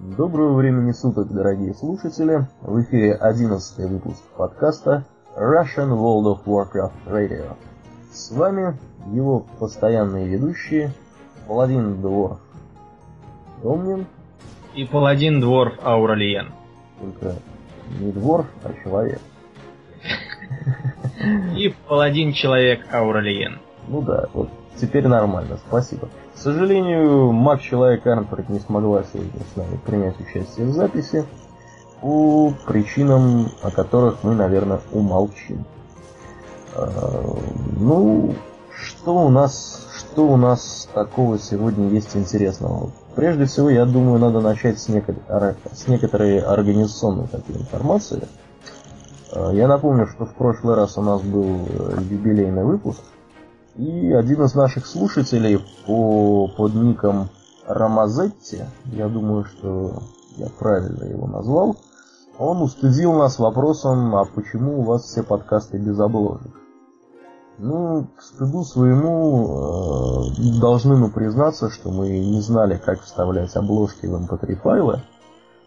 Доброго времени суток, дорогие слушатели! В эфире 11 выпуск подкаста Russian World of Warcraft Radio. С вами его постоянные ведущие Паладин Дворф Домнин и Паладин Дворф Ауралиен. Только не Дворф, а человек. И Паладин Человек Ауралиен. Ну да, вот теперь нормально, спасибо. К сожалению, маг Человек Арнфорд не смогла сегодня с нами принять участие в записи по причинам, о которых мы, наверное, умолчим. А, ну, что у нас, что у нас такого сегодня есть интересного? Прежде всего, я думаю, надо начать с, с некоторой организационной такой информации. А, я напомню, что в прошлый раз у нас был э, юбилейный выпуск, и один из наших слушателей по, под ником Рамазетти, я думаю, что я правильно его назвал, он устыдил нас вопросом, а почему у вас все подкасты без обложек? Ну, к стыду своему э, должны мы признаться, что мы не знали, как вставлять обложки в mp3 эм файлы.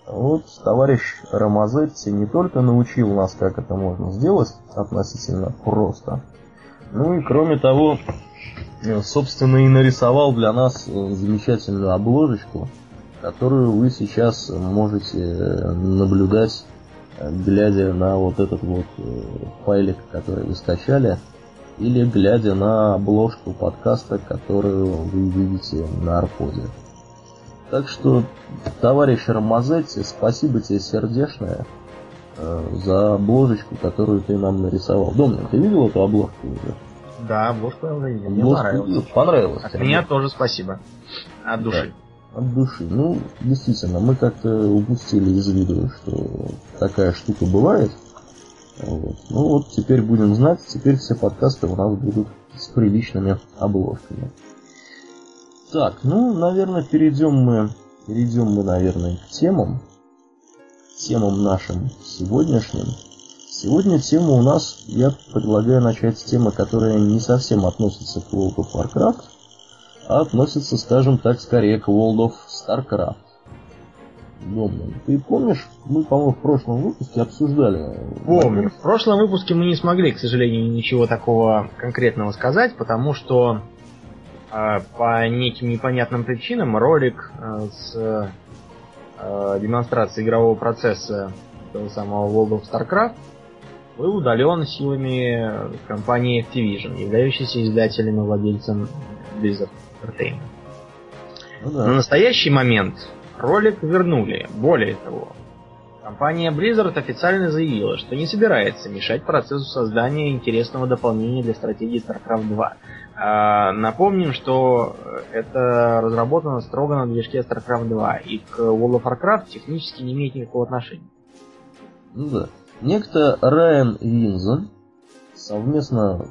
Вот товарищ Рамазетти не только научил нас, как это можно сделать относительно просто, ну и кроме того, э, собственно, и нарисовал для нас э, замечательную обложечку, которую вы сейчас можете э, наблюдать, глядя на вот этот вот файлик, который вы скачали, или глядя на обложку подкаста, которую вы видите на арподе. Так что, товарищ Рамазетти, спасибо тебе сердечное за обложечку, которую ты нам нарисовал. Домнин, ты видел эту обложку уже? Да, обложку я уже видел. Мне понравилось. понравилось. От меня тоже спасибо. От души. Да, от души. Ну, действительно, мы как-то упустили из виду, что такая штука бывает. Вот. Ну вот теперь будем знать, теперь все подкасты у нас будут с приличными обложками. Так, ну, наверное, перейдем мы, перейдем мы, наверное, к темам темам нашим сегодняшним. Сегодня тема у нас, я предлагаю начать с темы, которая не совсем относится к World of Warcraft, а относится, скажем так, скорее к World of Starcraft. Домнин, ты помнишь, мы, по-моему, в прошлом выпуске обсуждали... Помню. В прошлом выпуске мы не смогли, к сожалению, ничего такого конкретного сказать, потому что э, по неким непонятным причинам ролик э, с э, демонстрации игрового процесса того самого World of StarCraft был удален силами компании Activision, являющейся издателем и владельцем Blizzard Entertainment. Ну, да. На настоящий момент ролик вернули. Более того, компания Blizzard официально заявила, что не собирается мешать процессу создания интересного дополнения для стратегии StarCraft 2. А, напомним, что это разработано строго на движке StarCraft 2 и к World of Warcraft технически не имеет никакого отношения. Ну да. Некто Райан Винзон совместно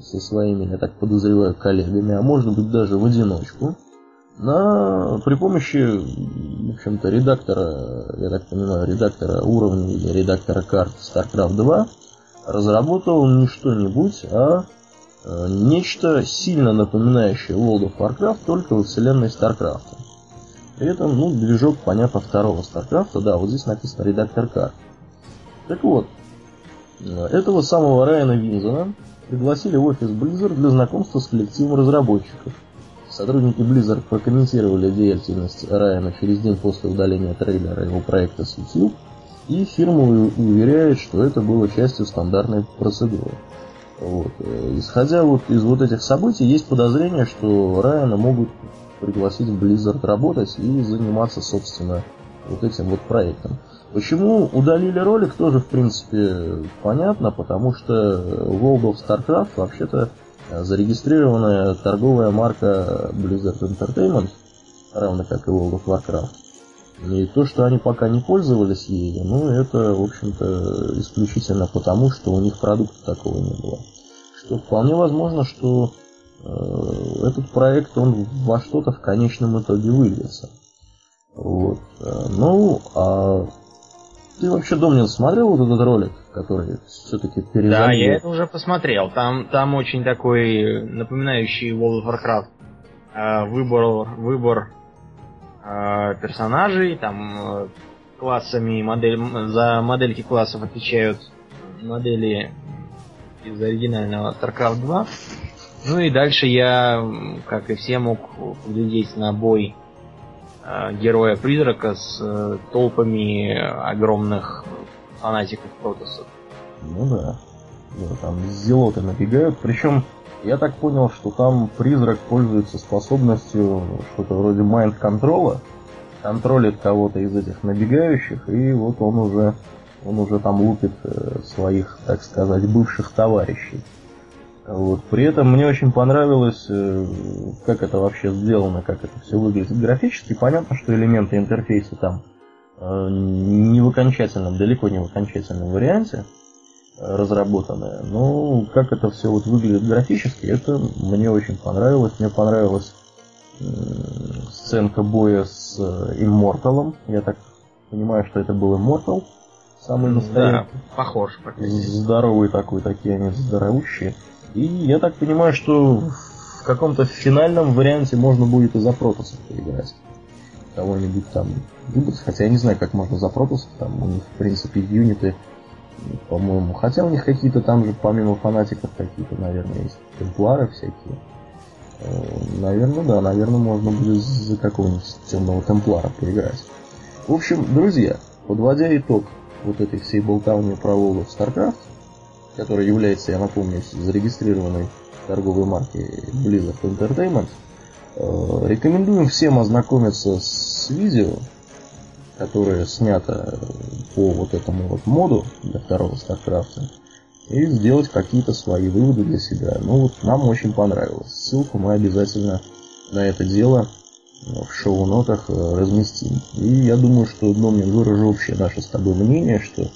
со своими, я так подозреваю, коллегами, а может быть даже в одиночку, на, при помощи, в общем-то, редактора, я так понимаю, редактора уровней или редактора карт StarCraft 2 разработал не что-нибудь, а э, нечто сильно напоминающее World of Warcraft, только во вселенной StarCraft. При этом, ну, движок, понятно, второго StarCraft, да, вот здесь написано редактор карт. Так вот, этого самого Райана Винзона пригласили в офис Blizzard для знакомства с коллективом разработчиков. Сотрудники Blizzard прокомментировали деятельность Райана через день после удаления трейлера его проекта с YouTube, и фирма уверяет, что это было частью стандартной процедуры. Вот. Исходя вот из вот этих событий, есть подозрение, что Райана могут пригласить в Blizzard работать и заниматься, собственно, вот этим вот проектом. Почему удалили ролик, тоже, в принципе, понятно, потому что World of StarCraft вообще-то зарегистрированная торговая марка Blizzard Entertainment, равно как и World of Warcraft. И то, что они пока не пользовались ею, ну, это, в общем-то, исключительно потому, что у них продукта такого не было. Что вполне возможно, что э, этот проект, он во что-то в конечном итоге выльется. Вот. Э, ну, а ты вообще, Домнин, смотрел вот этот ролик, который все-таки перезалил? Да, я это уже посмотрел. Там, там очень такой напоминающий World of Warcraft э, выбор, выбор э, персонажей, там э, классами модель, за модельки классов отвечают модели из оригинального StarCraft 2. Ну и дальше я, как и все, мог глядеть на бой героя-призрака с э, толпами огромных фанатиков протосов. Ну да. да там зелоты набегают. Причем я так понял, что там призрак пользуется способностью что-то вроде майнд-контрола, контролит кого-то из этих набегающих, и вот он уже, он уже там лупит э, своих, так сказать, бывших товарищей. Вот. При этом мне очень понравилось, э, как это вообще сделано, как это все выглядит графически. Понятно, что элементы интерфейса там э, не в окончательном, далеко не в окончательном варианте разработанное. Но как это все вот выглядит графически, это мне очень понравилось. Мне понравилась сценка боя с Имморталом. Я так понимаю, что это был Иммортал. Самый настоящий. Да, похож. Здоровый такой, такие они здоровущие. И я так понимаю, что в каком-то финальном варианте можно будет и за протосов поиграть. Кого-нибудь там выбрать. Хотя я не знаю, как можно за протосов. Там у них, в принципе, юниты, по-моему. Хотя у них какие-то там же, помимо фанатиков, какие-то, наверное, есть темплары всякие. Э, наверное, да, наверное, можно будет за какого-нибудь темного темплара поиграть. В общем, друзья, подводя итог вот этой всей болтовни про Волу в StarCraft, которая является, я напомню, зарегистрированной торговой маркой Blizzard Entertainment. Э, рекомендуем всем ознакомиться с видео, которое снято по вот этому вот моду для второго StarCraft и сделать какие-то свои выводы для себя. Ну вот нам очень понравилось. Ссылку мы обязательно на это дело в шоу-нотах э, разместим. И я думаю, что Домнин выражу общее наше с тобой мнение, что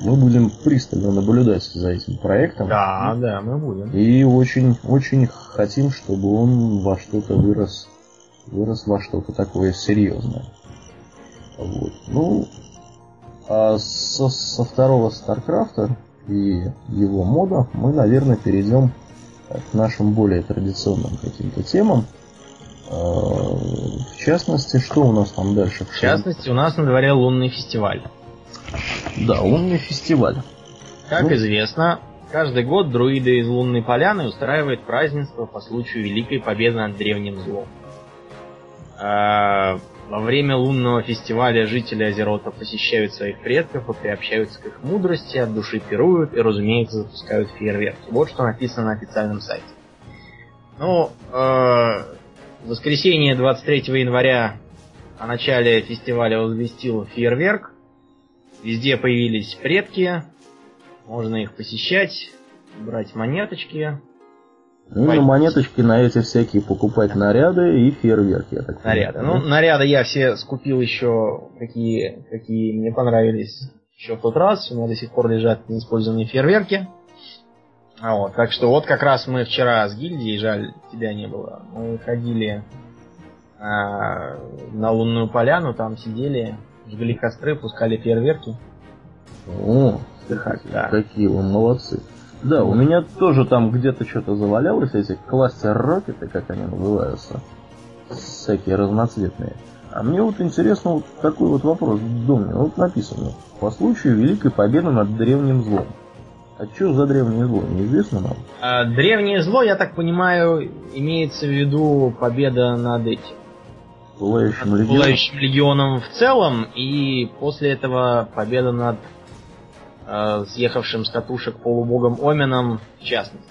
мы будем пристально наблюдать за этим проектом. Да, да, мы будем. И очень, очень хотим, чтобы он во что-то вырос, вырос во что-то такое серьезное. Вот. Ну, а со, со второго Старкрафта и его мода мы, наверное, перейдем к нашим более традиционным каким-то темам. А, в частности, что у нас там дальше? В частности, у нас на дворе лунный фестиваль. Да, лунный фестиваль. Как ну, известно, каждый год друиды из Лунной Поляны устраивают празднество по случаю Великой Победы над Древним Злом. А, во время лунного фестиваля жители Азерота посещают своих предков и приобщаются к их мудрости, от души пируют и, разумеется, запускают фейерверки. Вот что написано на официальном сайте. Ну, э, в воскресенье 23 января о начале фестиваля возвестил фейерверк, Везде появились предки, можно их посещать, брать монеточки. Ну, на монеточки на эти всякие покупать наряды и фейерверки, я так Наряды. Ну, наряды я все скупил еще, какие, какие мне понравились еще в тот раз. У меня до сих пор лежат неиспользованные фейерверки. А вот, так что вот как раз мы вчера с гильдией, жаль, тебя не было, мы ходили а, на лунную поляну, там сидели, жгли костры, пускали фейерверки. О, да. какие вы молодцы. Да, у меня тоже там где-то что-то завалялось, эти кластер-рокеты, как они называются, всякие разноцветные. А мне вот интересно вот такой вот вопрос в доме. Вот написано, по случаю Великой Победы над Древним Злом. А что за древнее зло, неизвестно нам? А, древнее зло, я так понимаю, имеется в виду победа над этим Пылающим легионом. Пылающим легионом в целом, и после этого победа над э, съехавшим с катушек полубогом Оменом в частности.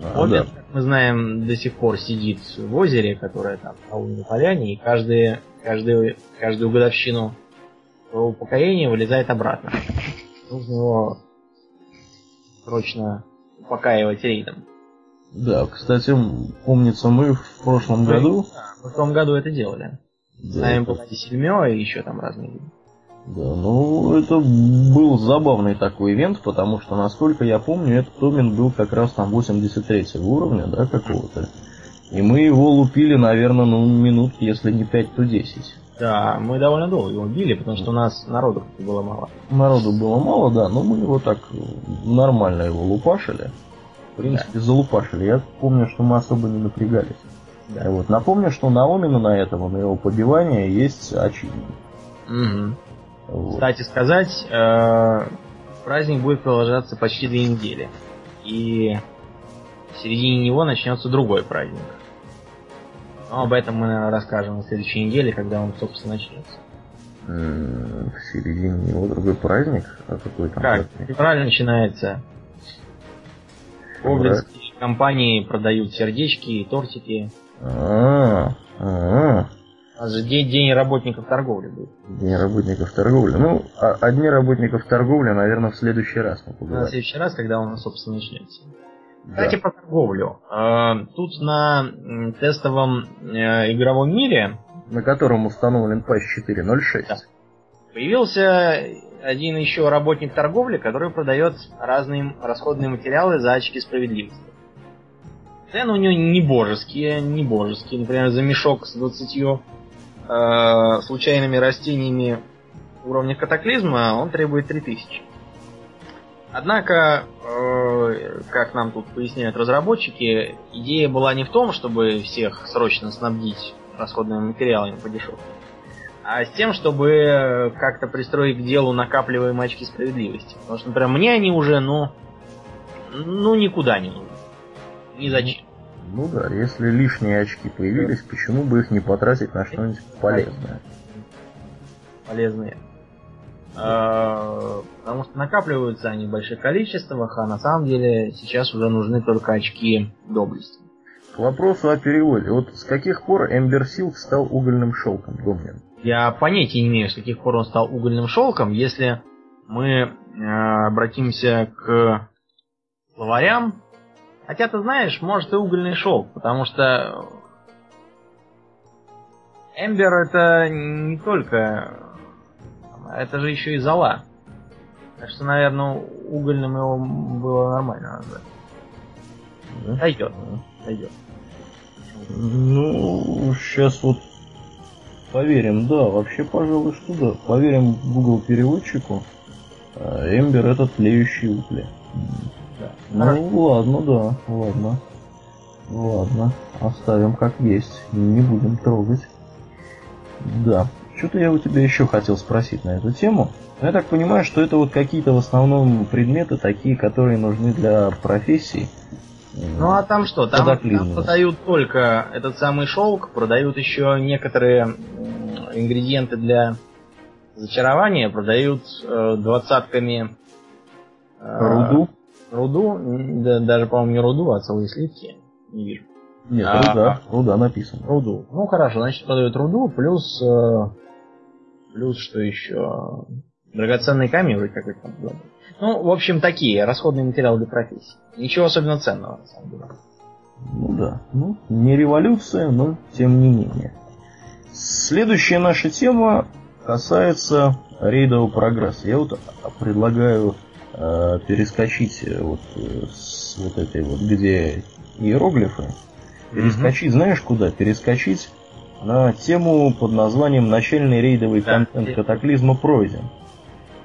А, Омен, да. как мы знаем, до сих пор сидит в озере, которое там на поляне, и каждый, каждый, каждую годовщину своего упокоения вылезает обратно. Нужно его срочно упокаивать рейдом. Да, кстати, помнится, мы в прошлом году... В прошлом году это делали. Да, С нами был Сельмё и еще там разные люди. Да, ну это был забавный такой ивент, потому что, насколько я помню, этот Томин был как раз там 83 уровня, да, какого-то. И мы его лупили, наверное, ну, минут, если не 5, то 10. Да, мы довольно долго его били, потому что у нас народу было мало. Народу было мало, да, но мы его так нормально его лупашили. В принципе, да. залупашили. Я помню, что мы особо не напрягались. Да. Вот. Напомню, что на на этом, на его побивание есть очевидно. Угу. Вот. Кстати сказать, э, праздник будет продолжаться почти две недели. И в середине него начнется другой праздник. Но об этом мы расскажем на следующей неделе, когда он, собственно, начнется. В середине него другой праздник? А какой там как? праздник? Февраль начинается. Гоблинские компании продают сердечки и тортики. А, а, а же день, день работников торговли будет. День работников торговли. Ну, а, о дне работников торговли, наверное, в следующий раз мы поговорим. В следующий раз, когда он, собственно, начнется. Кстати, да. про торговлю. А, тут на тестовом э, игровом мире... На котором установлен PAS 4.06. Да. Появился один еще работник торговли, который продает разные расходные материалы за очки справедливости. Цены у него не божеские, не божеские. Например, за мешок с 20 э, случайными растениями уровня катаклизма он требует 3000. Однако, э, как нам тут поясняют разработчики, идея была не в том, чтобы всех срочно снабдить расходными материалами по дешевке, а с тем, чтобы как-то пристроить к делу накапливаемые очки справедливости. Потому что, например, мне они уже, ну, ну никуда не нужны. Ни зачем. Ну да, если лишние очки появились, почему бы их не потратить на что-нибудь полезное? Полезные. А, потому что накапливаются они в больших количествах, а на самом деле сейчас уже нужны только очки доблести. К вопросу о переводе. Вот с каких пор Эмбер Силк стал угольным шелком, Домнин? Я понятия не имею, с каких пор он стал угольным шелком. Если мы э, обратимся к словарям, хотя ты знаешь, может и угольный шелк, потому что Эмбер это не только это же еще и зола. Так что, наверное, угольным его было нормально назвать. Да? Сойдет. Ну, сейчас вот поверим, да, вообще, пожалуй, что да. Поверим Google переводчику. Эмбер это тлеющий угли. Да. Ну, Хорошо. ладно, да, ладно. Ладно, оставим как есть, не будем трогать. Да. Что-то я у тебя еще хотел спросить на эту тему. Я так понимаю, что это вот какие-то в основном предметы такие, которые нужны для профессии. Ну а там что? Там, там продают только этот самый шелк, продают еще некоторые ингредиенты для зачарования, продают э, двадцатками э, руду. Руду, да, даже, по-моему, не руду, а целые сливки. Не вижу. Нет, а, руда, руда написано. Руду. Ну хорошо, значит продают руду плюс э, Плюс, что еще? Драгоценный камень вроде какой-то там. Ну, в общем, такие расходные материалы для профессии. Ничего особенно ценного, на самом деле. Ну да. Ну, не революция, но тем не менее. Следующая наша тема касается рейдового прогресса. Я вот предлагаю э, перескочить вот э, с вот этой вот, где иероглифы, перескочить, mm-hmm. знаешь куда? Перескочить на тему под названием «Начальный рейдовый да. контент катаклизма пройден».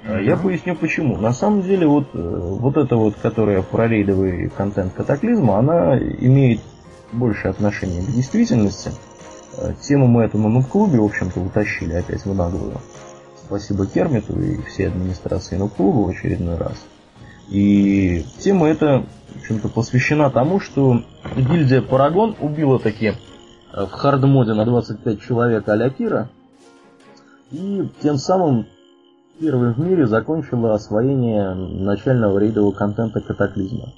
Mm-hmm. Я поясню почему. На самом деле вот, э, вот эта вот, которая про рейдовый контент катаклизма, она имеет больше отношения к действительности. Э, тему мы эту на нут-клубе, в общем-то, утащили опять в наглую. Спасибо Кермиту и всей администрации нут-клуба в очередной раз. И тема эта, в общем-то, посвящена тому, что гильдия Парагон убила такие Э, в хардмоде на 25 человек а Кира, и тем самым первым в мире закончила освоение начального рейдового контента катаклизма.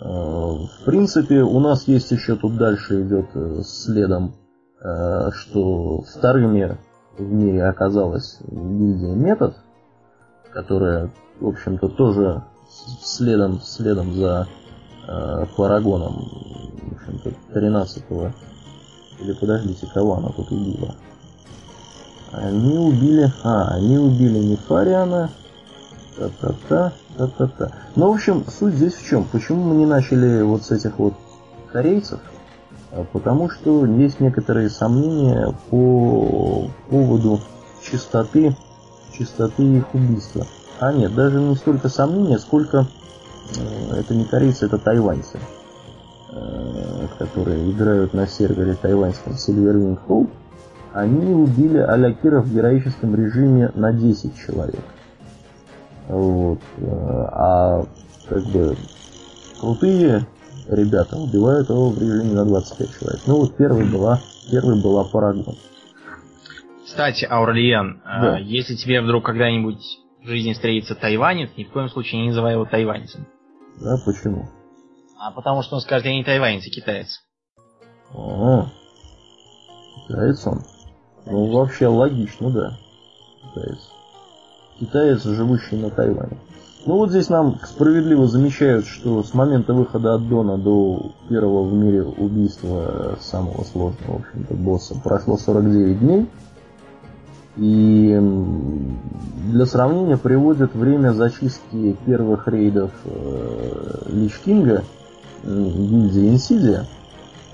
Э, в принципе, у нас есть еще тут дальше идет э, следом, что вторыми в мире оказалась гильдия Метод, которая, в общем-то, тоже следом, следом за э, Парагоном, в общем-то, 13 или подождите, кого она тут убила? Они убили... А, они убили Нефариана. Та-та-та, та-та-та. Ну, в общем, суть здесь в чем? Почему мы не начали вот с этих вот корейцев? А потому что есть некоторые сомнения по поводу чистоты, чистоты их убийства. А нет, даже не столько сомнения, сколько э, это не корейцы, это тайваньцы. Э, которые играют на сервере тайваньском Silverwing Hope, они убили Алякира в героическом режиме на 10 человек. Вот. А как бы крутые ребята убивают его в режиме на 25 человек. Ну вот первый была, первый была Парагон. Кстати, Аурлиен, а, да. если тебе вдруг когда-нибудь в жизни встретится тайванец, ни в коем случае не называй его тайваньцем. Да, почему? А потому что он скажет, я не тайванец, а китаец. О, китаец он. Ну, вообще логично, да. Китаец. Китаец, живущий на Тайване. Ну вот здесь нам справедливо замечают, что с момента выхода от Дона до первого в мире убийства самого сложного, в общем-то, босса прошло 49 дней. И для сравнения приводят время зачистки первых рейдов э, Лич Кинга, гильдии Инсидия.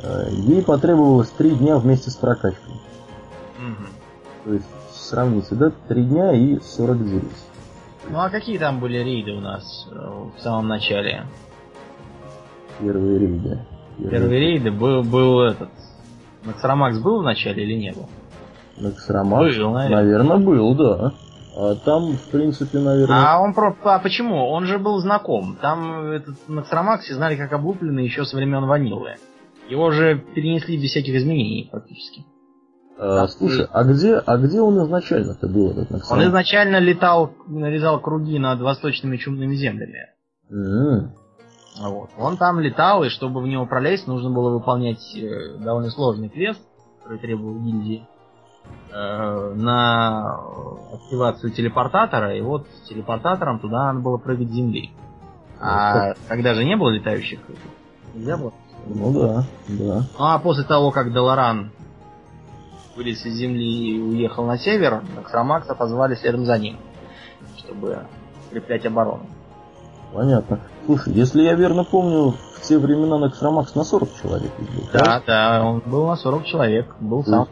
Э, ей потребовалось 3 дня вместе с прокачкой. То есть сравните, да, 3 дня и 49. Ну а какие там были рейды у нас э, в самом начале? Первые рейды. Первые, Первые рейды был, был этот. Максрамакс был в начале или не был? Максрамакс, был, наверное. наверное, был, да. А там, в принципе, наверное... А он про... А почему? Он же был знаком. Там этот Максрамакс все знали как облупленный еще со времен Ванилы. Его же перенесли без всяких изменений практически. А, слушай, а где, а где он изначально-то был, этот Наксамак? Он изначально летал, нарезал круги над восточными чумными землями. Mm. Вот. Он там летал, и чтобы в него пролезть, нужно было выполнять э, довольно сложный квест, который требовал гильдии, э, на активацию телепортатора, и вот с телепортатором туда надо было прыгать с земли. А когда же не было летающих, нельзя было. Ну да, да. Ну а после того, как Деларан вылез из земли и уехал на север, Аксрамакса позвали следом за ним, чтобы укреплять оборону. Понятно. Слушай, если я верно помню, в те времена Наксрамакс на 40 человек был. Да, да, да, он был на 40 человек, был то сам.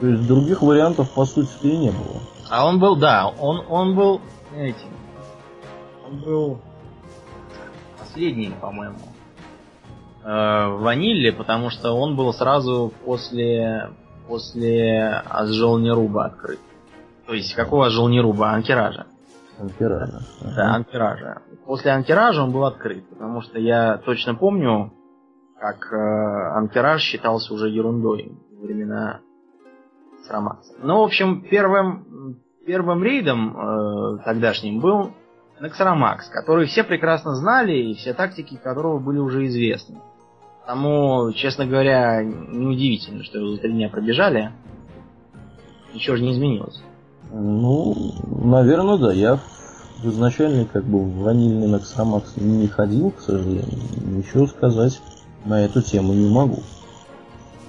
то есть других вариантов по сути и не было. А он был, да, он, он был этим. Он был последним, по-моему. Э, в ваниле, потому что он был сразу после после Азжолнируба открыт. То есть какого Азжолнируба? Анкеража. Анкеража. Да, Анкеража. После Анкеража он был открыт, потому что я точно помню, как э, Анкераж считался уже ерундой во времена Срамакса. Ну, в общем, первым, первым рейдом э, тогдашним был Нексарамакс, который все прекрасно знали, и все тактики которого были уже известны. Тому, честно говоря, неудивительно, что за три дня пробежали. Ничего же не изменилось. Ну, наверное, да. Я в изначальный как бы в ванильный Наксамакс не ходил, к сожалению. Ничего сказать на эту тему не могу.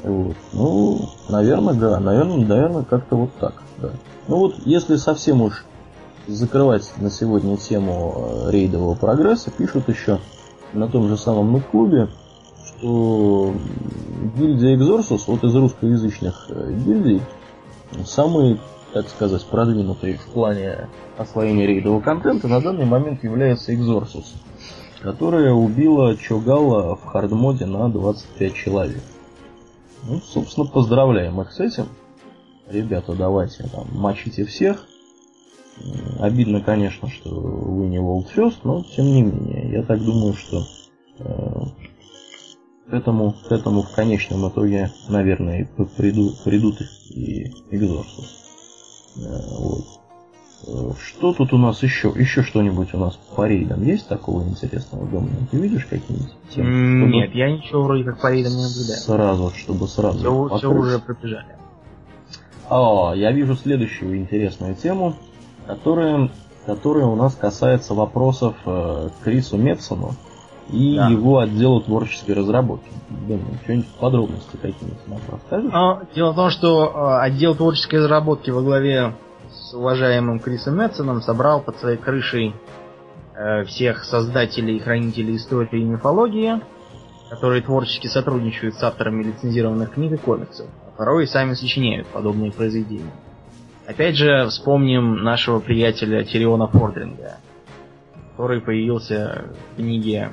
Вот. Ну, наверное, да. Наверное, наверное, как-то вот так. Да. Ну вот, если совсем уж закрывать на сегодня тему э, рейдового прогресса, пишут еще на том же самом клубе что гильдия Exorsus, вот из русскоязычных э, гильдий, самый, так сказать, продвинутый в плане освоения рейдового контента на данный момент является Exorsus, которая убила Чогала в хардмоде на 25 человек. Ну, собственно, поздравляем их с этим. Ребята, давайте там мочите всех. Обидно, конечно, что вы не World First, но тем не менее, я так думаю, что э, к этому, к этому в конечном итоге, наверное, придут, придут и Экзорсус. Вот. Э, что тут у нас еще? Еще что-нибудь у нас по рейдам есть такого интересного дома? Ты видишь какие-нибудь темы? Нет, я ничего вроде как по рейдам не наблюдаю. Сразу, чтобы сразу. Все, все уже пробежали. А, я вижу следующую интересную тему, которая, которая у нас касается вопросов э, Крису Метсону и да. его отделу творческой разработки. Думаю, что-нибудь подробности какие-нибудь нам расскажешь? А, дело в том, что а, отдел творческой разработки во главе с уважаемым Крисом Мэтсоном собрал под своей крышей э, всех создателей и хранителей истории и мифологии, которые творчески сотрудничают с авторами лицензированных книг и комиксов, а порой и сами сочиняют подобные произведения. Опять же, вспомним нашего приятеля Тириона Фордринга, который появился в книге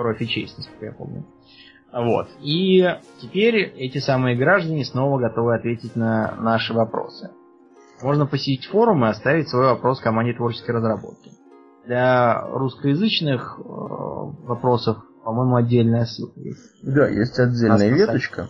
кровь и честь, насколько я помню. Вот. И теперь эти самые граждане снова готовы ответить на наши вопросы. Можно посетить форум и оставить свой вопрос команде творческой разработки. Для русскоязычных э, вопросов, по-моему, отдельная ссылка есть. Да, есть отдельная веточка.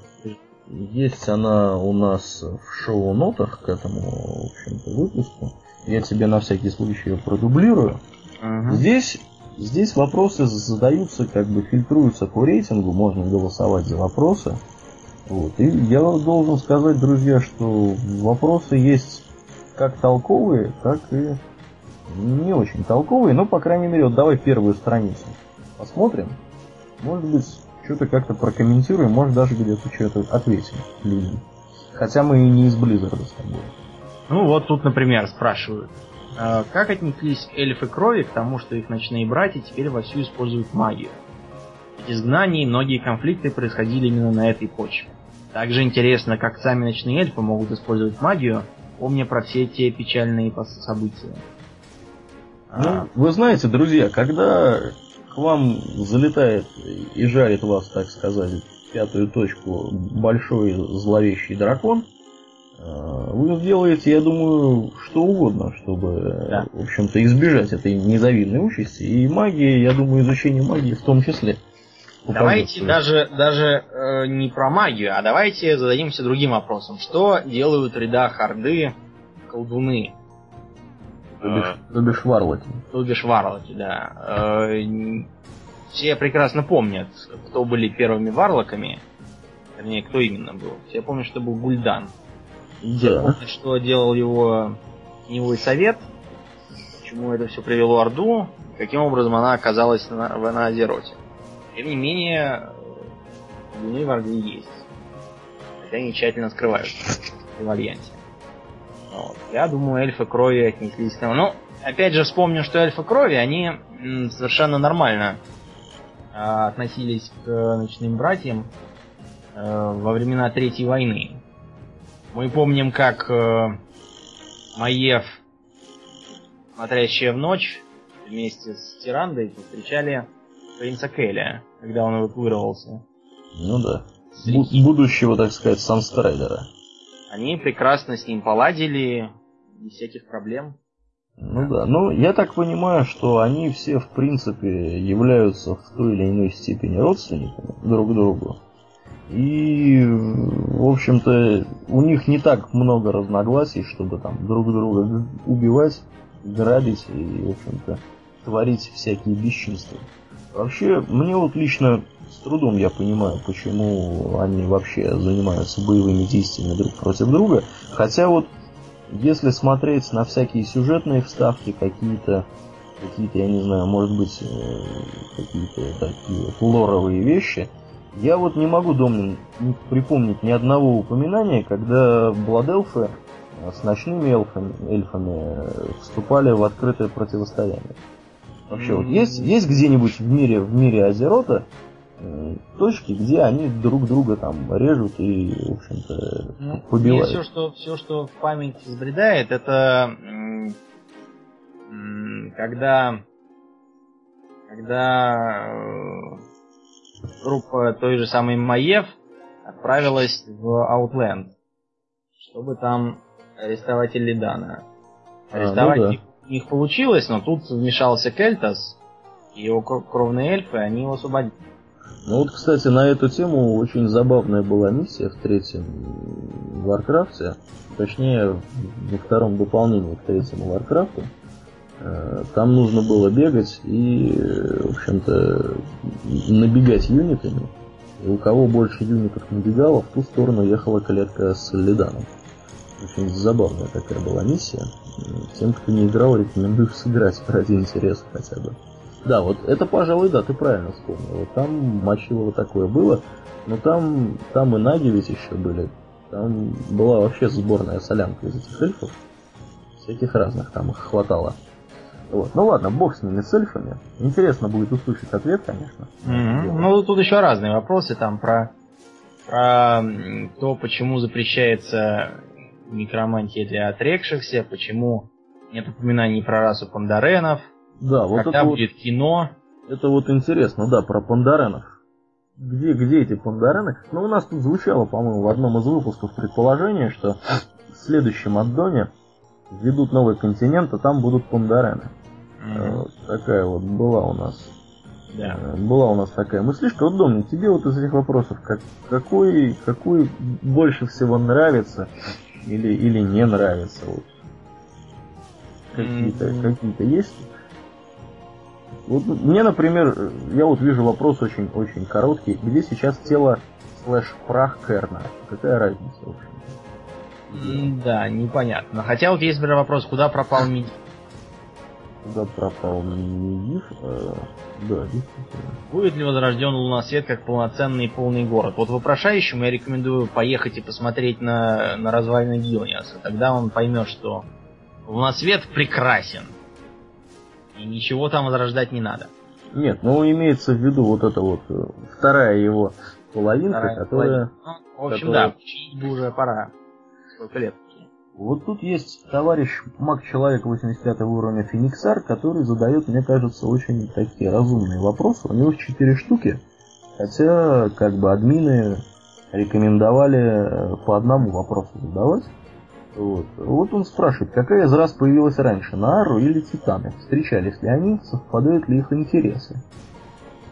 Есть она у нас в шоу-нотах к этому, в общем-то, выпуску. Я тебе на всякий случай ее продублирую. Угу. Здесь, здесь вопросы задаются, как бы фильтруются по рейтингу, можно голосовать за вопросы. Вот. И я должен сказать, друзья, что вопросы есть как толковые, так и не очень толковые, но, по крайней мере, вот давай первую страницу посмотрим. Может быть, что-то как-то прокомментируем, может даже где-то что-то ответим людям. Хотя мы и не из Blizzard с тобой. Ну вот тут, например, спрашивают. А как отнеслись эльфы крови к тому, что их ночные братья теперь вовсю используют магию? Ведь изгнания и многие конфликты происходили именно на этой почве. Также интересно, как сами ночные эльфы могут использовать магию, помня про все те печальные события. Ну, а... вы знаете, друзья, когда к вам залетает и жарит вас, так сказать, пятую точку большой зловещий дракон, вы сделаете, я думаю, что угодно, чтобы, да. в общем-то, избежать этой незавидной участи. И магия, я думаю, изучение магии в том числе. Давайте даже, даже э, не про магию, а давайте зададимся другим вопросом. Что делают ряда Харды колдуны? То бишь варлоки. То бишь варлоки, да. Э, все прекрасно помнят, кто были первыми варлоками. Вернее, кто именно был. Все помнят, что был Гульдан. Да. помнят, что делал его теневой совет, почему это все привело Орду, каким образом она оказалась на, на Азероте. Тем не менее, Луны в Орде есть. Хотя они тщательно скрываются в Альянсе. Вот. Я думаю, эльфы крови отнеслись к тому. Ну, опять же, вспомню, что эльфы крови, они совершенно нормально э, относились к ночным братьям э, во времена Третьей войны. Мы помним, как э, Маев, смотрящая в ночь, вместе с Тирандой встречали принца Келля, когда он эвакуировался. Ну да. Бу- будущего, так сказать, Санстрайдера. Они прекрасно с ним поладили, без всяких проблем. Ну да, ну я так понимаю, что они все в принципе являются в той или иной степени родственниками друг другу. И, в общем-то, у них не так много разногласий, чтобы там друг друга убивать, грабить и, в общем-то, творить всякие бесчинства. Вообще, мне вот лично с трудом я понимаю, почему они вообще занимаются боевыми действиями друг против друга. Хотя вот, если смотреть на всякие сюжетные вставки, какие-то, какие-то, я не знаю, может быть, э, какие-то такие вот лоровые вещи, я вот не могу, Домнин, припомнить ни одного упоминания, когда Бладелфы с ночными эльфами, эльфами э, вступали в открытое противостояние. Вообще, вот есть, есть где-нибудь в мире, в мире Азерота Э, точки, где они друг друга там режут и, в общем-то, ну, побивают. Все что, все, что в память взбредает, это когда, когда э, группа той же самой Маев отправилась в Outland, чтобы там арестовать Иллидана. Арестовать а, ну да. их, их получилось, но тут вмешался Кель'тас, и его кровные эльфы, они его освободили. Ну вот, кстати, на эту тему очень забавная была миссия в третьем Варкрафте, точнее, во втором дополнении к третьему Варкрафту. Э, там нужно было бегать и, в общем-то, набегать юнитами. И у кого больше юнитов набегало, в ту сторону ехала клетка с Лиданом. Очень забавная такая была миссия. Тем, кто не играл, рекомендую сыграть ради интереса хотя бы. Да, вот это, пожалуй, да, ты правильно вспомнил. Вот там мочилово такое было. Но там, там и наги ведь еще были. Там была вообще сборная солянка из этих эльфов. Всяких разных там их хватало. Вот. Ну ладно, бог с ними, с эльфами. Интересно будет услышать ответ, конечно. Mm-hmm. Ну, тут еще разные вопросы там про, про то, почему запрещается некромантия для отрекшихся, почему нет упоминаний про расу пандаренов, да, вот Когда это будет вот, кино? Это вот интересно, да, про пандаренов. где, где эти пандарены? Ну, у нас тут звучало, по-моему, в одном из выпусков предположение, что в следующем аддоне ведут новый континент, а там будут пандарены. Mm-hmm. Вот такая вот была у нас. Да. Э, была у нас такая мыслишка. Вот, Домни, тебе вот из этих вопросов, как, какой, какой больше всего нравится или, или не нравится? Вот. Какие-то, mm-hmm. какие-то есть? Вот мне, например, я вот вижу вопрос очень-очень короткий. Где сейчас тело слэш прах Керна? Какая разница, в общем? Да, непонятно. Хотя вот есть, например, вопрос, куда пропал Медив? Куда пропал Медив? Э, да, действительно. Будет ли возрожден Лунасвет как полноценный полный город? Вот вопрошающему я рекомендую поехать и посмотреть на, на развалины Гилниаса. Тогда он поймет, что Лунасвет прекрасен и ничего там возрождать не надо. Нет, ну имеется в виду вот это вот э, вторая его половинка, вторая которая... Половинка. Ну, в общем, которая... да, уже пора. Сколько лет? Вот тут есть товарищ маг-человек 85 уровня Фениксар, который задает, мне кажется, очень такие разумные вопросы. У него четыре штуки, хотя как бы админы рекомендовали э, по одному вопросу задавать. Вот. вот он спрашивает, какая из раз появилась раньше, Наару или Титаны? Встречались ли они, совпадают ли их интересы?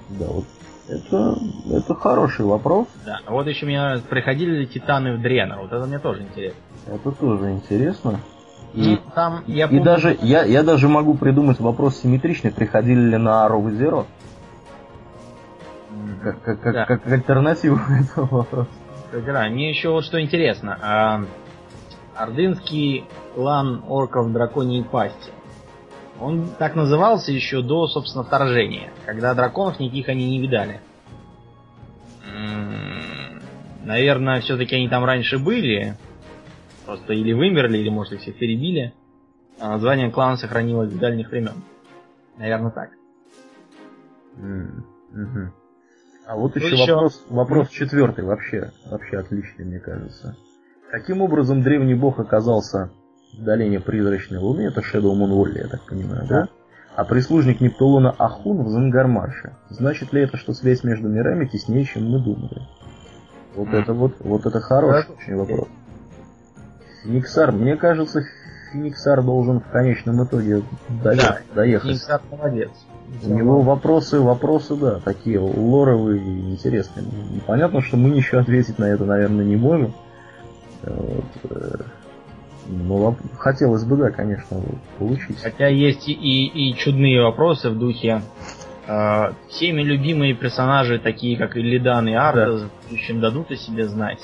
Да, вот это, это хороший вопрос. Да, вот еще меня приходили ли Титаны в Дренер, вот это мне тоже интересно. Это тоже интересно. И, ну, там, я и даже я, я даже могу придумать вопрос симметричный, приходили ли на Ару в Зеро? Как, как, да. как, как альтернативу этого вопроса. Да, мне еще вот что интересно. А, Ордынский клан орков драконьей пасти. Он так назывался еще до, собственно, вторжения, когда драконов никаких они не видали. Наверное, все-таки они там раньше были. Просто или вымерли, или, может, их всех перебили. А название клана сохранилось с дальних времен. Наверное, так. А вот еще, еще вопрос, вопрос четвертый, вообще, вообще отличный, мне кажется. Каким образом древний бог оказался в долине призрачной луны? Это Shadow Moon Valley, я так понимаю, да? А прислужник Нептулона Ахун в Зангармарше. Значит ли это, что связь между мирами теснее, чем мы думали? Вот это вот, вот это хороший очень вопрос. Фениксар, мне кажется, Фениксар должен в конечном итоге доехать. Да, доехать. Фениксар молодец. У него вопросы, вопросы, да, такие лоровые и интересные. Понятно, что мы ничего ответить на это, наверное, не можем. Вот. Э, ну, хотелось бы, да, конечно, получить. Хотя есть и, и, чудные вопросы в духе э, всеми любимые персонажи, такие как Илидан и Арта, да. в будущем дадут о себе знать.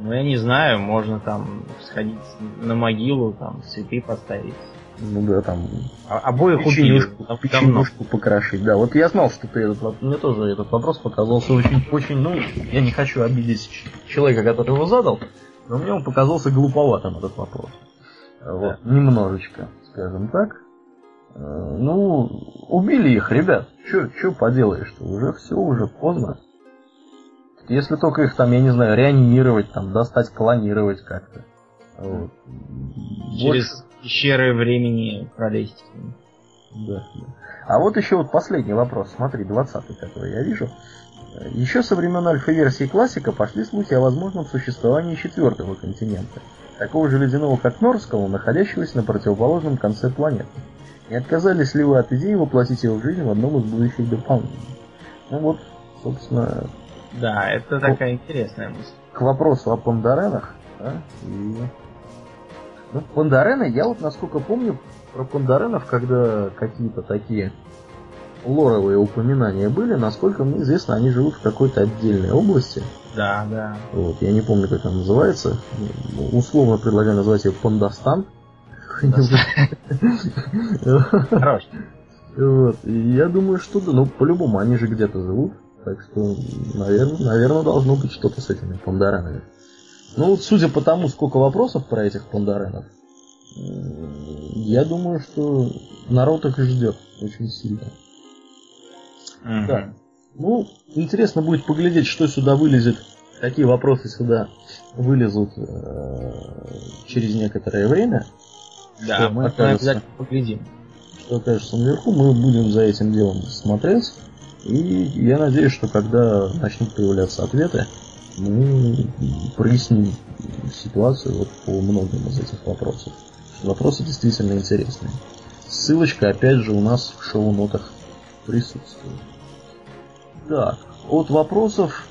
Ну, я не знаю, можно там сходить на могилу, там цветы поставить. Ну да, там... А, обоих печенюшку, убили. Печенюшку покрошить, да. Вот я знал, что ты этот вопрос... Мне тоже этот вопрос показался очень, очень, ну, я не хочу обидеть человека, который его задал, но мне он показался глуповатым, этот вопрос. Вот, да. немножечко, скажем так. Э, ну, убили их, ребят. Что поделаешь-то? Уже все, уже поздно. Если только их там, я не знаю, реанимировать, там, достать, клонировать как-то. Вот. Через Больше пещеры времени пролезть. Да, да. А вот еще вот последний вопрос, смотри, 20 который я вижу. Еще со времен альфа-версии классика пошли слухи о возможном существовании четвертого континента, такого же ледяного, как Норского, находящегося на противоположном конце планеты. Не отказались ли вы от идеи воплотить его в жизнь в одном из будущих дополнений? Ну вот, собственно... Да, это такая интересная мысль. К вопросу о Пандаренах, да, и ну, Пандарены, я вот насколько помню, про Пандаренов, когда какие-то такие лоровые упоминания были, насколько мне известно, они живут в какой-то отдельной области. Да, да. Вот, я не помню, как она называется. Условно предлагаю назвать ее Пандастан. Хорош. Вот. И я думаю, что да, ну по-любому они же где-то живут. Так что, наверное, наверное, должно быть что-то с этими пандаранами. Ну, вот судя по тому, сколько вопросов про этих пандаренов, я думаю, что народ их ждет очень сильно. Угу. Да. Ну, интересно будет поглядеть, что сюда вылезет, какие вопросы сюда вылезут э, через некоторое время. Да, мы окажется, обязательно поглядим. Что окажется наверху, мы будем за этим делом смотреть. И я надеюсь, что когда начнут появляться ответы, мы проясним ситуацию вот по многим из этих вопросов. Вопросы действительно интересные. Ссылочка опять же у нас в шоу-нотах присутствует. Так, от вопросов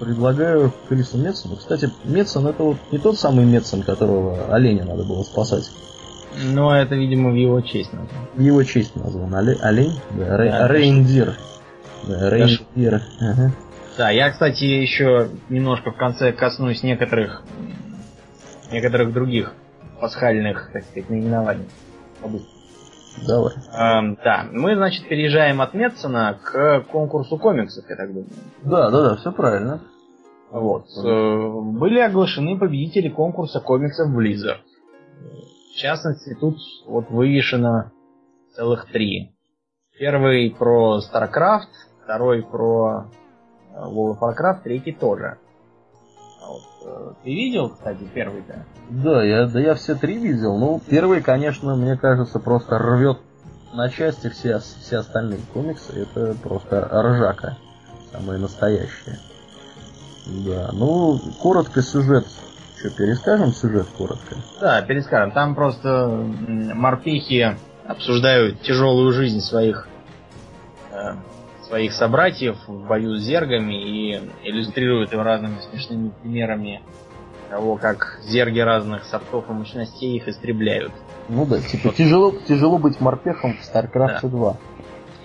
предлагаю Крису Метсону. Кстати, Метсон это вот не тот самый Метсон, которого оленя надо было спасать. Ну, это, видимо, в его честь назван. В его честь назван. Оле... Олень? Да, Рей... да Рейндир. Ага. Да, я, кстати, еще немножко в конце коснусь некоторых некоторых других пасхальных, так сказать, наименований. Давай. Эм, да, мы, значит, переезжаем от Метсона к конкурсу комиксов, я так думаю. Да, да, да, все правильно. Вот. Э, были оглашены победители конкурса комиксов Blizzard. В частности, тут вот вывешено целых три. Первый про StarCraft, второй про э, World of Warcraft, третий тоже. А вот, э, ты видел, кстати, первый-то? Да, я, да я все три видел. Ну, первый, конечно, мне кажется, просто рвет на части все, все остальные комиксы. Это просто ржака. Самое настоящее. Да, ну, коротко сюжет что, перескажем сюжет коротко? Да, перескажем. Там просто морпехи обсуждают тяжелую жизнь своих э, своих собратьев в бою с зергами и иллюстрируют им разными смешными примерами того, как зерги разных сортов и мощностей их истребляют. Ну да, типа вот. тяжело, тяжело быть морпехом в StarCraft да. 2.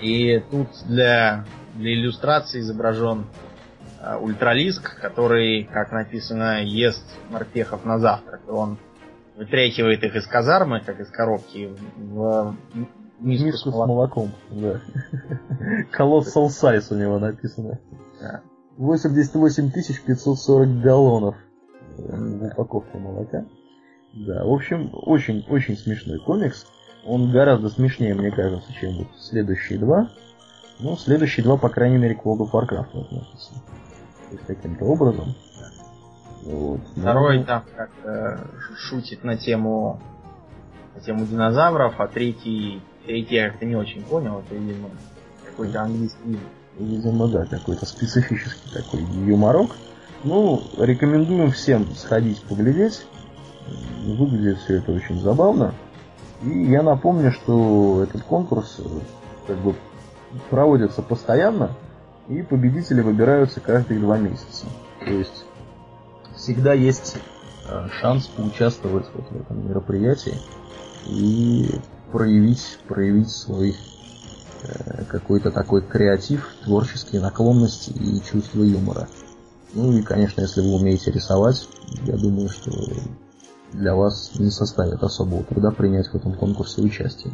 И тут для, для иллюстрации изображен Э, ультралиск, который, как написано, ест морпехов на завтрак. И он вытряхивает их из казармы, как из коробки, в миску, миску с молоком. С молоком да. Colossal size у него написано. Да. 88 540 галлонов в упаковке молока. Да, в общем, очень-очень смешной комикс. Он гораздо смешнее, мне кажется, чем вот следующие два. Но следующие два, по крайней мере, к World of Warcraft относятся каким-то образом. Вот. Второй там как-то шутит на тему тему динозавров, а третий, третий я как-то не очень понял, это, видимо, какой-то английский Видимо, да, какой-то специфический такой юморок. Ну, рекомендуем всем сходить поглядеть. Выглядит все это очень забавно. И я напомню, что этот конкурс э, как бы проводится постоянно и победители выбираются каждые два месяца. То есть всегда есть э, шанс поучаствовать вот в этом мероприятии и проявить, проявить свой э, какой-то такой креатив, творческие наклонности и чувство юмора. Ну и, конечно, если вы умеете рисовать, я думаю, что для вас не составит особого труда принять в этом конкурсе участие.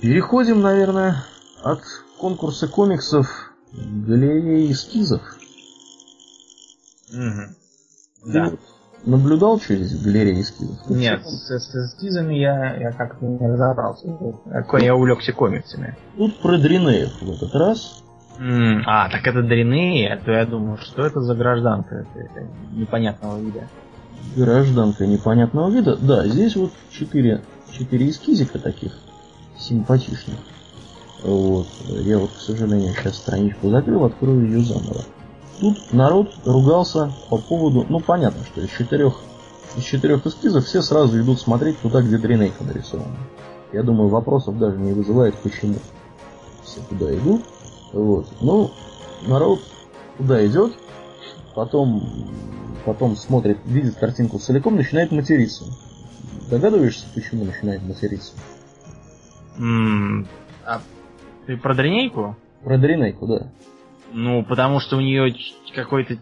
Переходим, наверное, от конкурса комиксов галереи эскизов. Угу. Да. Наблюдал в галерее эскизов? Нет, с, с эскизами я, я как-то не разобрался. Я увлекся комиксами. Тут про Дринеев в этот раз. Mm, а, так это Дринеи, а то я думаю, что это за гражданка это, это непонятного вида. Гражданка непонятного вида? Да, здесь вот четыре, четыре эскизика таких симпатичных. Вот. Я вот, к сожалению, сейчас страничку закрыл, открою ее заново. Тут народ ругался по поводу, ну понятно, что из четырех, из четырех эскизов все сразу идут смотреть туда, где дренейка нарисована. Я думаю, вопросов даже не вызывает, почему. Все туда идут. Вот. Ну, народ туда идет, потом, потом смотрит, видит картинку целиком, начинает материться. Догадываешься, почему начинает материться? Mm, а ты про Дринейку? Про Дринейку, да. Ну, потому что у нее какой-то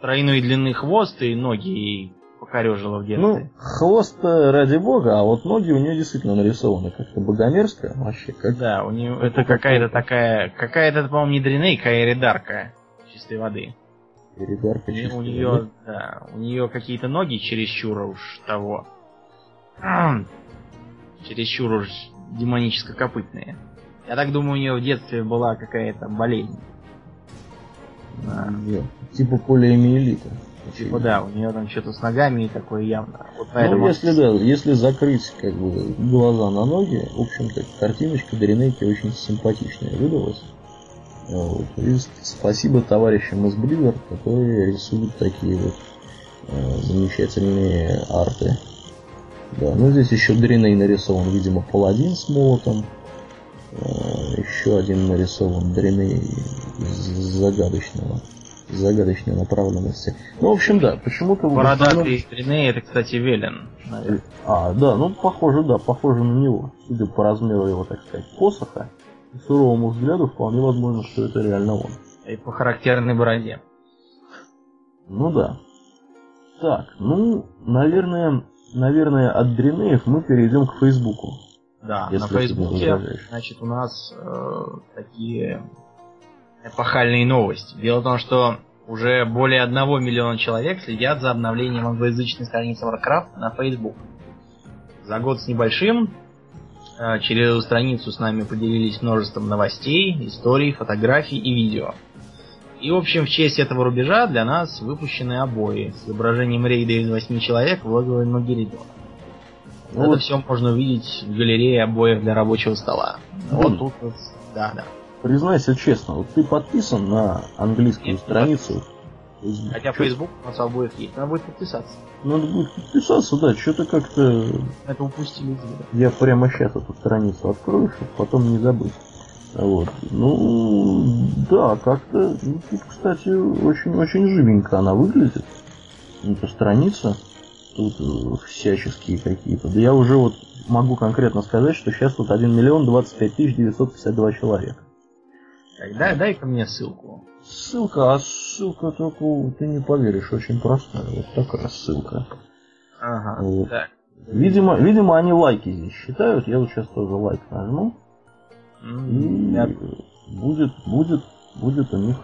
тройной длины хвост и ноги ей покорежило в детстве. Ну, хвост ради бога, а вот ноги у нее действительно нарисованы как-то богомерзко вообще. Как... Да, у нее это какая-то такая, какая-то, по-моему, не Дринейка, а Эридарка чистой воды. Эридарка чистой у нее? Да, у нее какие-то ноги чересчур уж того. чересчур уж демоническо-копытные. Я так думаю, у нее в детстве была какая-то болезнь. Да. Типа полиомиелита. Типа да, у нее там что-то с ногами и такое явно. Вот на ну, если да, если закрыть как бы глаза на ноги, в общем-то, картиночка Дринейки очень симпатичная выдалась. Вот. И спасибо товарищам из Blizzard, которые рисуют такие вот э, замечательные арты. Да, ну здесь еще Дриней нарисован, видимо, паладин с молотом. Э, еще один нарисован Дриней из загадочного загадочной направленности. Ну, в общем, да, почему-то... Бородатый основном... Дриней, это, кстати, Велен. Наверное. А, да, ну, похоже, да, похоже на него. Судя по размеру его, так сказать, посоха и суровому взгляду, вполне возможно, что это реально он. И по характерной бороде. Ну да. Так, ну, наверное, наверное, от Дринеев мы перейдем к Фейсбуку. Да, на Фейсбуке, значит, у нас э, такие эпохальные новости. Дело в том, что уже более одного миллиона человек следят за обновлением англоязычной страницы Warcraft на Facebook. За год с небольшим э, через эту страницу с нами поделились множеством новостей, историй, фотографий и видео. И, в общем, в честь этого рубежа для нас выпущены обои с изображением рейда из восьми человек в логове Магеридона. Вот. Это все можно увидеть в галерее обоев для рабочего стола. Вот тут вот, да, да признайся честно, вот ты подписан на английскую Нет, страницу. Хотя что? Facebook у нас обоих есть, надо будет подписаться. Надо будет подписаться, да, что-то как-то... Это упустили. Я прямо сейчас эту страницу открою, чтобы потом не забыть. Вот. Ну, да, как-то, ну, тут, кстати, очень-очень живенько она выглядит. Эта страница. Тут э, всяческие какие-то. Да я уже вот могу конкретно сказать, что сейчас тут 1 миллион 25 тысяч 952 человека. Дай, дай-ка мне ссылку. Ссылка, а ссылка только, ты не поверишь, очень простая. Вот такая ссылка. Ага, вот. так. Видимо, видимо, они лайки здесь считают. Я вот сейчас тоже лайк нажму. Mm, и я... будет, будет, будет у них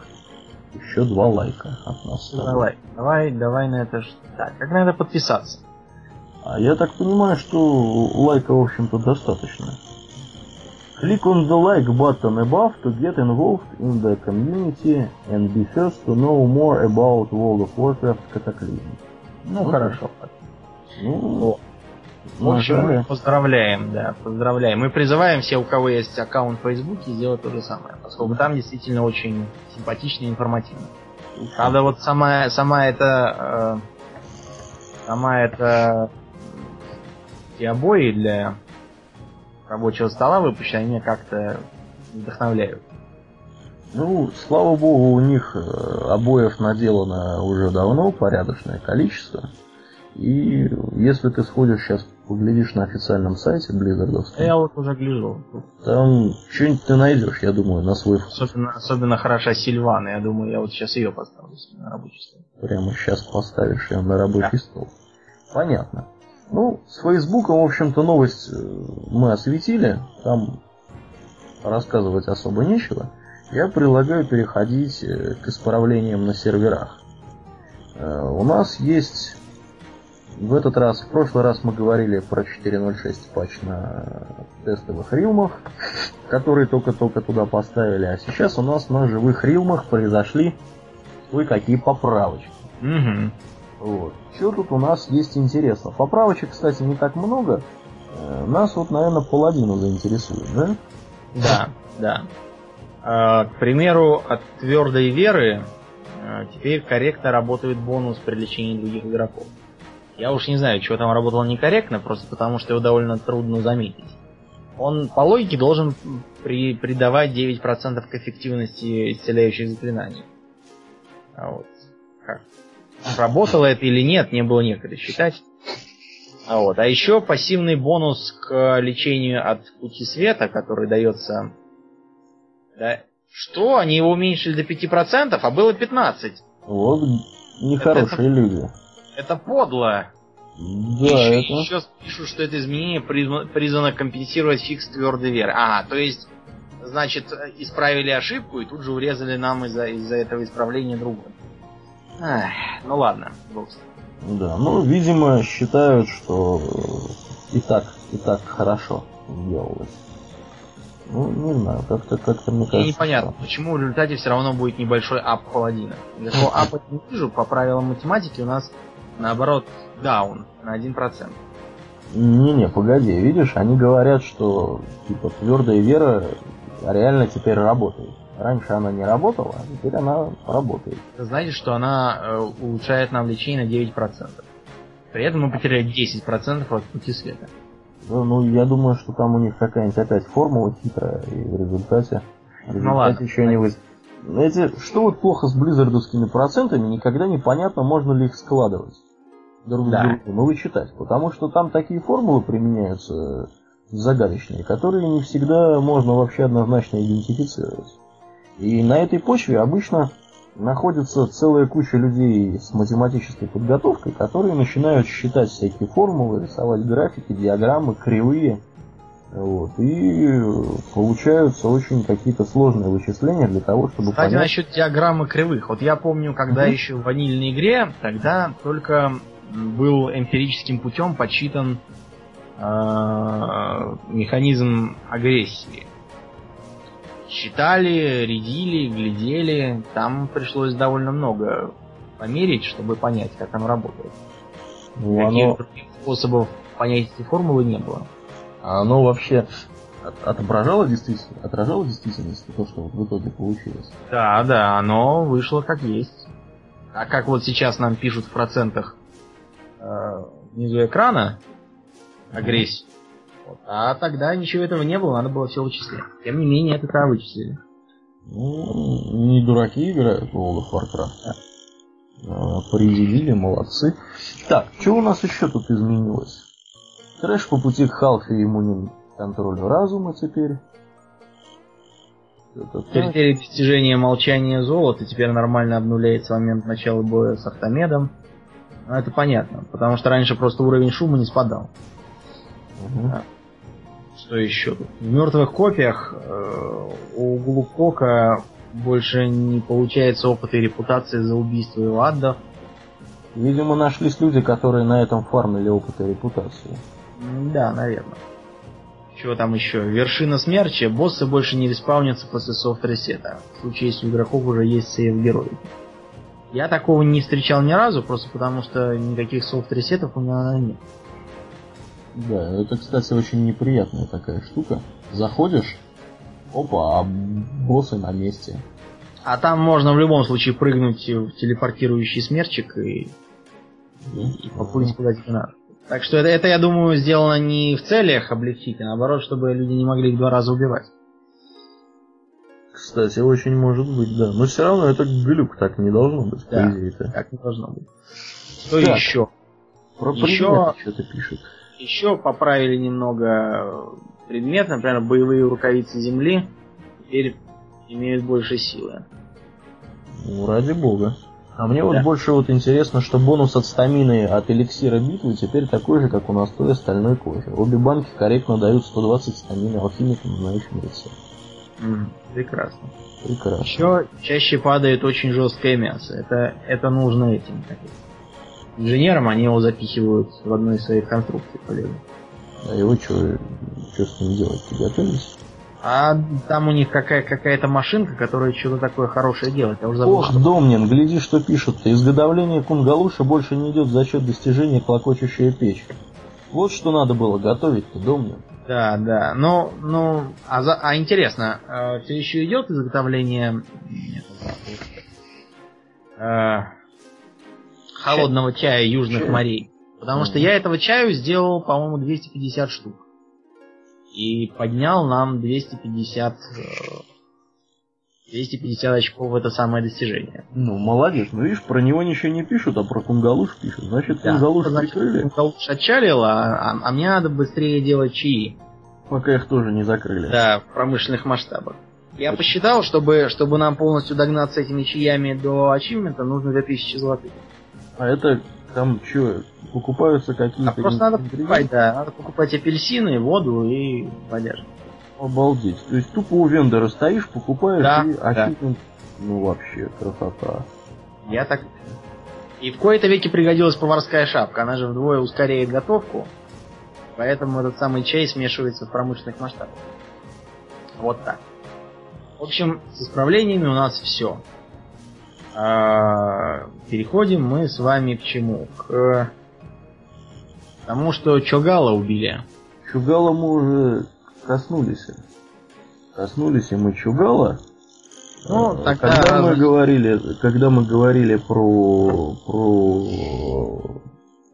еще два лайка от нас. Давай, давай, давай на это. Так, как на это подписаться? А я так понимаю, что лайка, в общем-то, достаточно. Click on the like button above to get involved in the community and be first to know more about World of Warcraft Cataclysm. Ну, ну хорошо. Ну, в общем, поздравляем, да, поздравляем. Мы призываем все, у кого есть аккаунт в Фейсбуке, сделать то же самое, поскольку там действительно очень симпатично и информативно. Правда, вот сама, сама эта, э, сама эта, эти обои для рабочего стола выпущены, они меня как-то вдохновляют. Ну, слава богу, у них э, обоев наделано уже давно порядочное количество. И если ты сходишь сейчас, поглядишь на официальном сайте Blizzardовском. Я вот уже гляжу. Там что-нибудь ты найдешь, я думаю, на свой вкус. Особенно, особенно хороша Сильвана. Я думаю, я вот сейчас ее поставлю на рабочий стол. Прямо сейчас поставишь ее на рабочий да. стол. Понятно. Ну, с Фейсбуком, в общем-то, новость э, мы осветили. Там рассказывать особо нечего. Я предлагаю переходить э, к исправлениям на серверах. Э, у нас есть в этот раз, в прошлый раз мы говорили про 4.06 патч на тестовых рилмах, которые только-только туда поставили, а сейчас у нас на живых рилмах произошли кое-какие поправочки. Угу. Вот. Что тут у нас есть интересно? Поправочек, кстати, не так много. Э, нас вот, наверное, паладину заинтересует, да? Да, да. А, к примеру, от твердой веры а, теперь корректно работает бонус при лечении других игроков. Я уж не знаю, чего там работало некорректно, просто потому что его довольно трудно заметить. Он по логике должен при, придавать 9% к эффективности исцеляющих заклинаний. А вот как Работало это или нет, не было некогда считать. А, вот. а еще пассивный бонус к лечению от пути света, который дается... Да, что? Они его уменьшили до 5%, а было 15%. Вот нехорошая это, иллюзия. Это подло. Да, еще, это... еще пишут, что это изменение призвано, компенсировать фикс твердой веры. А, то есть, значит, исправили ошибку и тут же урезали нам из-за из этого исправления другое. Эх, ну ладно, Да, ну, видимо, считают, что и так, и так хорошо сделалось. Ну, не знаю, как-то как-то мне кажется. непонятно, что... почему в результате все равно будет небольшой ап холодина. Никакого апа не вижу, по правилам математики у нас наоборот даун на 1%. Не-не, погоди, видишь, они говорят, что типа твердая вера реально теперь работает. Раньше она не работала, а теперь она работает. Знаете, что она э, улучшает нам лечение на 9%. При этом мы потеряли 10% от пути света. Ну, ну, я думаю, что там у них какая-нибудь опять формула хитрая, и в результате, в результате ну, ладно, еще не вы... Знаете, что вот плохо с близзардовскими процентами, никогда непонятно, можно ли их складывать друг да. с другом и вычитать. Потому что там такие формулы применяются загадочные, которые не всегда можно вообще однозначно идентифицировать. И на этой почве обычно находится целая куча людей с математической подготовкой, которые начинают считать всякие формулы, рисовать графики, диаграммы, кривые. Вот, и получаются очень какие-то сложные вычисления для того, чтобы Кстати, понять... насчет диаграммы кривых. Вот я помню, когда угу. еще в ванильной игре, тогда только был эмпирическим путем подсчитан э, механизм агрессии считали, рядили, глядели. Там пришлось довольно много померить, чтобы понять, как оно работает. Ну, Никаких оно... других способов понять эти формулы не было. А оно вообще отображало действительно, отражало действительность, то, что вот в итоге получилось? Да, да, оно вышло как есть. А как вот сейчас нам пишут в процентах э, внизу экрана агрессии, вот. А тогда ничего этого не было, надо было все вычислять. Тем не менее, это тогда вычислили. Ну, не дураки играют в World of Warcraft. А, определили, молодцы. Так, что у нас еще тут изменилось? Трэш по пути к Халфе иммунен контролю разума теперь. Критерий достижения молчания золота теперь нормально обнуляется в момент начала боя с Автомедом. Ну, это понятно, потому что раньше просто уровень шума не спадал. Угу. Что еще тут? В мертвых копях э, у Глубтока больше не получается опыта и репутации за убийство аддов. Видимо, нашлись люди, которые на этом фармили опыт и репутацию. Да, наверное. Чего там еще? Вершина Смерча. Боссы больше не респаунятся после софт-ресета. В случае, если у игроков уже есть сейв героика. Я такого не встречал ни разу, просто потому что никаких софт-ресетов у меня нет. Да, это, кстати, очень неприятная такая штука. Заходишь, опа, а боссы на месте. А там можно в любом случае прыгнуть в телепортирующий смерчик и, да? и поплыть куда тебе надо. Так что это, это, я думаю, сделано не в целях облегчить, а наоборот, чтобы люди не могли их два раза убивать. Кстати, очень может быть, да. Но все равно это глюк, так не должно быть, да, по идее-то. Так не должно быть. Что так, еще? Про еще... что-то пишет. Еще поправили немного предмет, например, боевые рукавицы земли теперь имеют больше силы. Ну, ради бога. А мне да. вот больше вот интересно, что бонус от стамины от эликсира битвы теперь такой же, как у настоя стальной кофе. Обе банки корректно дают 120 стамины алхимикам, знающим рецепт. Mm, прекрасно. Прекрасно. Еще чаще падает очень жесткое мясо. Это, это нужно этим. Инженерам, они его запихивают в одну из своих конструкций полезных. А его что, что с ним делать? Готовились? А там у них какая- какая-то машинка, которая что-то такое хорошее делает. Я уже забыл, Ох, что... Домнин, гляди, что пишут-то. Изготовление кунгалуша больше не идет за счет достижения клокочущая печь. Вот что надо было готовить-то, Домнин. Да, да. Ну, ну, а, за, а интересно, э, все еще идет изготовление... Э, холодного чая южных Чай. морей. Потому что я этого чаю сделал, по-моему, 250 штук. И поднял нам 250 250 очков это самое достижение. Ну, молодец. Ну, видишь, про него ничего не пишут, а про Кунгалуш пишут. Значит, да, Кунгалуш значит, прикрыли. Кунгалуш отчалил, а, а, мне надо быстрее делать чаи. Пока их тоже не закрыли. Да, в промышленных масштабах. Я посчитал, чтобы, чтобы нам полностью догнаться этими чаями до ачивмента, нужно 2000 золотых. А это там что, покупаются какие-то... А просто надо покупать, да, надо покупать апельсины, воду и водяжку. Обалдеть. То есть тупо у вендора стоишь, покупаешь да, и да. Ну вообще, красота. Я так... И в кои-то веке пригодилась поварская шапка. Она же вдвое ускоряет готовку. Поэтому этот самый чай смешивается в промышленных масштабах. Вот так. В общем, с исправлениями у нас все. А, переходим мы с вами к чему? К тому, что Чогала убили. Чугала мы уже коснулись. Коснулись и мы Чугала. Ну, Э, тогда- когда мы говорили, когда мы говорили про про,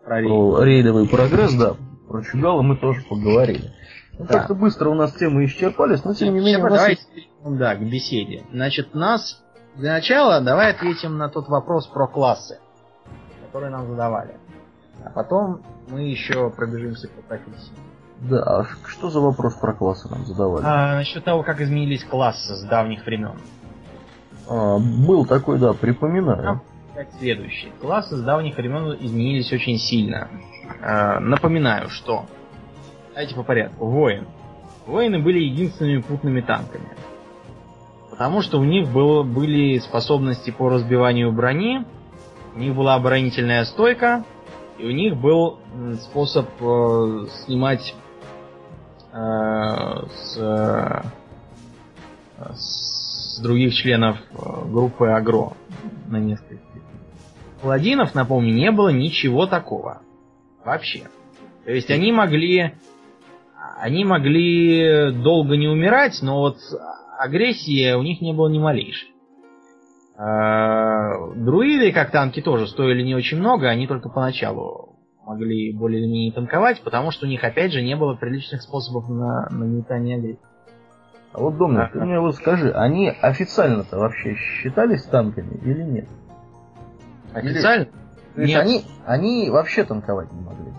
Про рейд. про рейдовый прогресс, да, про Чугала мы тоже поговорили. Ну, Да. Как-то быстро у нас темы исчерпались, но тем не менее нас Давайте есть- да, к беседе. Значит, нас для начала давай ответим на тот вопрос про классы, который нам задавали. А потом мы еще пробежимся по профессии. Да, а что за вопрос про классы нам задавали? А, насчет того, как изменились классы с давних времен. А, был такой, да, припоминаю. Как следующий. Классы с давних времен изменились очень сильно. А, напоминаю, что... Давайте по порядку. Воин. Воины были единственными путными танками. Потому что у них было, были способности по разбиванию брони, у них была оборонительная стойка, и у них был способ э, снимать с, э, с других членов э, группы Агро на несколько. Паладинов, напомню, не было ничего такого. Вообще. То есть они могли... Они могли долго не умирать, но вот агрессии у них не было ни малейшей. А, Друиды, как танки, тоже стоили не очень много, они только поначалу могли более или менее танковать, потому что у них, опять же, не было приличных способов на нагнетание агрессии. А вот, Домнин, ты мне вот скажи, они официально-то вообще считались танками или нет? Официально? Есть Нет. они, они вообще танковать не могли?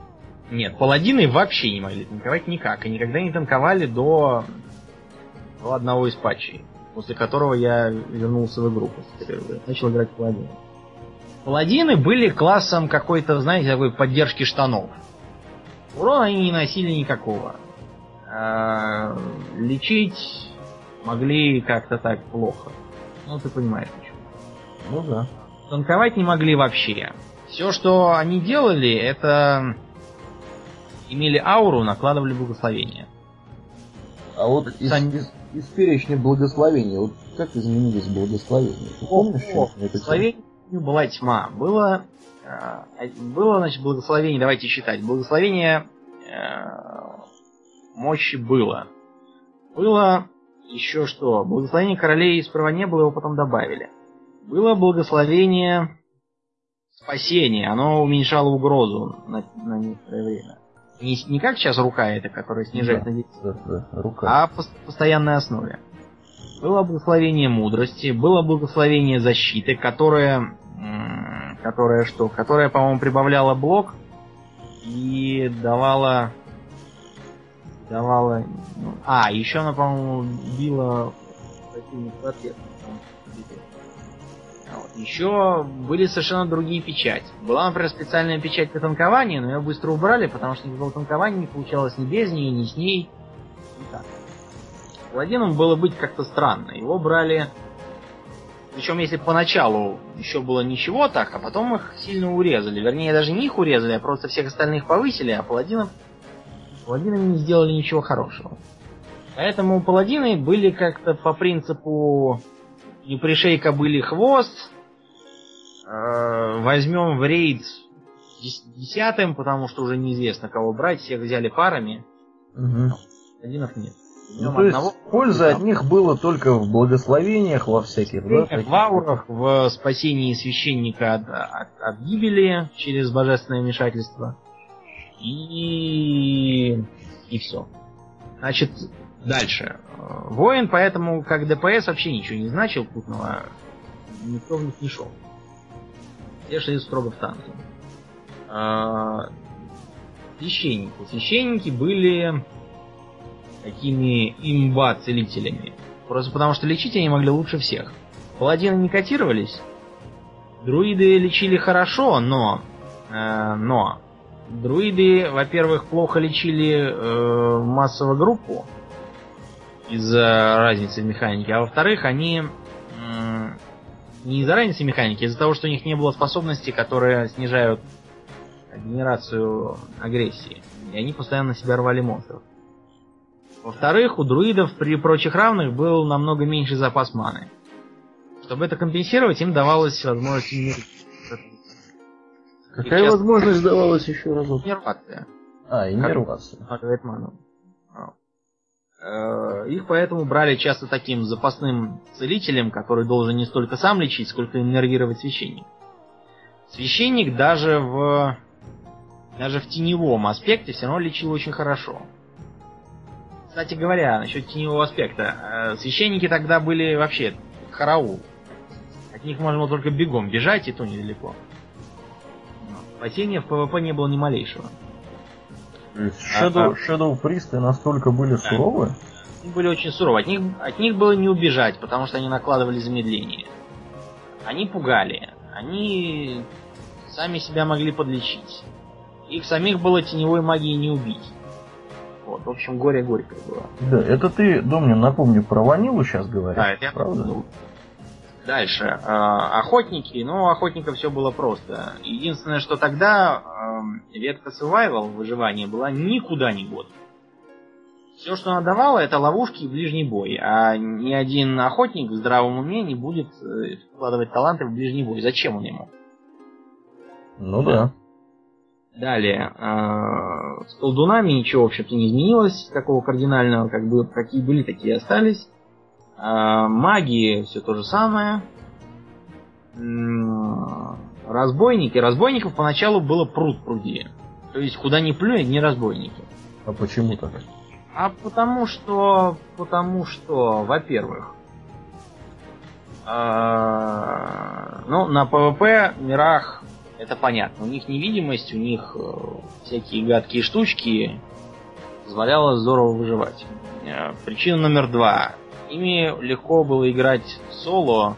Нет, паладины вообще не могли танковать никак. И никогда не танковали до, до одного из патчей, после которого я вернулся в игру после. Начал играть в паладина. Паладины были классом какой-то, знаете, такой поддержки штанов. Урона они не носили никакого. А, лечить могли как-то так плохо. Ну, ты понимаешь, почему. Ну да. Танковать не могли вообще. Все, что они делали, это имели ауру, накладывали благословение. А вот из, Сань- из- из перечня благословения, вот как изменились благословения? Ты помнишь, О, чем это благословение была тьма. Было, э, было, значит, благословение, давайте считать. Благословение э, мощи было. Было еще что? Благословение королей сперва не было, его потом добавили. Было благословение спасения. Оно уменьшало угрозу на, на некоторое время. Не, не как сейчас рука эта, которая снижает Да. на 10 Да, да, рука. а по постоянной основе. Было благословение мудрости, было благословение защиты, которое, которое что? Которое, по-моему, прибавляло блок и давало, давало, ну, а еще оно, по-моему, ответ. А. Еще были совершенно другие печати. Была, например, специальная печать по танкованию, но ее быстро убрали, потому что никакого танкования не получалось ни без нее, ни с ней. Паладином было быть как-то странно. Его брали... Причем, если поначалу еще было ничего так, а потом их сильно урезали. Вернее, даже не их урезали, а просто всех остальных повысили, а паладинов... Паладинами не сделали ничего хорошего. Поэтому паладины были как-то по принципу не пришей кобыли хвост, э, возьмем в рейд дес- десятым, потому что уже неизвестно кого брать, всех взяли парами, Мгм. паладинов нет. Ну, то есть одного, польза там. от них было только в благословениях во всяких, да? в аурах, в спасении священника от, от- от гибели через божественное вмешательство. И... и все. Значит, дальше. Воин, поэтому как ДПС вообще ничего не значил путного. Никто в них не шел. Все шли строго в танки. А, Священники. Священники были такими имба-целителями. Просто потому, что лечить они могли лучше всех. Паладины не котировались. Друиды лечили хорошо, но... э, но... Друиды, во-первых, плохо лечили э, массово группу из-за разницы в механике, а во-вторых, они м, не из-за разницы механики, а из-за того, что у них не было способностей, которые снижают генерацию агрессии. И они постоянно себя рвали монстров. Во-вторых, у друидов при прочих равных был намного меньше запас маны. Чтобы это компенсировать, им давалась возможность Какая часто... возможность давалась еще разок? Иннервация. А, иннервация. Как ману. Э, их поэтому брали часто таким запасным целителем, который должен не столько сам лечить, сколько иннервировать священник. Священник даже в даже в теневом аспекте все равно лечил очень хорошо. Кстати говоря, насчет теневого аспекта. Э, священники тогда были вообще караул. От них можно было только бегом бежать, и то недалеко. Спасения в ПВП не было ни малейшего. Shadow, а, Shadow Priest настолько были да. суровы? Они были очень суровы. От них, от них было не убежать, потому что они накладывали замедление. Они пугали. Они сами себя могли подлечить. Их самих было теневой магией не убить. Вот, в общем, горе горькое было. Да, это ты, Домнин, напомню, про ванилу сейчас говоришь, да, это правда? Я... Дальше. Э, охотники. Ну, у охотников все было просто. Единственное, что тогда э, ветка survival, выживания, была никуда не год. Все, что она давала, это ловушки и ближний бой. А ни один охотник в здравом уме не будет э, вкладывать таланты в ближний бой. Зачем он ему? Ну да. Далее. Э, с колдунами ничего, в общем-то, не изменилось. Такого кардинального, как бы, какие были, такие остались. А, магии все то же самое. Разбойники. Разбойников поначалу было пруд пруди. То есть куда ни плюнь, не разбойники. А почему так? А потому что, потому что, во-первых, э, ну, на ПВП мирах это понятно. У них невидимость, у них э, всякие гадкие штучки позволяло здорово выживать. Э, причина номер два. Ими легко было играть соло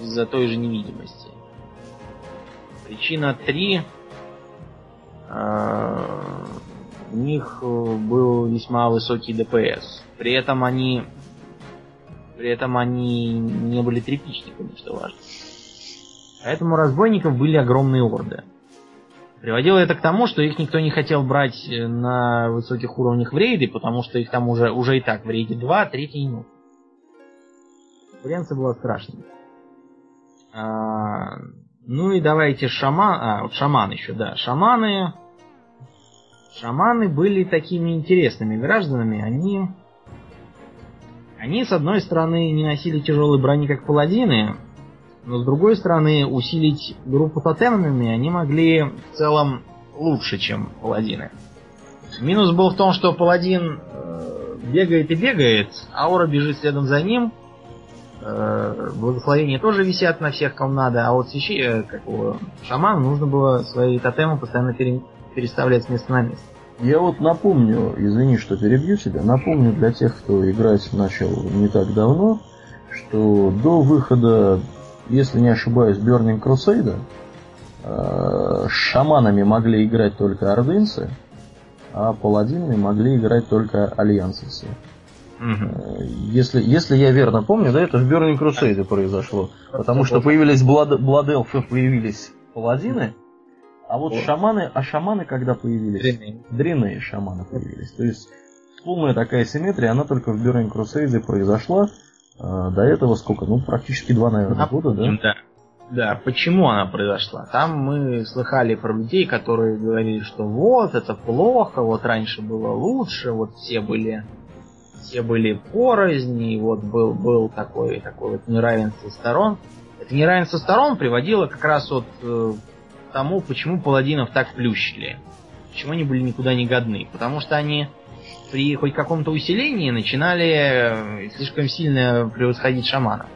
из-за той же невидимости. Причина 3. Э, у них был весьма высокий ДПС. При этом они при этом они не были тряпичниками, что важно. Поэтому разбойников были огромные орды. Приводило это к тому, что их никто не хотел брать на высоких уровнях в рейды, потому что их там уже, уже и так в рейде 2, третий не нужно. Конкуренция была страшной. А, ну и давайте шаман... А, вот шаман еще, да. Шаманы... Шаманы были такими интересными гражданами. Они... Они, с одной стороны, не носили тяжелой брони, как паладины, но с другой стороны, усилить группу тотемами они могли в целом лучше, чем паладины. Минус был в том, что паладин э, бегает и бегает, аура бежит следом за ним – Э, благословения тоже висят на всех, кому надо, а вот свящи, э, как его, шаману нужно было свои тотемы постоянно пере, переставлять с места на место. Я вот напомню, извини, что перебью тебя, напомню для тех, кто играть начал не так давно, что до выхода, если не ошибаюсь, Burning Crusade, э, шаманами могли играть только ордынцы, а паладинами могли играть только альянсовцы. Угу. Если, если я верно помню, да, это в Burning Crusade произошло. Потому что появились Blood Elf, появились паладины, а вот, вот шаманы, а шаманы когда появились? Дряные. Дряные шаманы появились. То есть полная такая симметрия, она только в Burning Crusade произошла. А, до этого сколько? Ну, практически два, наверное, а, года, да? Да. Да, почему она произошла? Там мы слыхали про людей, которые говорили, что вот, это плохо, вот раньше было лучше, вот все были все были порознь, и вот был, был такой, такой вот неравенство сторон. Это неравенство сторон приводило как раз вот э, к тому, почему паладинов так плющили. Почему они были никуда не годны. Потому что они при хоть каком-то усилении начинали э, слишком сильно превосходить шаманов.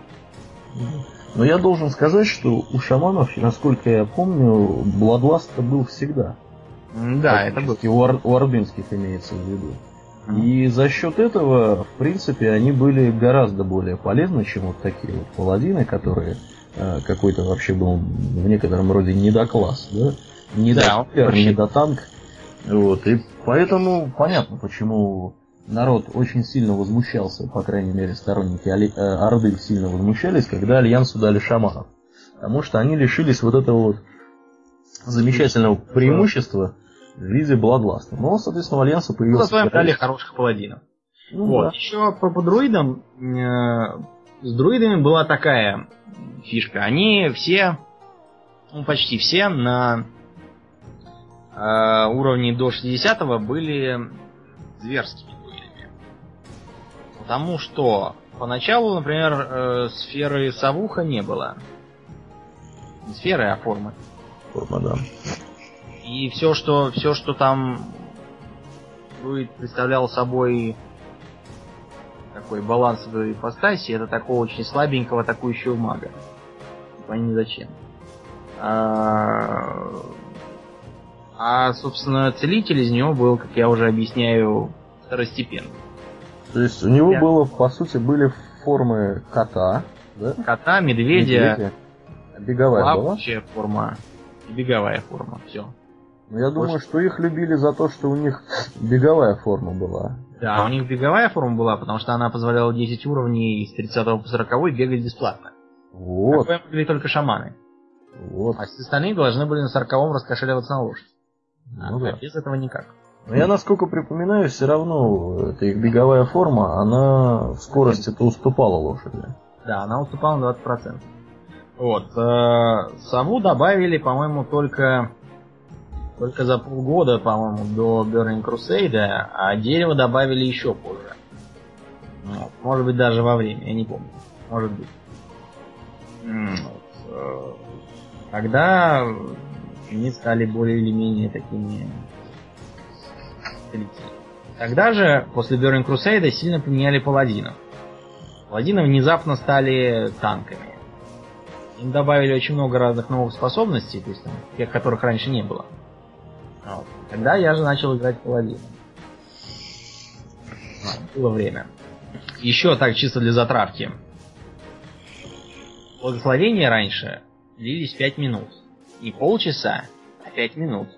Но я должен сказать, что у шаманов, насколько я помню, Бладласт был всегда. Да, это был. У, ор- у ордынских имеется в виду. И за счет этого, в принципе, они были гораздо более полезны, чем вот такие вот паладины, которые э, какой-то вообще был в некотором роде недокласс, да? Недопер, да, недотанк. Вот. И поэтому понятно, почему народ очень сильно возмущался, по крайней мере, сторонники э, Орды сильно возмущались, когда Альянсу дали шаманов. Потому что они лишились вот этого вот замечательного преимущества, в виде Бладласта. Но, соответственно, у Альянса появился... Ну, им дали хороших паладинов. Ну, вот. Да. Еще по, по друидам. Э, с друидами была такая фишка. Они все, ну почти все, на э, уровне до 60 были зверскими друидами. Потому что поначалу, например, э, сферы Савуха не было. Не сферы, а формы. Форма, да. И все, что, все, что там друид представлял собой такой балансовой ипостаси, это такого очень слабенького атакующего мага. Понятно зачем. А... а, собственно, целитель из него был, как я уже объясняю, второстепенный. То есть у него я... было, по сути, были формы кота, да? Кота, медведя. медведя. Беговая была? форма. беговая форма, все. Ну, я думаю, Может... что их любили за то, что у них беговая форма была. Да, у них беговая форма была, потому что она позволяла 10 уровней с 30 по 40 бегать бесплатно. Вот. Такое могли только шаманы. Вот. А все остальные должны были на 40 раскошеливаться на лошадь. Ну, а да. без этого никак. Но я, насколько припоминаю, все равно эта их беговая форма, она в скорости-то уступала лошади. Да, она уступала на 20%. Вот. Э, сову добавили, по-моему, только только за полгода, по-моему, до Burning Crusade, а дерево добавили еще позже. Вот. Может быть, даже во время, я не помню. Может быть. Вот. Э, тогда они стали более или менее такими Тогда же, после Burning Crusade, сильно поменяли паладинов. Паладины внезапно стали танками. Им добавили очень много разных новых способностей, то есть там, тех, которых раньше не было. Вот. Тогда я же начал играть паладина. А, было время. Еще так, чисто для затравки. Благословения раньше длились 5 минут. Не полчаса, а 5 минут.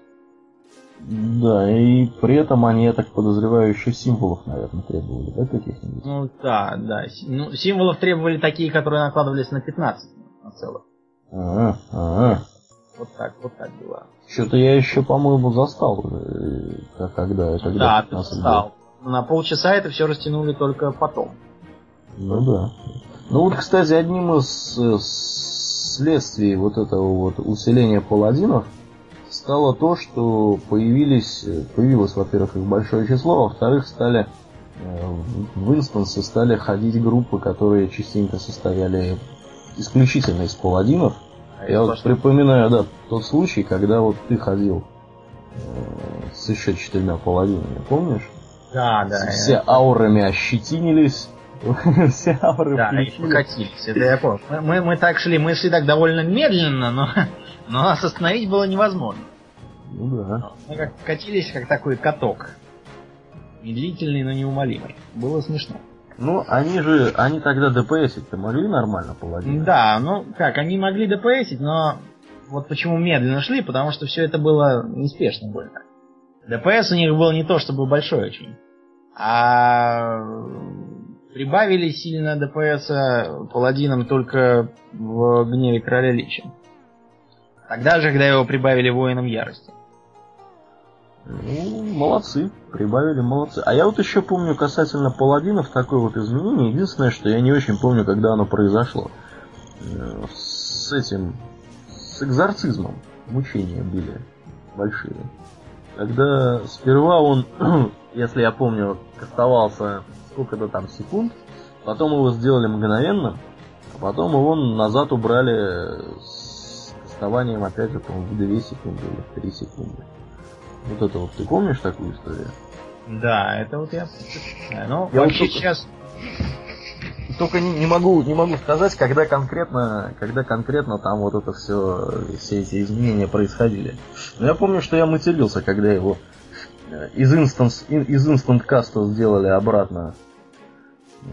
Да, и при этом они, я так подозреваю, еще символов, наверное, требовали, да, каких-нибудь? Ну да, да. Ну, символов требовали такие, которые накладывались на 15 на целых. Ага, ага. Вот так, вот так было. Что-то я еще, по-моему, застал э, когда, когда Да, ты застал. На полчаса это все растянули только потом. Ну да. Ну вот, кстати, одним из э, следствий вот этого вот усиления паладинов стало то, что появились, э, появилось, во-первых, их большое число, а во-вторых, стали в инстансе стали ходить группы, которые частенько состояли исключительно из паладинов, а Я вот припоминаю, да, тот случай, когда вот ты ходил э, с еще четырьмя половинами, помнишь? Да, да. Все я... аурами ощетинились. Все ауры Да, и покатились, это я помню. Мы, мы так шли, мы шли так довольно медленно, но, но нас остановить было невозможно. Ну да. Мы как катились, как такой каток. Медлительный, но неумолимый. Было смешно. Ну, они же, они тогда ДПСить-то могли нормально паладины? Да, ну как, они могли ДПСить, но вот почему медленно шли, потому что все это было неспешно больно. ДПС у них был не то чтобы большой очень, а прибавили сильно ДПС паладинам только в гневе короля Лича. Тогда же, когда его прибавили воинам ярости. Ну, молодцы, прибавили, молодцы. А я вот еще помню касательно паладинов такое вот изменение. Единственное, что я не очень помню, когда оно произошло. Э, с этим, с экзорцизмом мучения были большие. Когда сперва он, если я помню, кастовался сколько-то там секунд, потом его сделали мгновенно, а потом его назад убрали с кастованием, опять же, по-моему, в 2 секунды или в 3 секунды. Вот это вот, ты помнишь такую историю? Да, это вот я... Ну, я вообще вот сейчас... Только не, не могу не могу сказать, когда конкретно, когда конкретно там вот это все, все эти изменения происходили. Но я помню, что я матерился, когда его из инстанс из инстант каста сделали обратно э,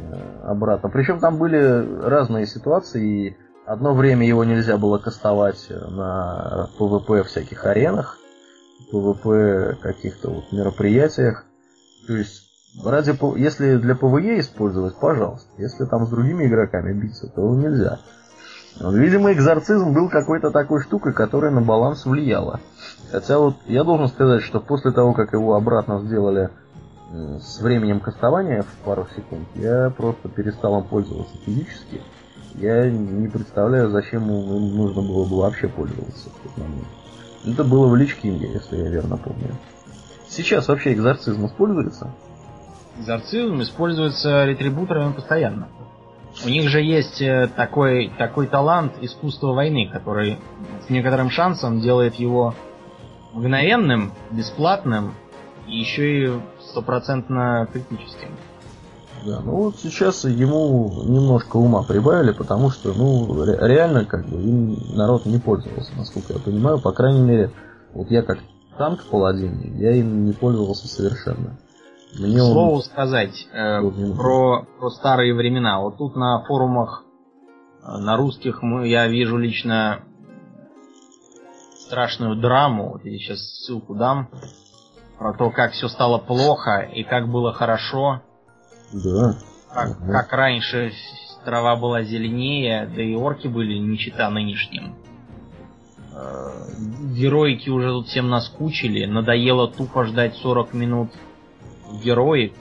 обратно. Причем там были разные ситуации. И одно время его нельзя было кастовать на PvP всяких аренах. PvP каких-то вот мероприятиях. То есть, ради, если для PvE использовать, пожалуйста. Если там с другими игроками биться, то нельзя. Видимо, экзорцизм был какой-то такой штукой, которая на баланс влияла. Хотя вот я должен сказать, что после того, как его обратно сделали с временем кастования в пару секунд я просто перестал им пользоваться физически. Я не представляю, зачем им нужно было бы вообще пользоваться. Это было в Личкинге, если я верно помню. Сейчас вообще экзорцизм используется? Экзорцизм используется ретрибуторами постоянно. У них же есть э, такой, такой талант искусства войны, который с некоторым шансом делает его мгновенным, бесплатным и еще и стопроцентно критическим. Да, ну вот сейчас ему немножко ума прибавили, потому что, ну, реально, как бы, им народ не пользовался, насколько я понимаю. По крайней мере, вот я как танк паладин, я им не пользовался совершенно. Мне Слово он... сказать э, про, про старые времена. Вот тут на форумах э, на русских мы, я вижу лично страшную драму. Вот я сейчас ссылку дам про то, как все стало плохо и как было хорошо. Да. Как, угу. как раньше трава была зеленее, да и орки были не чита нынешним. Э, героики уже тут всем наскучили, надоело тупо ждать 40 минут герои.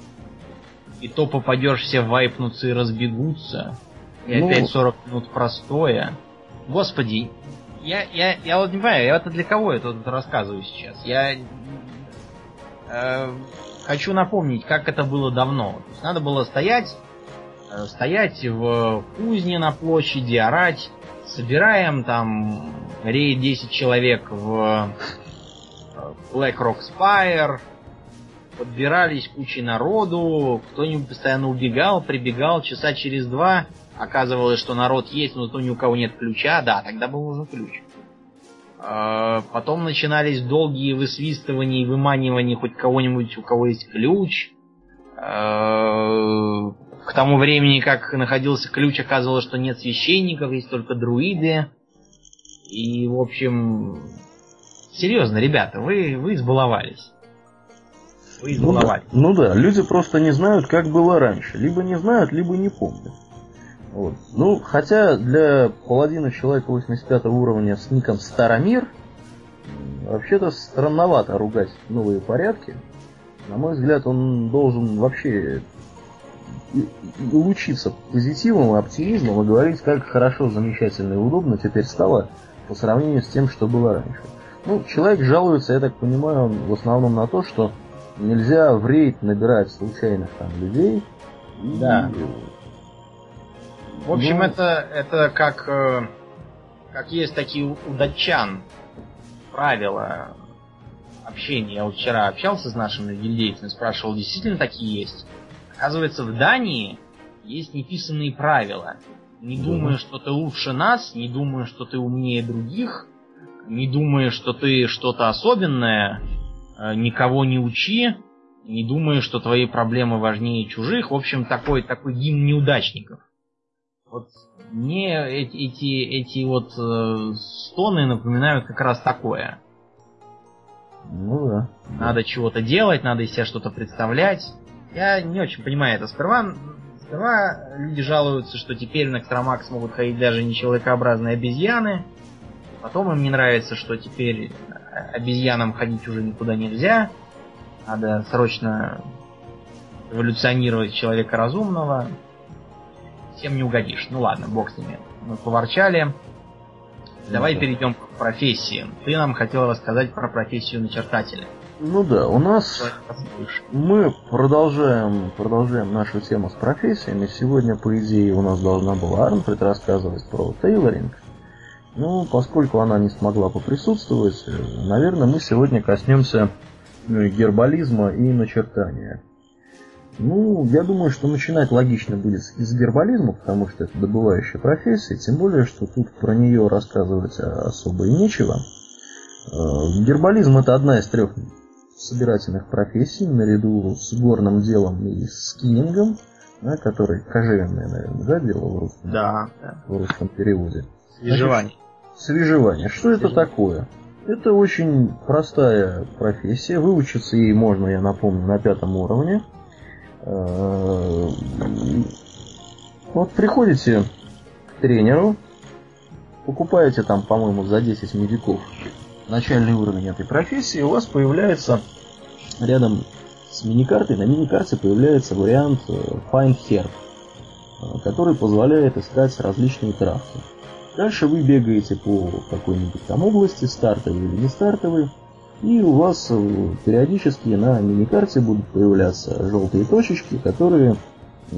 И то попадешь, все вайпнутся и разбегутся. И ну... опять 40 минут простое. Господи, я, я, я вот не понимаю, я это для кого я тут рассказываю сейчас? Я э, хочу напомнить, как это было давно. То есть надо было стоять, э, стоять в кузне на площади, орать, собираем там рейд 10 человек в э, Black Rock Spire, подбирались кучи народу, кто-нибудь постоянно убегал, прибегал, часа через два оказывалось, что народ есть, но зато ни у кого нет ключа, да, тогда был нужен ключ. А, потом начинались долгие высвистывания и выманивания хоть кого-нибудь, у кого есть ключ. А, к тому времени, как находился ключ, оказывалось, что нет священников, есть только друиды. И, в общем, серьезно, ребята, вы, вы избаловались. Вы избаловались. Ну, ну да, люди просто не знают, как было раньше. Либо не знают, либо не помнят. Вот. Ну, хотя для паладина человека 85 уровня с ником Старомир вообще-то странновато ругать новые порядки. На мой взгляд, он должен вообще лучиться позитивом и оптимизмом и говорить, как хорошо, замечательно и удобно теперь стало по сравнению с тем, что было раньше. Ну, человек жалуется, я так понимаю, в основном на то, что нельзя в рейд набирать случайных там людей. Да. И в общем, ну... это, это как, э, как есть такие у датчан правила общения. Я вот вчера общался с нашими гильдейцами, спрашивал, действительно такие есть? Оказывается, в Дании есть неписанные правила. Не да. думая, что ты лучше нас, не думая, что ты умнее других, не думая, что ты что-то особенное, э, никого не учи, не думая, что твои проблемы важнее чужих. В общем, такой, такой гимн неудачников. Вот мне эти, эти, эти вот э, стоны напоминают как раз такое. Ну да. Надо чего-то делать, надо из себя что-то представлять. Я не очень понимаю это. Сперва, сперва люди жалуются, что теперь на Экстрамак смогут ходить даже не человекообразные обезьяны. Потом им не нравится, что теперь обезьянам ходить уже никуда нельзя. Надо срочно эволюционировать человека разумного всем не угодишь. Ну ладно, бог с ними. Мы поворчали. Давай ну, перейдем к профессии. Ты нам хотел рассказать про профессию начертателя. Ну да, у нас мы продолжаем, продолжаем нашу тему с профессиями. Сегодня, по идее, у нас должна была Арнфрид рассказывать про тейлоринг. Ну, поскольку она не смогла поприсутствовать, наверное, мы сегодня коснемся ну, гербализма и начертания. Ну, я думаю, что начинать логично будет с гербализма, потому что это добывающая профессия, тем более, что тут про нее рассказывать особо и нечего. Э, гербализм это одна из трех собирательных профессий, наряду с горным делом и скинингом, да, который кожевенное, наверное, да, дело в русском, да, в русском переводе. Свежевание. Значит, свежевание. Что Свежевание. это такое? Это очень простая профессия. Выучиться ей можно, я напомню, на пятом уровне. Э, вот приходите к тренеру, покупаете там, по-моему, за 10 медиков начальный уровень этой профессии, у вас появляется рядом с миникартой, на миникарте появляется вариант э, Find Herb, э, который позволяет искать различные травки. Дальше вы бегаете по какой-нибудь там области, стартовой или не стартовой, и у вас э, периодически на миникарте будут появляться желтые точечки, которые,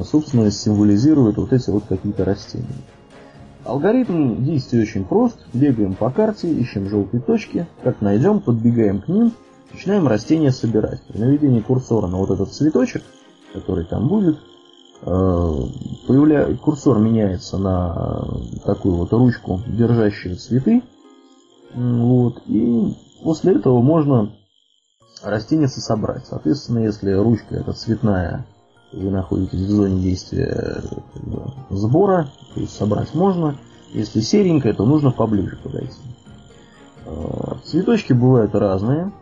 собственно, символизируют вот эти вот какие-то растения. Алгоритм действий очень прост. Бегаем по карте, ищем желтые точки. Как найдем, подбегаем к ним, начинаем растения собирать. При наведении курсора на вот этот цветочек, который там будет, э, появля... курсор меняется на такую вот ручку, держащую цветы. Вот, и после этого можно растеница собрать. Соответственно, если ручка эта цветная вы находитесь в зоне действия сбора, то есть собрать можно. Если серенькая, то нужно поближе подойти. А, цветочки бывают разные.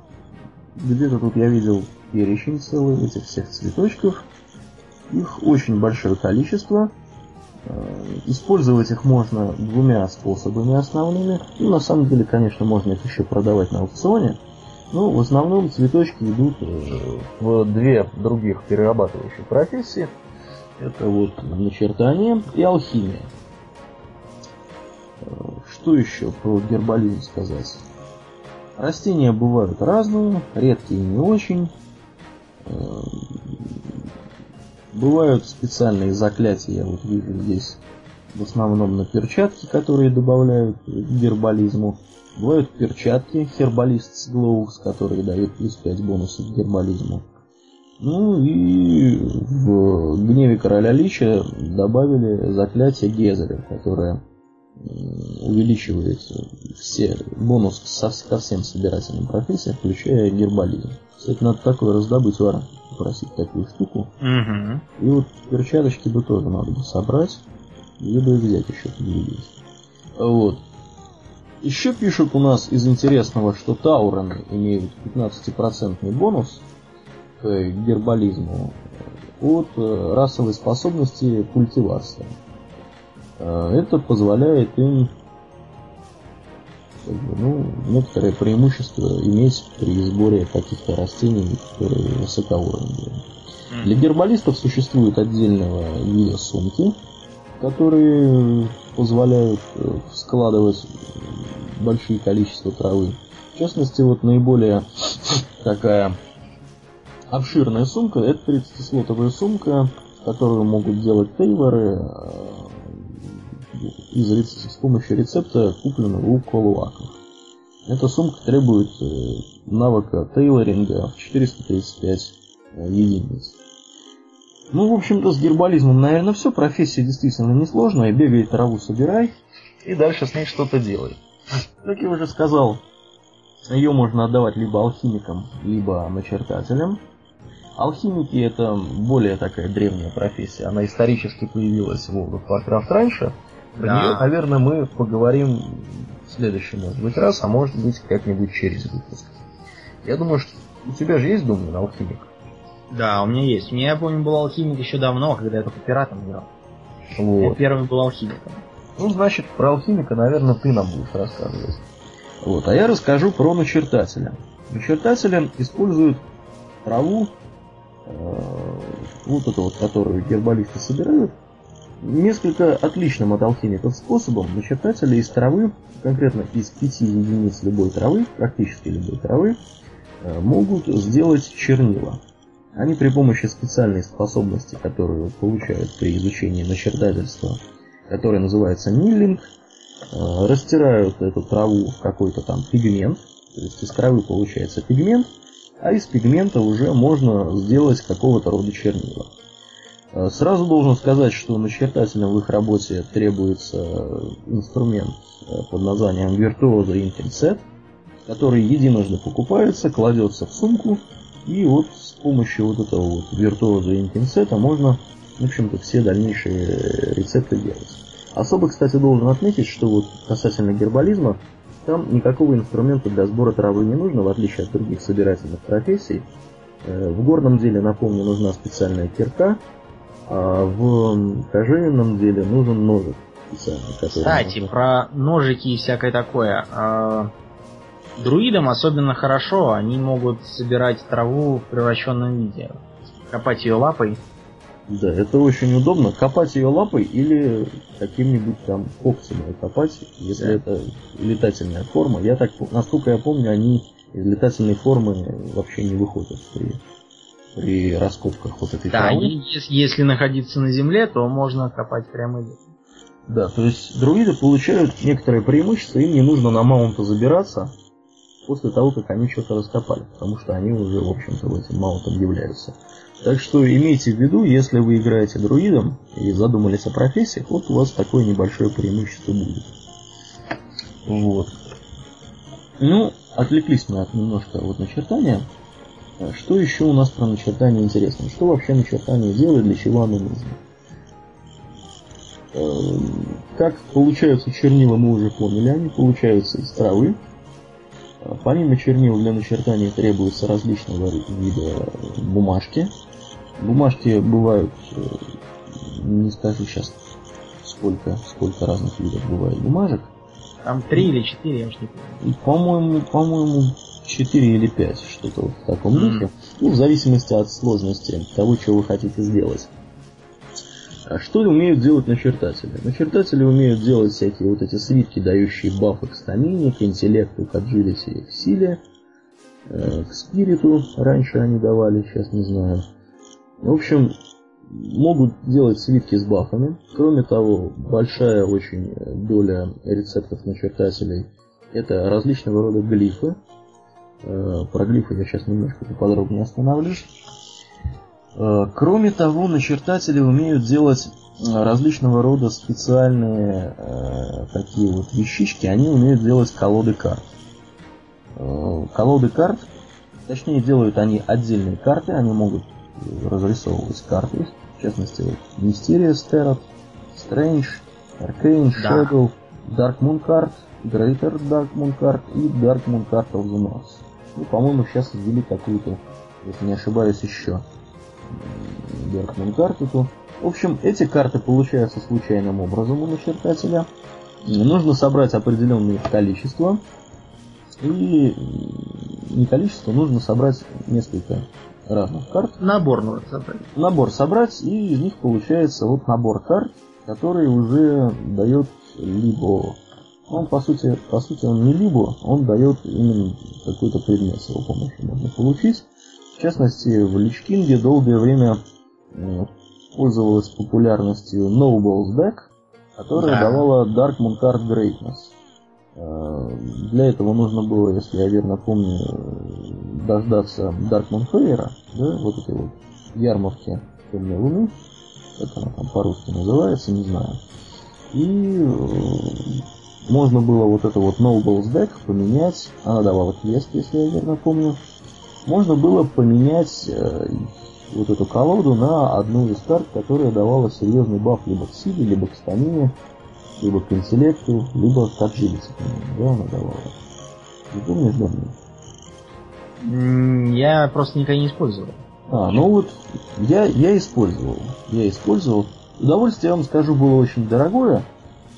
Где-то тут я видел перечень целый этих всех цветочков. Их очень большое количество. А, использовать их можно двумя способами основными. Ну, на самом деле, конечно, можно их еще продавать на аукционе. Ну, в основном цветочки идут э, в две других перерабатывающих профессии. Это вот начертание и алхимия. Э, что еще про гербализм сказать? Растения бывают разные, редкие не очень. Бывают специальные заклятия, я вот вижу здесь в основном на перчатки, которые добавляют гербализму. Бывают перчатки Herbalist's Gloves, которые дают плюс 5 бонусов к гербализму. Ну и в Гневе Короля Лича добавили заклятие Гезеля, которое увеличивает все бонус ко всем собирательным профессиям, включая гербализм. Кстати, надо такое раздобыть, Вара, попросить такую штуку. Угу. И вот перчаточки бы тоже надо бы собрать, и бы взять еще поглядеть. Вот. Еще пишут у нас из интересного, что Таурены имеют 15% бонус к гербализму от э, расовой способности культивации. Э, это позволяет им ну, некоторое преимущество иметь при сборе каких-то растений, которые высокоуровневые. Для гербалистов существует отдельного вида сумки, которые позволяют э, складывать большие количества травы. В частности, вот наиболее такая обширная сумка, это 30-слотовая сумка, которую могут делать тейлоры э, из, с помощью рецепта, купленного у колуаков. Эта сумка требует э, навыка тейлоринга в 435 единиц. Ну, в общем-то, с гербализмом, наверное, все. Профессия действительно несложная. Бегай, траву собирай, и дальше с ней что-то делай. Как я уже сказал, ее можно отдавать либо алхимикам, либо начертателям. Алхимики это более такая древняя профессия. Она исторически появилась в World of Warcraft раньше. Про да. нее, наверное, мы поговорим в следующий, может быть, раз, а может быть, как-нибудь через выпуск. Я думаю, что у тебя же есть, думаю, алхимик? Да, у меня есть. У меня, я помню, был алхимик еще давно, когда я только пиратом играл. Вот. Я первый был алхимиком. Ну, значит, про алхимика, наверное, ты нам будешь рассказывать. Вот, а я расскажу про начертателя. Начертателя используют траву, э, вот эту вот, которую гербалисты собирают, несколько отличным от алхимиков способом начертатели из травы, конкретно из пяти единиц любой травы, практически любой травы, э, могут сделать чернила. Они при помощи специальной способности, которую получают при изучении начертательства, которая называется миллинг, э, растирают эту траву в какой-то там пигмент, то есть из травы получается пигмент, а из пигмента уже можно сделать какого-то рода чернила. Э, сразу должен сказать, что начертателям в их работе требуется инструмент э, под названием Virtuoso Inking Set, который единожды покупается, кладется в сумку, и вот с помощью вот этого вот Virtuoso Inking можно в общем-то, все дальнейшие рецепты делать. Особо, кстати, должен отметить, что вот касательно гербализма, там никакого инструмента для сбора травы не нужно, в отличие от других собирательных профессий. Э, в горном деле, напомню, нужна специальная кирка, а в кожевенном деле нужен ножик специальный. Кстати, про ножики и всякое такое. А, Друидам особенно хорошо, они могут собирать траву в превращенном виде. Копать ее лапой. Да, это очень удобно. Копать ее лапой или каким-нибудь там когтем копать, если да. это летательная форма. Я так, насколько я помню, они из летательной формы вообще не выходят при, при раскопках вот этой да, травы. Если, если находиться на земле, то можно копать прямо здесь. Да, то есть друиды получают некоторые преимущества, им не нужно на маунта забираться после того, как они что-то раскопали, потому что они уже, в общем-то, в этим маунтом являются. Так что имейте в виду, если вы играете друидом и задумались о профессиях, вот у вас такое небольшое преимущество будет. Вот. Ну, отвлеклись мы от немножко от начертания. Что еще у нас про начертание интересно? Что вообще начертание делает, для чего оно нужно? Эм, как получаются чернила, мы уже поняли, они получаются из травы. Э, помимо чернил для начертания требуются различного вида бумажки. Бумажки бывают, э, не скажу сейчас, сколько, сколько разных видов бывает бумажек. Там три или четыре, я уж не помню. По-моему, по-моему, четыре или пять, что-то вот в таком mm. духе. Ну, в зависимости от сложности того, что вы хотите сделать. А что умеют делать начертатели? Начертатели умеют делать всякие вот эти свитки, дающие бафы к стамине, к интеллекту, к аджилити, к силе, э, к спириту. Раньше они давали, сейчас не знаю. В общем, могут делать свитки с бафами. Кроме того, большая очень доля рецептов начертателей это различного рода глифы. Э, про глифы я сейчас немножко поподробнее остановлюсь. Э, кроме того, начертатели умеют делать э, различного рода специальные э, такие вот вещички. Они умеют делать колоды карт. Э, колоды карт, точнее делают они отдельные карты, они могут разрисовывать карты. В частности, вот Mysterious Tarot, Strange, Arcane, да. Shadow, Dark Moon Card, Greater Dark Moon Card и Dark Moon Card of the North. Ну, по-моему, сейчас ввели какую-то, если не ошибаюсь, еще. Бергман карту. В общем, эти карты получаются случайным образом у начертателя. Нужно собрать определенное их количество. И не количество, нужно собрать несколько разных карт. Набор нужно собрать. Набор собрать, и из них получается вот набор карт, который уже дает либо... Он, по сути, по сути, он не либо, он дает именно какой-то предмет с его помощью можно получить. В частности, в Личкинге долгое время пользовалась популярностью Nobles Deck, которая да. давала Dark Moon Card Greatness. Э, для этого нужно было, если я верно помню, дождаться Dark Moon Fair, да, вот этой вот ярмарки Темной Луны, как она там по-русски называется, не знаю. И э, можно было вот это вот Nobles Deck поменять, она давала квест, если я верно помню, можно было поменять э, вот эту колоду на одну из карт, которая давала серьезный баф либо к силе, либо к стамине, либо к интеллекту, либо к agility, да, она давала. Не помнишь, Домин? Я просто никогда не использовал. А, ну вот, я, я использовал. Я использовал. Удовольствие, я вам скажу, было очень дорогое.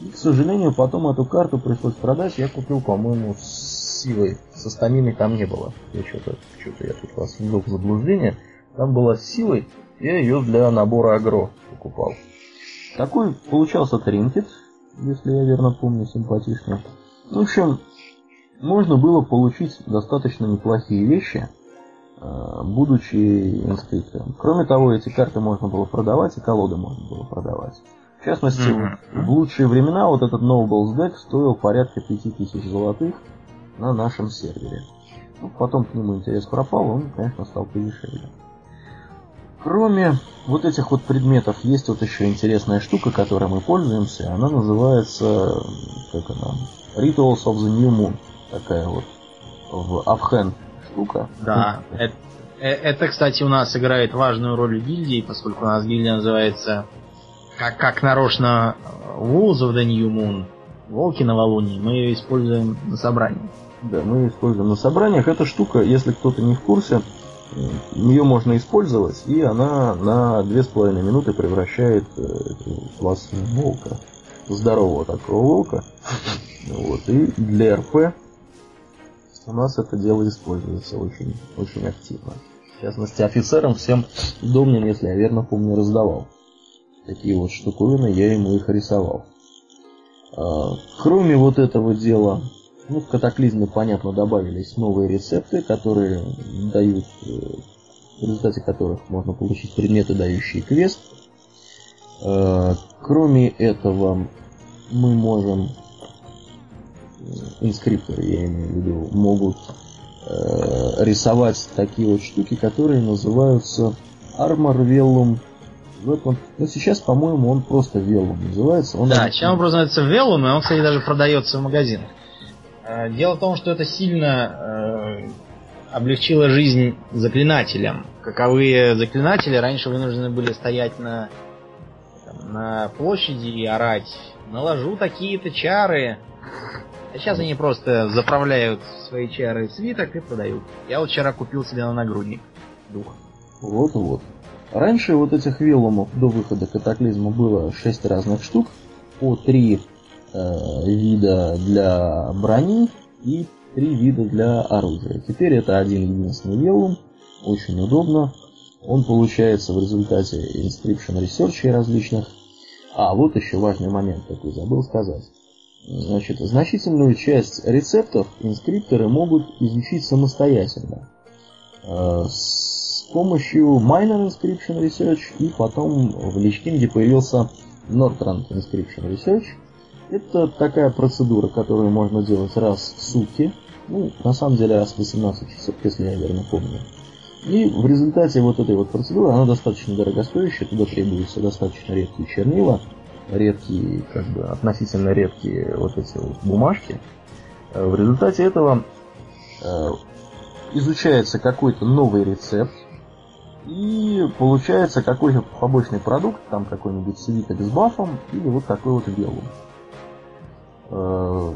И, к сожалению, потом эту карту пришлось продать. Я купил, по-моему, силой. Со стаминой там не было. Я что-то, что-то я тут вас ввел в заблуждение. Там была силой, я ее для набора агро покупал. Такой получался тринкет, если я верно помню, симпатичный. В общем, можно было получить достаточно неплохие вещи, э, будучи инскриптором. Кроме того, эти карты можно было продавать, и колоды можно было продавать. В частности, mm-hmm. в лучшие времена вот этот Nobles Deck стоил порядка 5000 золотых, на нашем сервере. Ну, потом к нему интерес пропал, он, конечно, стал подешевле. Кроме вот этих вот предметов, есть вот еще интересная штука, которой мы пользуемся. Она называется, как она, Rituals of the New Moon. Такая вот в Авхен штука. Да, это, э, это, кстати, у нас играет важную роль в гильдии, поскольку у нас гильдия называется как, как нарочно Wolves of the New Moon, Волки новолуние, мы ее используем на собрании. Да, мы используем на собраниях. Эта штука, если кто-то не в курсе, ее можно использовать, и она на две с половиной минуты превращает э, вас в волка. Здорового такого волка. Вот. И для РП у нас это дело используется очень, очень активно. В частности, офицерам всем Домнин, если я верно помню, раздавал. Такие вот штуковины, я ему их рисовал. А, кроме вот этого дела, ну, в катаклизме, понятно, добавились новые рецепты, которые дают, э, в результате которых можно получить предметы, дающие квест. А, кроме этого, мы можем, инскрипторы, я имею в виду, могут э, рисовать такие вот штуки, которые называются Armor Vellum Weapon. Ну, сейчас, по-моему, он просто Vellum называется. Он да, чем он просто называется Vellum, и он, кстати, даже продается в магазинах. Дело в том, что это сильно э, облегчило жизнь заклинателям. Каковые заклинатели раньше вынуждены были стоять на, там, на площади и орать наложу такие-то чары. А сейчас они просто заправляют свои чары в свиток и продают. Я вот вчера купил себе на нагрудник дух. Вот-вот. Раньше вот этих велумов до выхода катаклизма было 6 разных штук, по 3 э, вида для брони и 3 вида для оружия. Теперь это один единственный велум, очень удобно. Он получается в результате inscription research различных а, вот еще важный момент такой забыл сказать. Значит, значительную часть рецептов инскрипторы могут изучить самостоятельно. Э, с помощью Minor Inscription Research и потом в Личкинге появился Northrend Inscription Research. Это такая процедура, которую можно делать раз в сутки. Ну, на самом деле раз в 18 часов, если я верно помню. И в результате вот этой вот процедуры, она достаточно дорогостоящая, туда требуются достаточно редкие чернила, редкие, как бы относительно редкие вот эти вот бумажки. Э, в результате этого э, изучается какой-то новый рецепт, и получается какой-то побочный продукт, там какой-нибудь свиток с бафом, или вот такой вот белый. Э,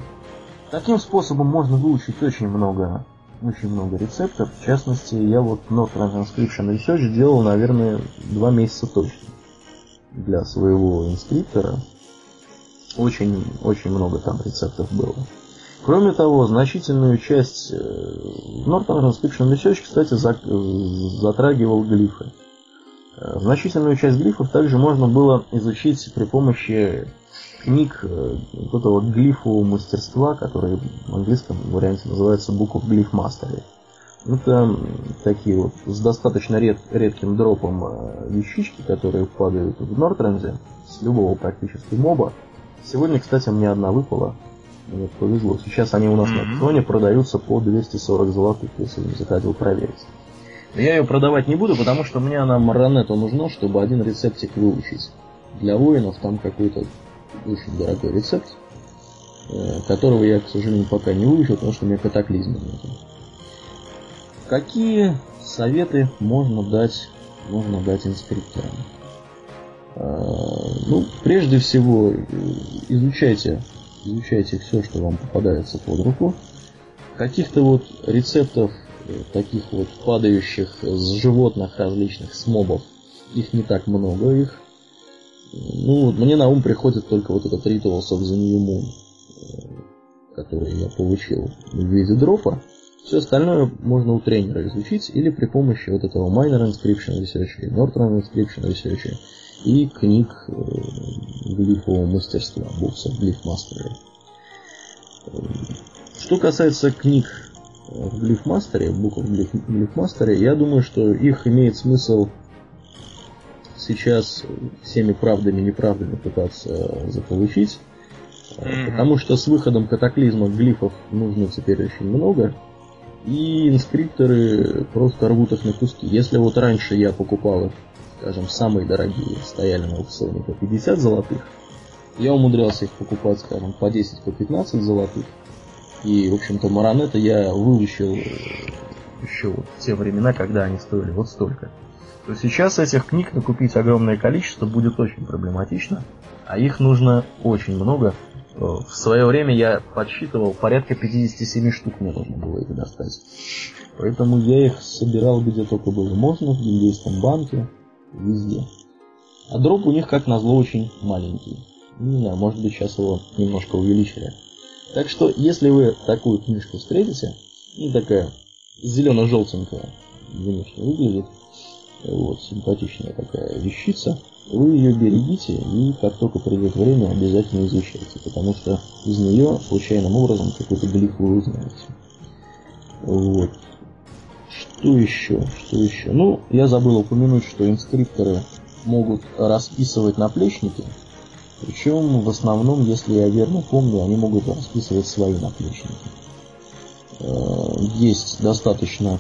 таким способом можно выучить очень много очень много рецептов. В частности, я вот Not Transcription Research делал, наверное, два месяца точно для своего инскриптора. Очень, очень много там рецептов было. Кроме того, значительную часть Norton Transcription Research, кстати, затрагивал глифы. Э, значительную часть глифов также можно было изучить при помощи книг э, вот этого глифового мастерства, который в английском варианте называется Book of Glyph Mastery. Это такие вот с достаточно ред, редким дропом э, вещички, которые падают в Нортренде с любого практически моба. Сегодня, кстати, мне одна выпала. Мне повезло. Сейчас они у нас mm-hmm. на аукционе продаются по 240 золотых, если не захотел проверить. Но я ее продавать не буду, потому что мне она Маронету нужно, чтобы один рецептик выучить. Для воинов там какой-то очень дорогой рецепт, э, которого я, к сожалению, пока не выучил, потому что у меня катаклизма нет. Какие советы можно дать, можно дать инспекторам? Э, ну, прежде всего, изучайте, изучайте все, что вам попадается под руку. Каких-то вот рецептов, э, таких вот падающих с животных различных, с мобов, их не так много, их ну, мне на ум приходит только вот этот Rituals of the New Moon, э, который я получил в виде дропа. Все остальное можно у тренера изучить или при помощи вот этого Minor Inscription Research, Northern Inscription Research и книг э, глифового мастерства, Books of Glyph Mastery. Э, что касается книг в Glyph Mastery, Book of Glyph Mastery, я думаю, что их имеет смысл сейчас всеми правдами и неправдами пытаться заполучить. Mm-hmm. Потому что с выходом катаклизма глифов нужно теперь очень много. И инскрипторы просто рвут их на куски. Если вот раньше я покупал их, скажем, самые дорогие, стояли на аукционе по 50 золотых, я умудрялся их покупать, скажем, по 10, по 15 золотых. И, в общем-то, маронеты я выучил еще вот в те времена, когда они стоили вот столько то сейчас этих книг накупить огромное количество будет очень проблематично, а их нужно очень много. Э, в свое время я подсчитывал, порядка 57 штук мне нужно было их достать. Поэтому я их собирал где только было можно, в Гильдейском банке, везде. А дроп у них, как назло, очень маленький. Не знаю, может быть сейчас его немножко увеличили. Так что, если вы такую книжку встретите, И такая зелено-желтенькая внешне выглядит. Вот, симпатичная такая вещица. Вы ее берегите и как только придет время, обязательно изучайте, потому что из нее случайным образом какой-то глиф вы узнаете. Вот. Что еще? Что еще? Ну, я забыл упомянуть, что инскрипторы могут расписывать наплечники, причем в основном, если я верно помню, они могут расписывать свои наплечники. Э, есть достаточно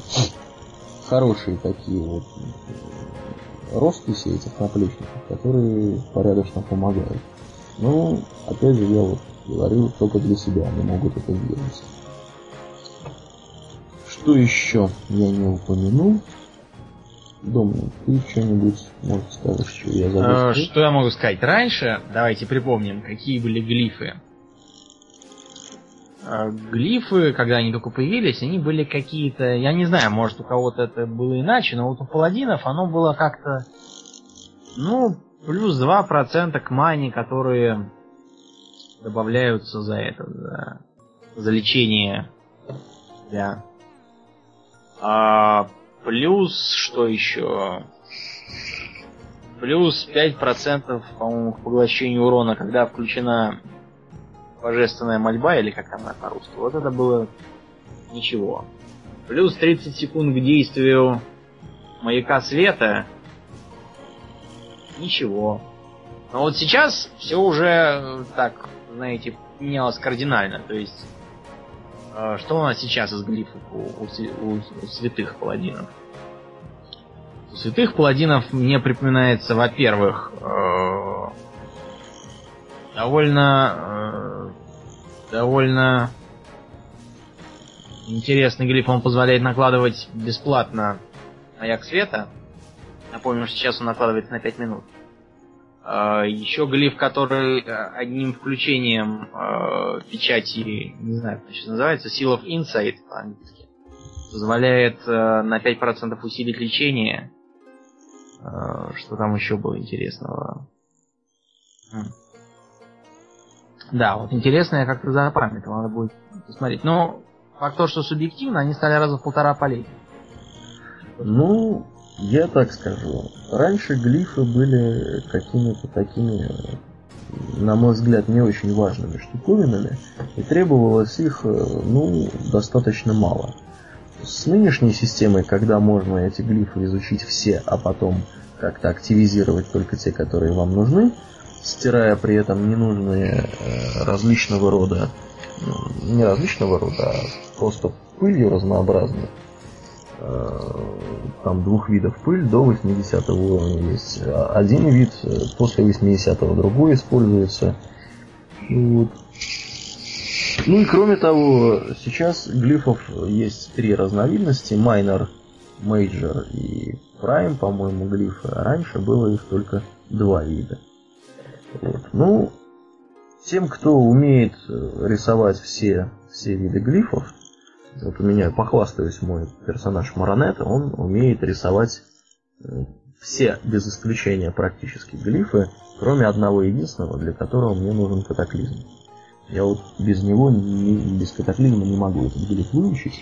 хорошие такие вот росписи этих наплечников, которые порядочно помогают. Ну, опять же, я вот говорю, только для себя они могут это сделать. Что еще я не упомянул? Домнин, ты что-нибудь, может, скажешь, что я забыл? А, что я могу сказать? Раньше, давайте припомним, какие были глифы. А, глифы, когда они только появились, они были какие-то, я не знаю, может у кого-то это было иначе, но вот у паладинов оно было как-то, ну, плюс 2% к мане, которые добавляются за это, за, за лечение. Да. А, плюс, что еще? Плюс 5%, по-моему, к поглощению урона, когда включена божественная мольба, или как она по-русски. Вот это было ничего. Плюс 30 секунд к действию маяка света. Ничего. Но вот сейчас все уже э, так, знаете, менялось кардинально. То есть что у нас сейчас из глифов у, у, у святых паладинов? У святых паладинов мне припоминается, во-первых, э, довольно э, довольно интересный глиф. Он позволяет накладывать бесплатно маяк света. Напомню, что сейчас он накладывается на 5 минут. А, Еще глиф, который э, одним включением э, печати, не знаю, как это называется, Seal of Insight по-английски, позволяет э, на 5% усилить лечение. Что там еще было интересного? Да, вот интересно, я как-то запамятовал, надо будет посмотреть. Но факт то, что субъективно, они стали раза в полтора полей. Ну, я так скажу. Раньше глифы были какими-то такими, на мой взгляд, не очень важными штуковинами, и требовалось их, э, ну, достаточно мало. С нынешней системой, когда можно эти глифы изучить все, а потом как-то активизировать только те, которые вам нужны, стирая при этом ненужные э, различного рода, ну, не различного рода, а просто пылью разнообразной, Э, там двух видов пыль до 80 уровня есть. Один вид э, после 80 другой используется. Вот. Ну и кроме того, сейчас глифов есть три разновидности. Minor, Major и Prime, по-моему, глифы. А раньше было их только два вида. Вот. Ну, тем, кто умеет рисовать все, все виды глифов, вот у меня, похвастаюсь, мой персонаж Маронета, он умеет рисовать э, все, без исключения практически, глифы, кроме одного единственного, для которого мне нужен катаклизм. Я вот без него, не, без катаклизма не могу этот глиф выучить,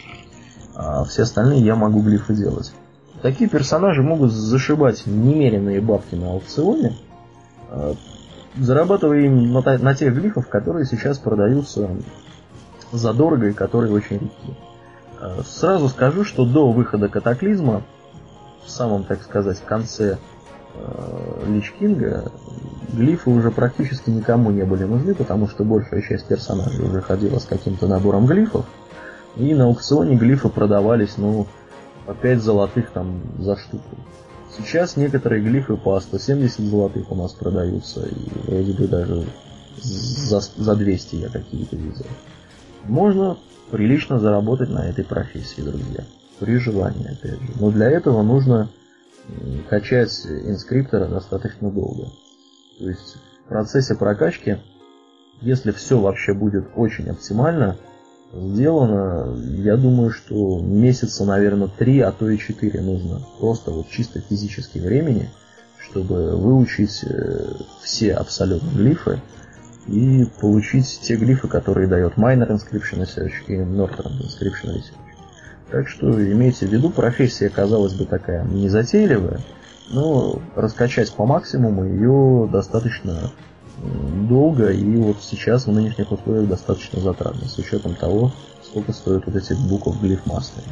а все остальные я могу глифы делать. Такие персонажи могут зашибать немеренные бабки на аукционе, э, зарабатывая им на, на тех глифов, которые сейчас продаются задорого и которые очень редки. Э, сразу скажу, что до выхода катаклизма, в самом, так сказать, конце э, Лич Кинга, глифы уже практически никому не были нужны, потому что большая часть персонажей уже ходила с каким-то набором глифов, и на аукционе глифы продавались, ну, по 5 золотых там за штуку. Сейчас некоторые глифы по 170 золотых у нас продаются, и вроде бы даже за, за 200 я какие-то видел. Можно прилично заработать на этой профессии, друзья. При желании, опять же. Но для этого нужно качать инскриптора достаточно долго. То есть в процессе прокачки, если все вообще будет очень оптимально сделано, я думаю, что месяца, наверное, три, а то и четыре нужно. Просто вот чисто физически времени, чтобы выучить э, все абсолютно глифы, и получить те глифы, которые дает Minor Inscription Research и Northern Inscription Research. Так что имейте в виду, профессия, казалось бы, такая незатейливая, но раскачать по максимуму ее достаточно долго и вот сейчас в нынешних условиях достаточно затратно, с учетом того, сколько стоят вот эти буквы глифмастеры.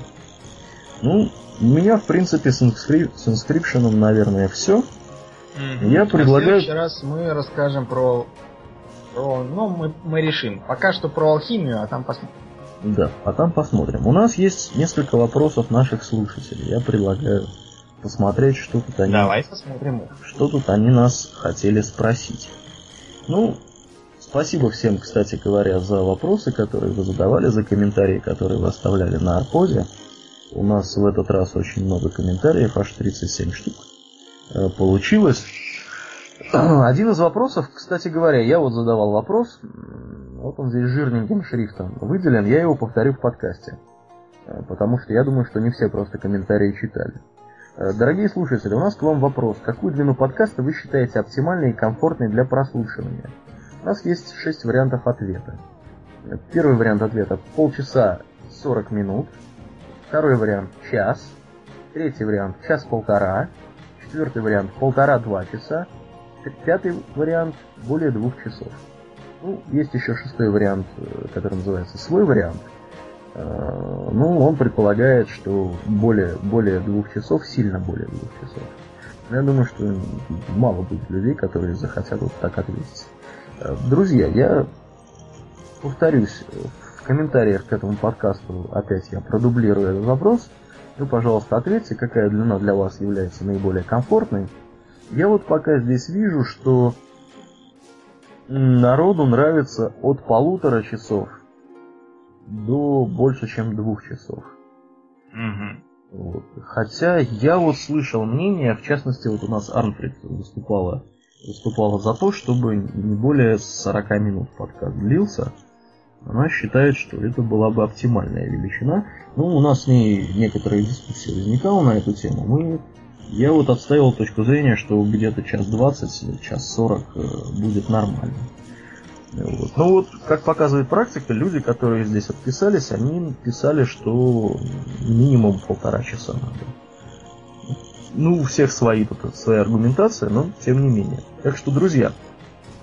Ну, у меня, в принципе, с, инскрип... с инскрипшеном, наверное, все. Mm-hmm. Я предлагаю... В следующий раз мы расскажем про... про... Ну, мы, мы решим. Пока что про алхимию, а там посмотрим. Да, а там посмотрим. У нас есть несколько вопросов наших слушателей. Я предлагаю посмотреть, что тут они... Давай посмотрим. Что тут они нас хотели спросить. Ну, спасибо всем, кстати говоря, за вопросы, которые вы задавали, за комментарии, которые вы оставляли на Арподе. У нас в этот раз очень много комментариев, аж 37 штук э, получилось. Один из вопросов, кстати говоря, я вот задавал вопрос, вот он здесь жирненьким шрифтом выделен, я его повторю в подкасте. Э, потому что я думаю, что не все просто комментарии читали. Э, дорогие слушатели, у нас к вам вопрос. Какую длину подкаста вы считаете оптимальной и комфортной для прослушивания? У нас есть шесть вариантов ответа. Первый вариант ответа полчаса 40 минут. Второй вариант час. Третий вариант час-полтора. Четвертый вариант полтора-два часа. Пятый вариант более двух часов. Ну, есть еще шестой вариант, э, который называется свой вариант. Э, ну, он предполагает, что более, более двух часов, сильно более двух часов. Я думаю, что мало будет людей, которые захотят вот так ответить. Э, друзья, я повторюсь, в комментариях к этому подкасту опять я продублирую этот вопрос. Вы, пожалуйста, ответьте, какая длина для вас является наиболее комфортной. Я вот пока здесь вижу, что народу нравится от полутора часов до больше, чем двух часов. Угу. Вот. Хотя я вот слышал мнение, в частности, вот у нас Арнфрид выступала, выступала за то, чтобы не более 40 минут подкаст длился. Она считает, что это была бы оптимальная величина. Ну, у нас с ней некоторая дискуссия возникала на эту тему. Мы, я вот отставил точку зрения, что где-то час 20, час 40 э, будет нормально. Вот. Ну вот, как показывает практика, люди, которые здесь отписались, они писали, что минимум полтора часа надо. Ну, у всех свои тут своя аргументация, но тем не менее. Так что, друзья,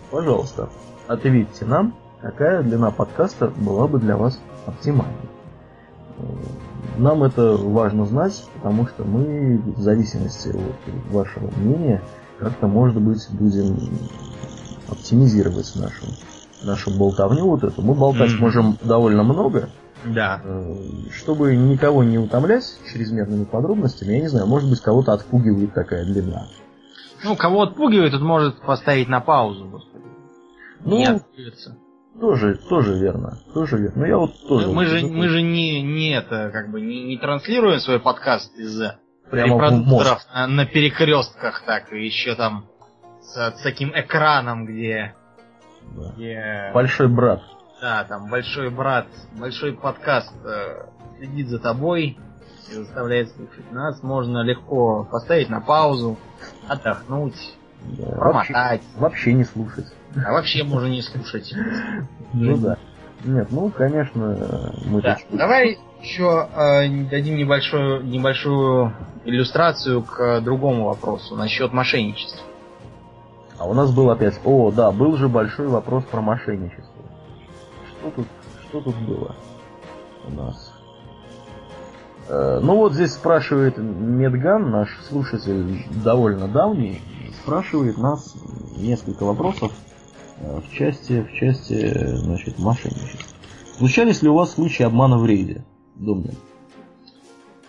пожалуйста, ответьте нам, какая длина подкаста была бы для вас оптимальной. Нам это важно знать, потому что мы в зависимости от вашего мнения как-то, может быть, будем оптимизировать нашу нашу болтовню вот эту. Мы болтать mm-hmm. можем довольно много. Да. Э, чтобы никого не утомлять чрезмерными подробностями, я не знаю, может быть, кого-то отпугивает такая длина. Ну, кого отпугивает, тот может поставить на паузу, господи. Ну, не Тоже, тоже верно. Тоже верно. Но я вот тоже. Мы, же, мы же не, не это, как бы, не, не транслируем свой подкаст из Прямо репродукторов на, на перекрестках, так, и еще там с, с таким экраном, где да. Yeah. Большой брат. Да, там большой брат, большой подкаст э, следит за тобой и заставляет слушать нас. Можно легко поставить на паузу, отдохнуть, да, промотать. Вообще, вообще не слушать. А вообще можно не слушать. Ну да. Нет, ну, конечно, мы да. Давай еще э, дадим небольшую, небольшую иллюстрацию к другому вопросу насчет мошенничества. А у нас был опять... О, да, был же большой вопрос про мошенничество. Что тут, что тут было у нас? Э, ну вот здесь спрашивает Медган, наш слушатель довольно давний, спрашивает нас несколько вопросов э, в части, в части значит, мошенничества. Случались ли у вас случаи обмана в рейде, Домнин?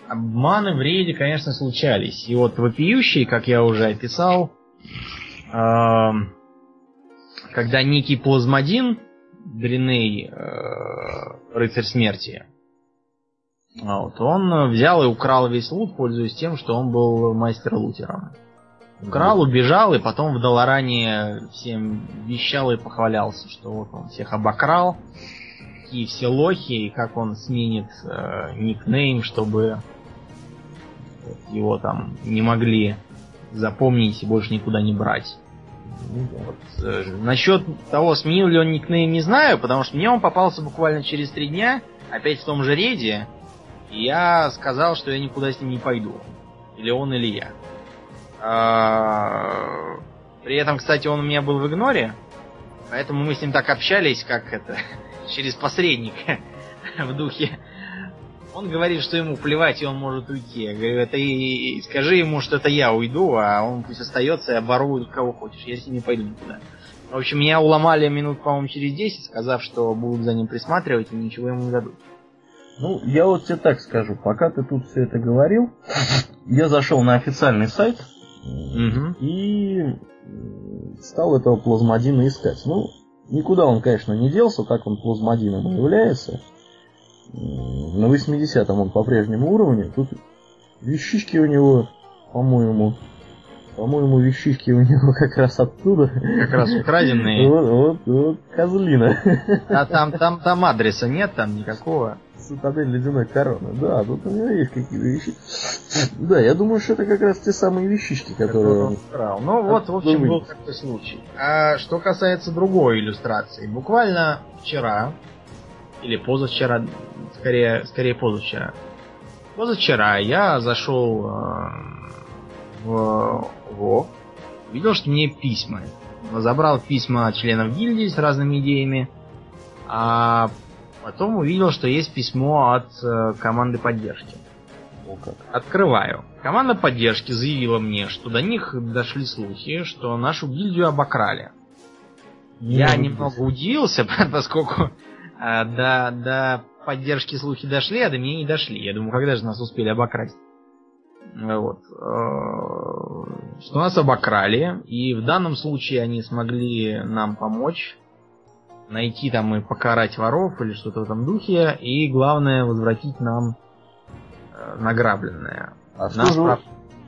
Обманы в рейде, конечно, случались. И вот вопиющий, как я уже описал, когда некий плазмодин, дреней э, рыцарь смерти, вот, он взял и украл весь лут, пользуясь тем, что он был мастер-лутером. Украл, убежал, и потом в Долоране всем вещал и похвалялся, что вот он всех обокрал, какие все лохи, и как он сменит э, никнейм, чтобы его там не могли запомнить и больше никуда не брать. Вот. Э, насчет того, сменил ли он никнейм, не знаю, потому что мне он попался буквально через три дня, опять в том же рейде. И я сказал, что я никуда с ним не пойду. Или он, или я. А, при этом, кстати, он у меня был в игноре, поэтому мы с ним так общались, как это, через посредника в духе. Он говорит, что ему плевать, и он может уйти. Я говорю, это и, и скажи ему, что это я уйду, а он пусть остается и оборует кого хочешь. Я с ним не пойду никуда. В общем, меня уломали минут, по-моему, через 10, сказав, что будут за ним присматривать и ничего ему не дадут. Ну, я вот тебе так скажу, пока ты тут все это говорил, я зашел на официальный сайт угу. и стал этого плазмодина искать. Ну, никуда он, конечно, не делся, так он плазмодином является. На 80-м он по-прежнему уровне. Тут вещички у него, по-моему, по-моему, вещички у него как раз оттуда. Как раз украденные. Вот, вот, вот, козлина. А там, там, там адреса нет, там никакого. Цитадель ледяной короны. Да, тут у него есть какие-то вещи. Да, я думаю, что это как раз те самые вещички, которые он украл. Ну вот, в общем, был такой случай. А что касается другой иллюстрации. Буквально вчера, или позавчера, скорее, скорее позавчера. Позавчера я зашел э, в ВО, увидел, что мне письма. Забрал письма членов гильдии с разными идеями, а потом увидел, что есть письмо от э, команды поддержки. О, как. Открываю. Команда поддержки заявила мне, что до них дошли слухи, что нашу гильдию обокрали. Не Я немного удивился, поскольку э, до, до поддержки слухи дошли, а до меня не дошли. Я думаю, когда же нас успели обокрасть? Вот. Э, что нас обокрали, и в данном случае они смогли нам помочь найти там и покарать воров или что-то в этом духе, и главное возвратить нам э, награбленное. А что, же, прав...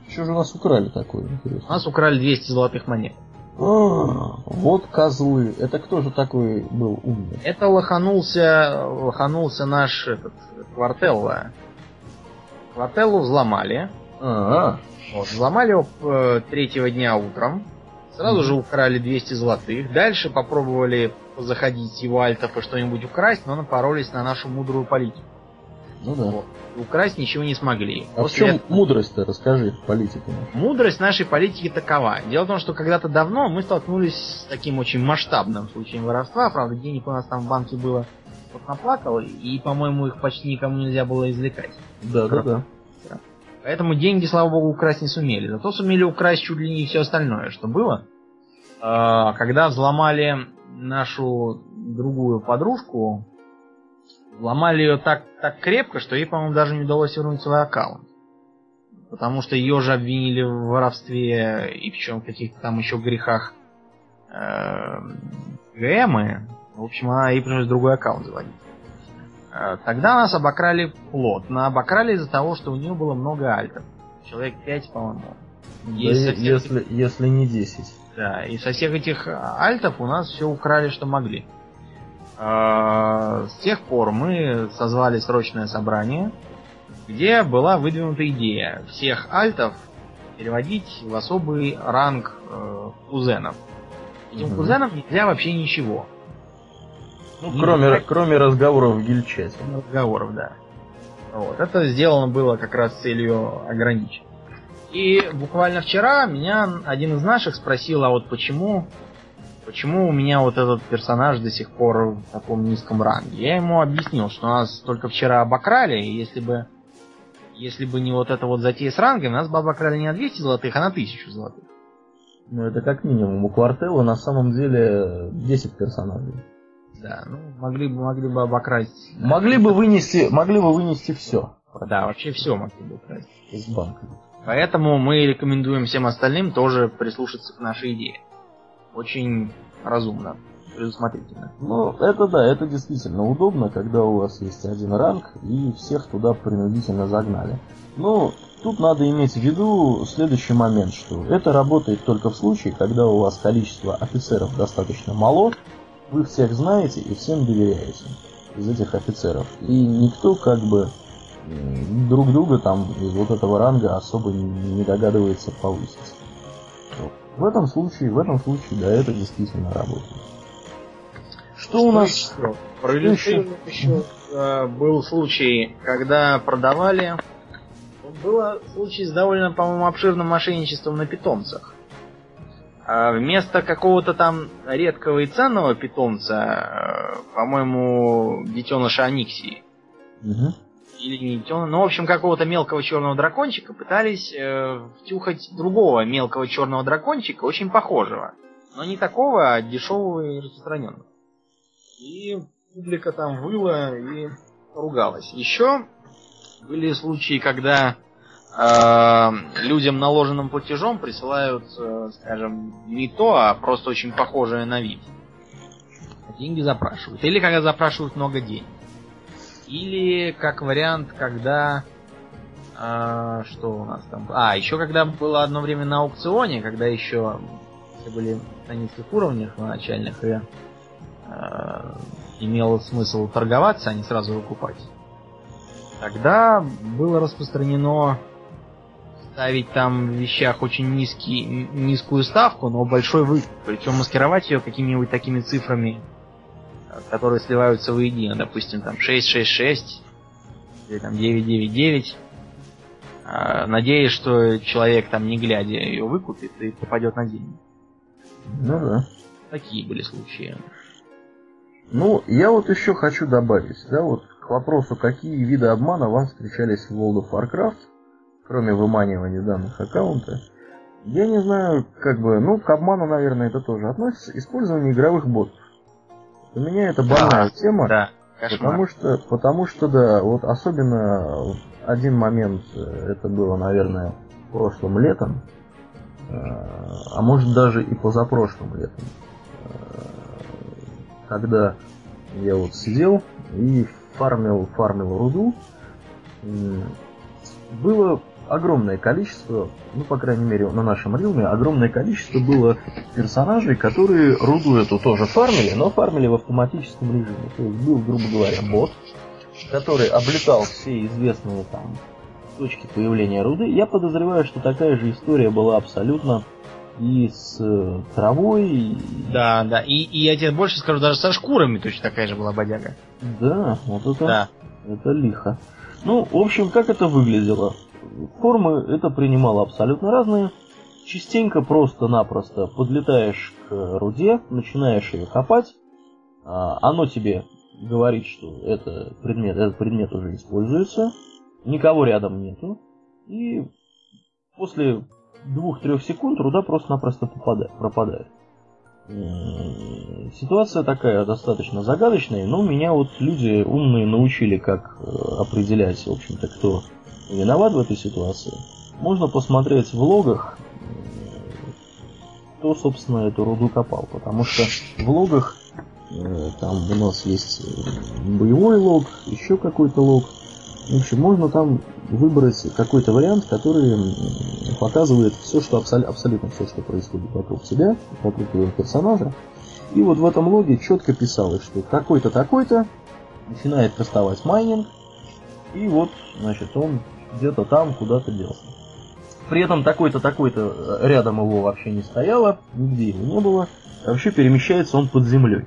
что же у нас украли такое? Интересно? Нас украли 200 золотых монет. А, вот козлы. Это кто же такой был умный? Это лоханулся, лоханулся наш этот, Квартелло. Квартеллу взломали. А-а. Вот, взломали его э, третьего дня утром. Сразу же украли 200 золотых. Дальше попробовали заходить его альтов и что-нибудь украсть, но напоролись на нашу мудрую политику. Ну да. Вот. Украсть ничего не смогли. А После в чем этого... мудрость-то, расскажи, политики? Мудрость нашей политики такова. Дело в том, что когда-то давно мы столкнулись с таким очень масштабным случаем воровства. Правда, денег у нас там в банке было вот наплакал, и, по-моему, их почти никому нельзя было извлекать. Да, да, да. Поэтому деньги, слава богу, украсть не сумели. Зато сумели украсть чуть ли не все остальное, что было. А, когда взломали нашу другую подружку, взломали ее так, так крепко, что ей, по-моему, даже не удалось вернуть свой аккаунт. Потому что ее же обвинили в воровстве и причем в каких-то там еще грехах э, ГМы. В общем, она ей пришлось другой аккаунт заводить. Э, тогда нас обокрали плотно. Обокрали из-за того, что у нее было много альтов. Человек 5, по-моему. Если, этих... если не 10. Да, и со всех этих альтов у нас все украли, что могли. Э, с тех пор мы созвали срочное собрание, где была выдвинута идея всех альтов переводить в особый ранг э, кузенов. Этим угу. кузенам нельзя вообще ничего. Ну, кроме, так... кроме разговоров в гильчате. Разговоров, да. Вот. Это сделано было как раз с целью ограничить. И буквально вчера меня один из наших спросил, а вот почему, почему у меня вот этот персонаж до сих пор в таком низком ранге. Я ему объяснил, что нас только вчера обокрали, и если бы, если бы не вот это вот затея с рангами, нас бы обокрали не на 200 золотых, а на 1000 золотых. Ну это как минимум. У квартела на самом деле 10 персонажей. Да, ну могли бы могли бы обокрасть. Могли бы вынести, могли бы вынести все. Да, вообще все могли бы украсть. Из банка. Поэтому мы рекомендуем всем остальным тоже прислушаться к нашей идее. Очень разумно, предусмотрительно. Ну, это да, это действительно удобно, когда у вас есть один ранг и всех туда принудительно загнали. Но тут надо иметь в виду следующий момент, что это работает только в случае, когда у вас количество офицеров достаточно мало, вы всех знаете и всем доверяете из этих офицеров. И никто как бы друг друга там из вот этого ранга особо не догадывается повысить. В этом случае, в этом случае, да, это действительно работает. Что, что у нас? Еще? Про еще? еще? э, был случай, когда продавали... Было случай с довольно, по-моему, обширным мошенничеством на питомцах. А вместо какого-то там редкого и ценного питомца, э, по-моему, детеныша Аниксии, угу. или не детеныша, ну, в общем, какого-то мелкого черного дракончика пытались э, втюхать другого мелкого черного дракончика, очень похожего. Но не такого, а дешевого и распространенного. И публика там выла и ругалась. Еще были случаи, когда людям наложенным платежом присылают, э, скажем, не то, а просто очень похожее на вид. деньги запрашивают. Или когда запрашивают много денег. Или, как вариант, когда... Э, что у нас там? А, еще когда было одно время на аукционе, когда еще все были на низких уровнях, на начальных, и э, имело смысл торговаться, а не сразу выкупать. Тогда было распространено ставить там в вещах очень низкий, низкую ставку, но большой выкуп. Причем маскировать ее какими-нибудь такими цифрами, которые сливаются воедино. Допустим, там 666 или там 999. А, надеясь, что человек там не глядя ее выкупит и попадет на деньги. Ну да. Такие были случаи. Ну, я вот еще хочу добавить, да, вот к вопросу, какие виды обмана вам встречались в World of Warcraft, кроме выманивания данных аккаунта. Я не знаю, как бы, ну, к обману, наверное, это тоже относится. Использование игровых ботов. У меня это больная да, тема. Да, потому что, потому что, да, вот особенно один момент, э, это было, наверное, прошлым летом, э, а может даже и позапрошлым летом, э, когда я вот сидел и фармил, фармил руду, было огромное количество, ну, по крайней мере, на нашем рилме, огромное количество было персонажей, которые руду эту тоже фармили, но фармили в автоматическом режиме. То есть был, грубо говоря, бот, который облетал все известные там точки появления руды. Я подозреваю, что такая же история была абсолютно и с э, травой. И... Да, да. И, и я тебе больше скажу, даже со шкурами точно такая же была бодяга. Да, вот это, да. это лихо. Ну, в общем, как это выглядело? Формы это принимало абсолютно разные. Частенько просто-напросто подлетаешь к руде, начинаешь ее копать, а, оно тебе говорит, что это предмет, этот предмет уже используется, никого рядом нету, и после двух-трех секунд руда просто-напросто пропадает. Ситуация такая достаточно загадочная, но меня вот люди умные научили, как э, определять, в общем-то, кто виноват в этой ситуации. Можно посмотреть в логах, кто, собственно, эту руду копал, потому что в логах э, там у нас есть боевой лог, еще какой-то лог, в общем, можно там выбрать какой-то вариант, который показывает все, что абсолютно все, что происходит вокруг тебя, вокруг твоего персонажа. И вот в этом логе четко писалось, что такой-то, такой-то начинает кастовать майнинг, и вот, значит, он где-то там куда-то делся. При этом такой-то, такой-то рядом его вообще не стояло, нигде его не было. А вообще перемещается он под землей.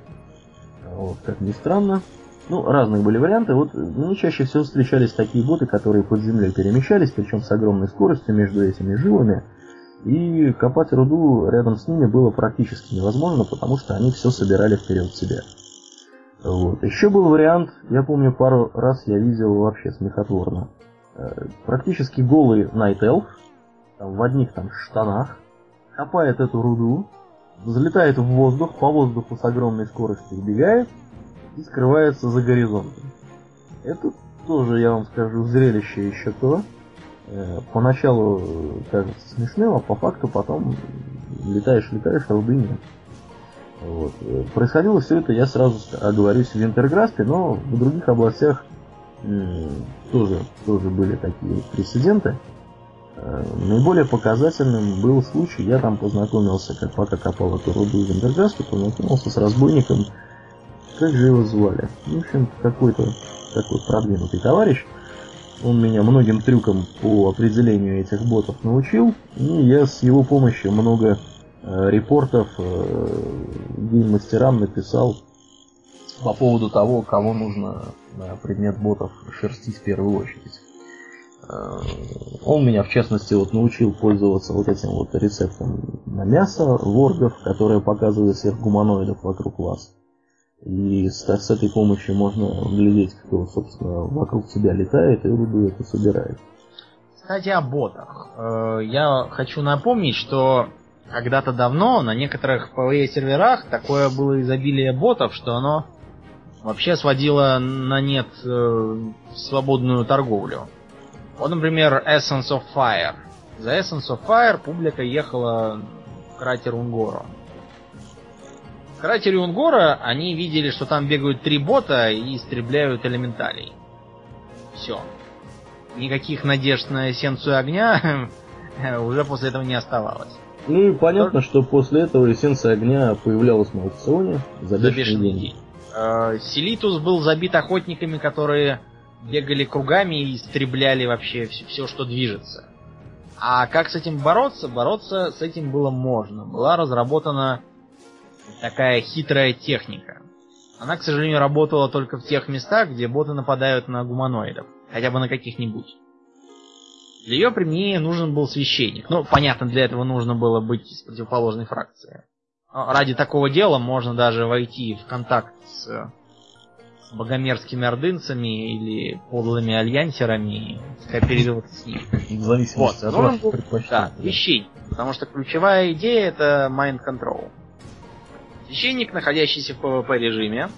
Вот, как ни странно. Ну, разные были варианты. Вот мне чаще всего встречались такие боты, которые под землей перемещались, причем с огромной скоростью между этими жилами. И копать руду рядом с ними было практически невозможно, потому что они все собирали вперед себя. Вот. Еще был вариант, я помню, пару раз я видел вообще смехотворно. Э, практически голый Night Elf, там, в одних там штанах, копает эту руду, взлетает в воздух, по воздуху с огромной скоростью убегает, и скрывается за горизонтом. Это тоже, я вам скажу, зрелище еще то. Э, поначалу кажется смешным, а по факту потом летаешь, летаешь, а руды нет. Вот. Происходило все это, я сразу оговорюсь, в Винтерграспе, но в других областях тоже, тоже были такие прецеденты. Э, наиболее показательным был случай, я там познакомился, как пока копал эту руду в Винтерграспе, познакомился с разбойником как же его звали? В общем, какой-то такой продвинутый товарищ. Он меня многим трюкам по определению этих ботов научил, и я с его помощью много э, репортов э, гейм-мастерам написал по поводу того, кого нужно на предмет ботов шерстить в первую очередь. Э, он меня, в частности, вот научил пользоваться вот этим вот рецептом на мясо воргов, которое показывает всех гуманоидов вокруг вас. И с, с этой помощью можно глядеть, кто, собственно, вокруг тебя летает и руду эту собирает. Кстати, о ботах. Э, я хочу напомнить, что когда-то давно на некоторых PvE серверах такое было изобилие ботов, что оно вообще сводило на нет э, свободную торговлю. Вот, например, Essence of Fire. За Essence of Fire публика ехала в кратер Унгоро. В кратере Унгора они видели, что там бегают три бота и истребляют элементалей. Все. Никаких надежд на эссенцию огня уже после этого не оставалось. Ну и понятно, что после этого эссенция огня появлялась на аукционе за бешеные деньги. Э, Селитус был забит охотниками, которые бегали кругами и истребляли вообще все, все, что движется. А как с этим бороться? Бороться с этим было можно. Была разработана такая хитрая техника. Она, к сожалению, работала только в тех местах, где боты нападают на гуманоидов. Хотя бы на каких-нибудь. Для ее применения нужен был священник. Ну, понятно, для этого нужно было быть из противоположной фракции. Ради такого дела можно даже войти в контакт с богомерзкими ордынцами или подлыми альянсерами и скооперироваться с ними. Вот. от ваших предпочтений. Да, вещей. Потому что ключевая идея это mind control. Священник, находящийся в PvP режиме,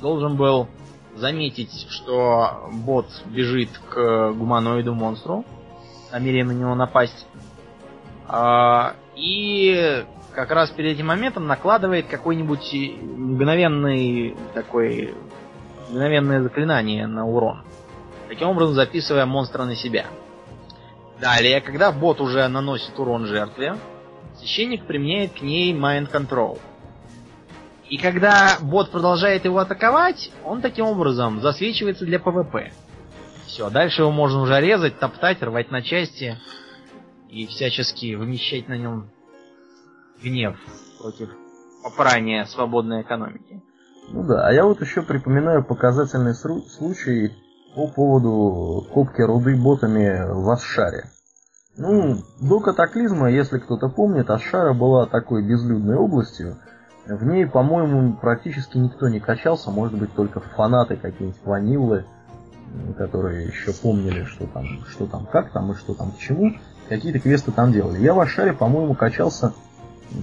должен был заметить, что бот бежит к гуманоиду монстру, намерен на него напасть. А, и как раз перед этим моментом накладывает какой-нибудь мгновенный такой мгновенное заклинание на урон. Таким образом записывая монстра на себя. Далее, когда бот уже наносит урон жертве, священник применяет к ней Mind Control. И когда бот продолжает его атаковать, он таким образом засвечивается для PvP. Все, дальше его можно уже резать, топтать, рвать на части и всячески вымещать на нем гнев против попрания свободной экономики. Ну да, а я вот еще припоминаю показательный случай по поводу копки руды ботами в Асшаре. Ну, до катаклизма, если кто-то помнит, Асшара была такой безлюдной областью. В ней, по-моему, практически никто не качался, может быть, только фанаты какие-нибудь ваниллы, которые еще помнили, что там, что там, как там и что там к чему, какие-то квесты там делали. Я в Ашаре, по-моему, качался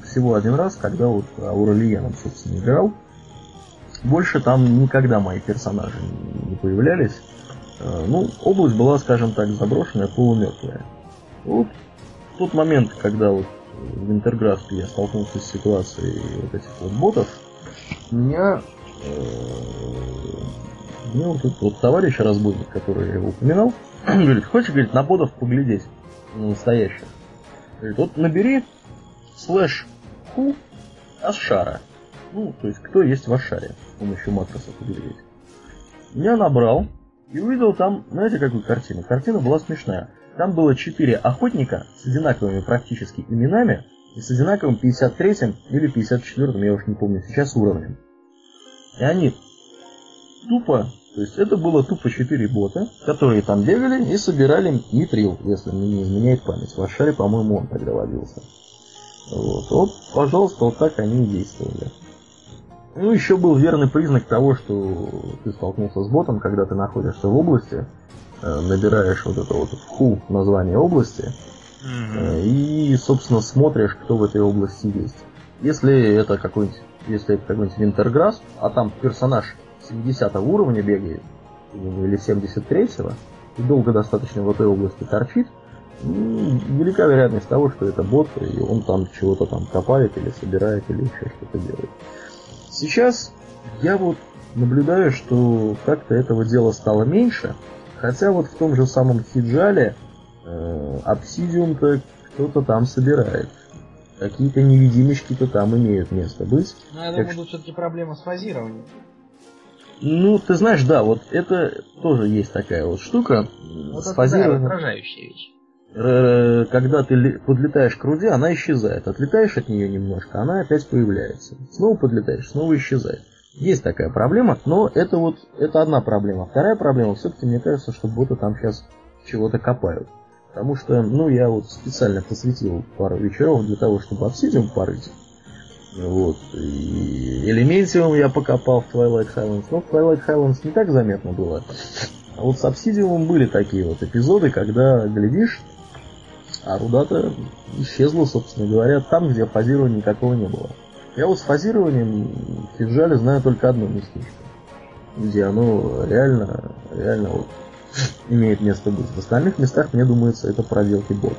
всего один раз, когда вот Аурелиеном, собственно, играл. Больше там никогда мои персонажи не появлялись. Э, ну, область была, скажем так, заброшенная, полумертвая. Вот в тот момент, когда вот в Интерграске я столкнулся с ситуацией вот этих вот ботов, меня э, мне вот этот вот товарищ разбойник, который я его упоминал, говорит, хочешь, говорит, на ботов поглядеть, на настоящих? Говорит, вот набери слэш ху Ашара. Ну, то есть, кто есть в Ашаре, с помощью макроса поглядеть. Я набрал и увидел там, знаете, какую картину? Картина была смешная. Там было четыре охотника с одинаковыми практически именами и с одинаковым 53-м или 54-м, я уж не помню сейчас, уровнем. И они тупо, то есть это было тупо четыре бота, которые там бегали и собирали митрил, если мне не изменяет память. В Ашаре, по-моему, он тогда водился. Вот. вот, пожалуйста, вот так они действовали. Ну, еще был верный признак того, что ты столкнулся с ботом, когда ты находишься в области, э, набираешь вот это вот ху название области, mm-hmm. и, собственно, смотришь, кто в этой области есть. Если это какой-нибудь, если это какой-нибудь Винтерграсс, а там персонаж 70 уровня бегает, или 73-го, и долго достаточно в этой области торчит, велика вероятность того, что это бот, и он там чего-то там копает или собирает, или еще что-то делает. Сейчас я вот наблюдаю, что как-то этого дела стало меньше, хотя вот в том же самом Хиджале э, обсидиум-то кто-то там собирает. Какие-то невидимочки-то там имеют место быть. Но я думаю, тут все-таки проблема с фазированием. Ну, ты знаешь, да, вот это тоже есть такая вот штука. Вот с это, фазированием. да, раздражающая вещь когда ты подлетаешь к руде, она исчезает. Отлетаешь от нее немножко, она опять появляется. Снова подлетаешь, снова исчезает. Есть такая проблема, но это вот это одна проблема. Вторая проблема, все-таки мне кажется, что боты там сейчас чего-то копают. Потому что, ну, я вот специально посвятил пару вечеров для того, чтобы обсидиум порыть. Вот. И Элементиум я покопал в Twilight Highlands. Но в Twilight Highlands не так заметно было. А вот с Обсидиумом были такие вот эпизоды, когда, глядишь, а руда-то исчезла, собственно говоря, там, где фазирования никакого не было. Я вот с фазированием в знаю только одно местечко, где оно реально, реально вот имеет место быть. В остальных местах, мне думается, это проделки бота.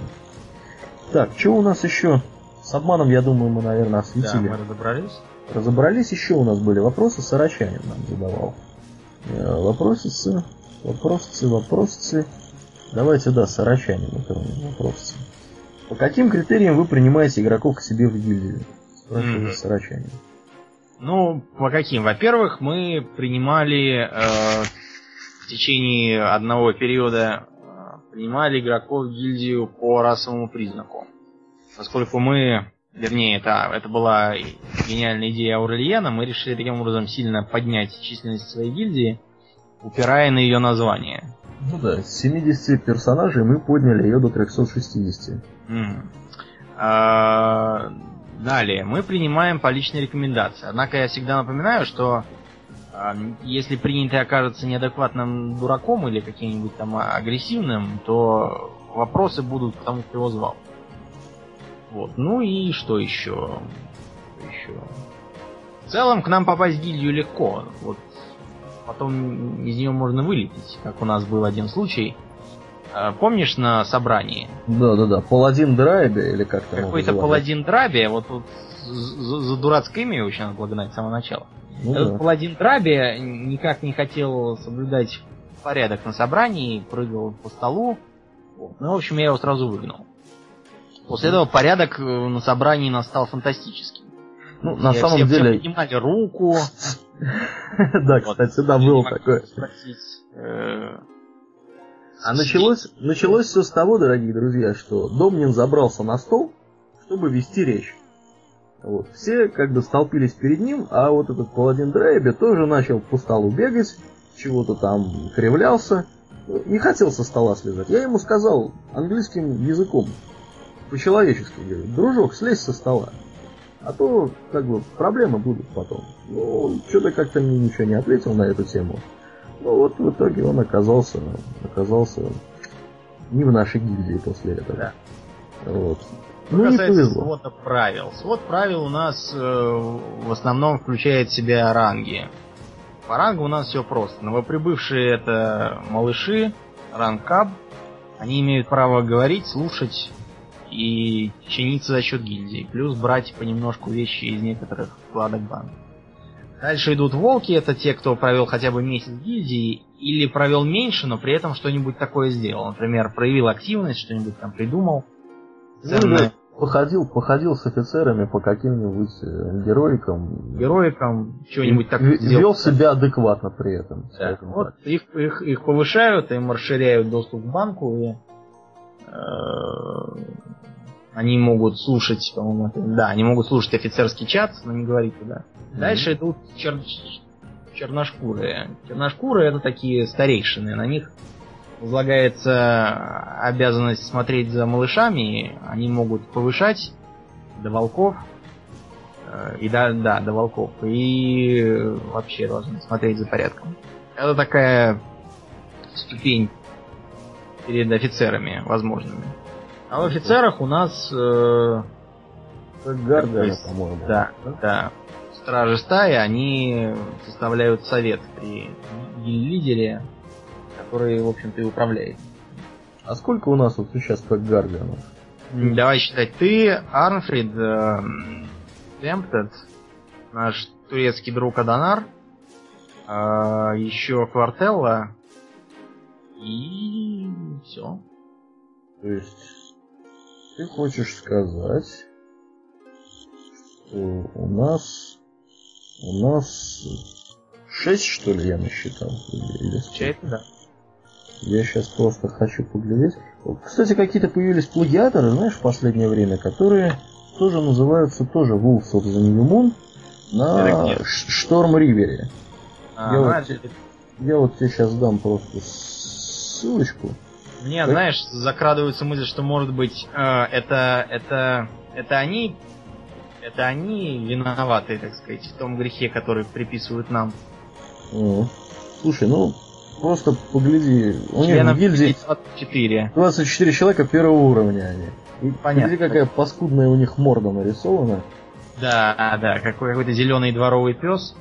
Так, что у нас еще? С обманом, я думаю, мы, наверное, осветили. Да, мы разобрались. Разобрались, еще у нас были вопросы, Сарачанин нам задавал. Э, вопросы, вопросы, вопросы. Давайте, да, Сарачанин, это вопросы. По каким критериям вы принимаете игроков к себе в гильдию? Спрашивает mm-hmm. Ну, по каким? Во-первых, мы принимали э, в течение одного периода э, принимали игроков в гильдию по расовому признаку. Поскольку мы, вернее, это, это была гениальная идея Аурельяна, мы решили таким образом сильно поднять численность своей гильдии, упирая на ее название. Ну да, с 70 персонажей мы подняли ее до 360. Mm. А, далее, мы принимаем по личной рекомендации. Однако я всегда напоминаю, что а, если принятый окажется неадекватным дураком или каким-нибудь там агрессивным, то вопросы будут к тому, кто его звал. Вот. Ну и что еще? еще? В целом к нам попасть в гильдию легко. Вот потом из нее можно вылететь, как у нас был один случай. А, помнишь на собрании? Да, да, да. Паладин Драйбе или как то Какой-то Паладин Драйбе, вот тут за, за дурацкое имя его еще надо благодарить с самого начала. Ну, Этот да. Паладин Драйбе никак не хотел соблюдать порядок на собрании, прыгал по столу. Ну, в общем, я его сразу выгнал. После этого порядок э, на собрании настал фантастический. Ну, на самом деле... поднимали руку. Да, кстати, да, было такое. Э, а началось, началось все с того, дорогие друзья, что Домнин забрался на стол, чтобы вести речь. Вот. Все как бы столпились перед ним, а вот этот паладин Дрейбе тоже начал по столу бегать, чего-то там кривлялся, не хотел со стола слезать. Я ему сказал английским языком, по-человечески говорю, дружок, слезь со стола. А то, как бы, проблемы будут потом. Ну, что-то как-то мне ничего не ответил на эту тему. Ну вот в итоге он оказался, оказался не в нашей гильдии после этого. Да. Вот. Ну, не повезло. свода правил. Свод правил у нас э, в основном включает в себя ранги. По рангу у нас все просто. Новоприбывшие это малыши, ранг каб. Они имеют право говорить, слушать, и чиниться за счет гильдии, плюс брать понемножку вещи из некоторых вкладок банка. Дальше идут волки, это те, кто провел хотя бы месяц гильдии, или провел меньше, но при этом что-нибудь такое сделал. Например, проявил активность, что-нибудь там придумал. Ценное. Ну, походил, походил с офицерами по каким-нибудь э, героикам. Героикам, что-нибудь такое сделал. Вел себя адекватно при этом. Да. Вот их, их, их повышают, им расширяют доступ к банку, и э, они могут слушать, по-моему, да, они могут слушать офицерский чат, но не говорить туда. Mm-hmm. Дальше идут чер... черношкурые. Черношкурые это такие старейшины, на них возлагается обязанность смотреть за малышами, они могут повышать до волков, э, и да, да, до волков, и вообще должны смотреть за порядком. Это такая ступень перед офицерами возможными. А в офицерах у нас... Э, Гардианы, по-моему. Да, да. Стражи стаи, они составляют совет при лидере, который, в общем-то, и управляет. А сколько у нас вот сейчас как Гардианов? Давай считать. Ты, Арнфрид, э, Темптед, наш турецкий друг Аданар, э, еще Квартелла и все. То есть ты хочешь сказать, что у нас у нас шесть, что ли, я насчитал? Или сколько? да. Я сейчас просто хочу поглядеть. Кстати, какие-то появились плагиаторы, знаешь, в последнее время, которые тоже называются тоже Wolves of the New Moon. На Шторм-Ривере. А, я, ну, вот, я вот тебе сейчас дам просто ссылочку. Мне, знаешь, закрадывается мысль, что может быть э, это это это они это они виноваты, так сказать, в том грехе, который приписывают нам. О. Слушай, ну просто погляди. У них в гильдии 24. 24 человека первого уровня они. И Понятно. Погляди, какая паскудная у них морда нарисована. Да, да, какой, какой-то зеленый дворовый пес.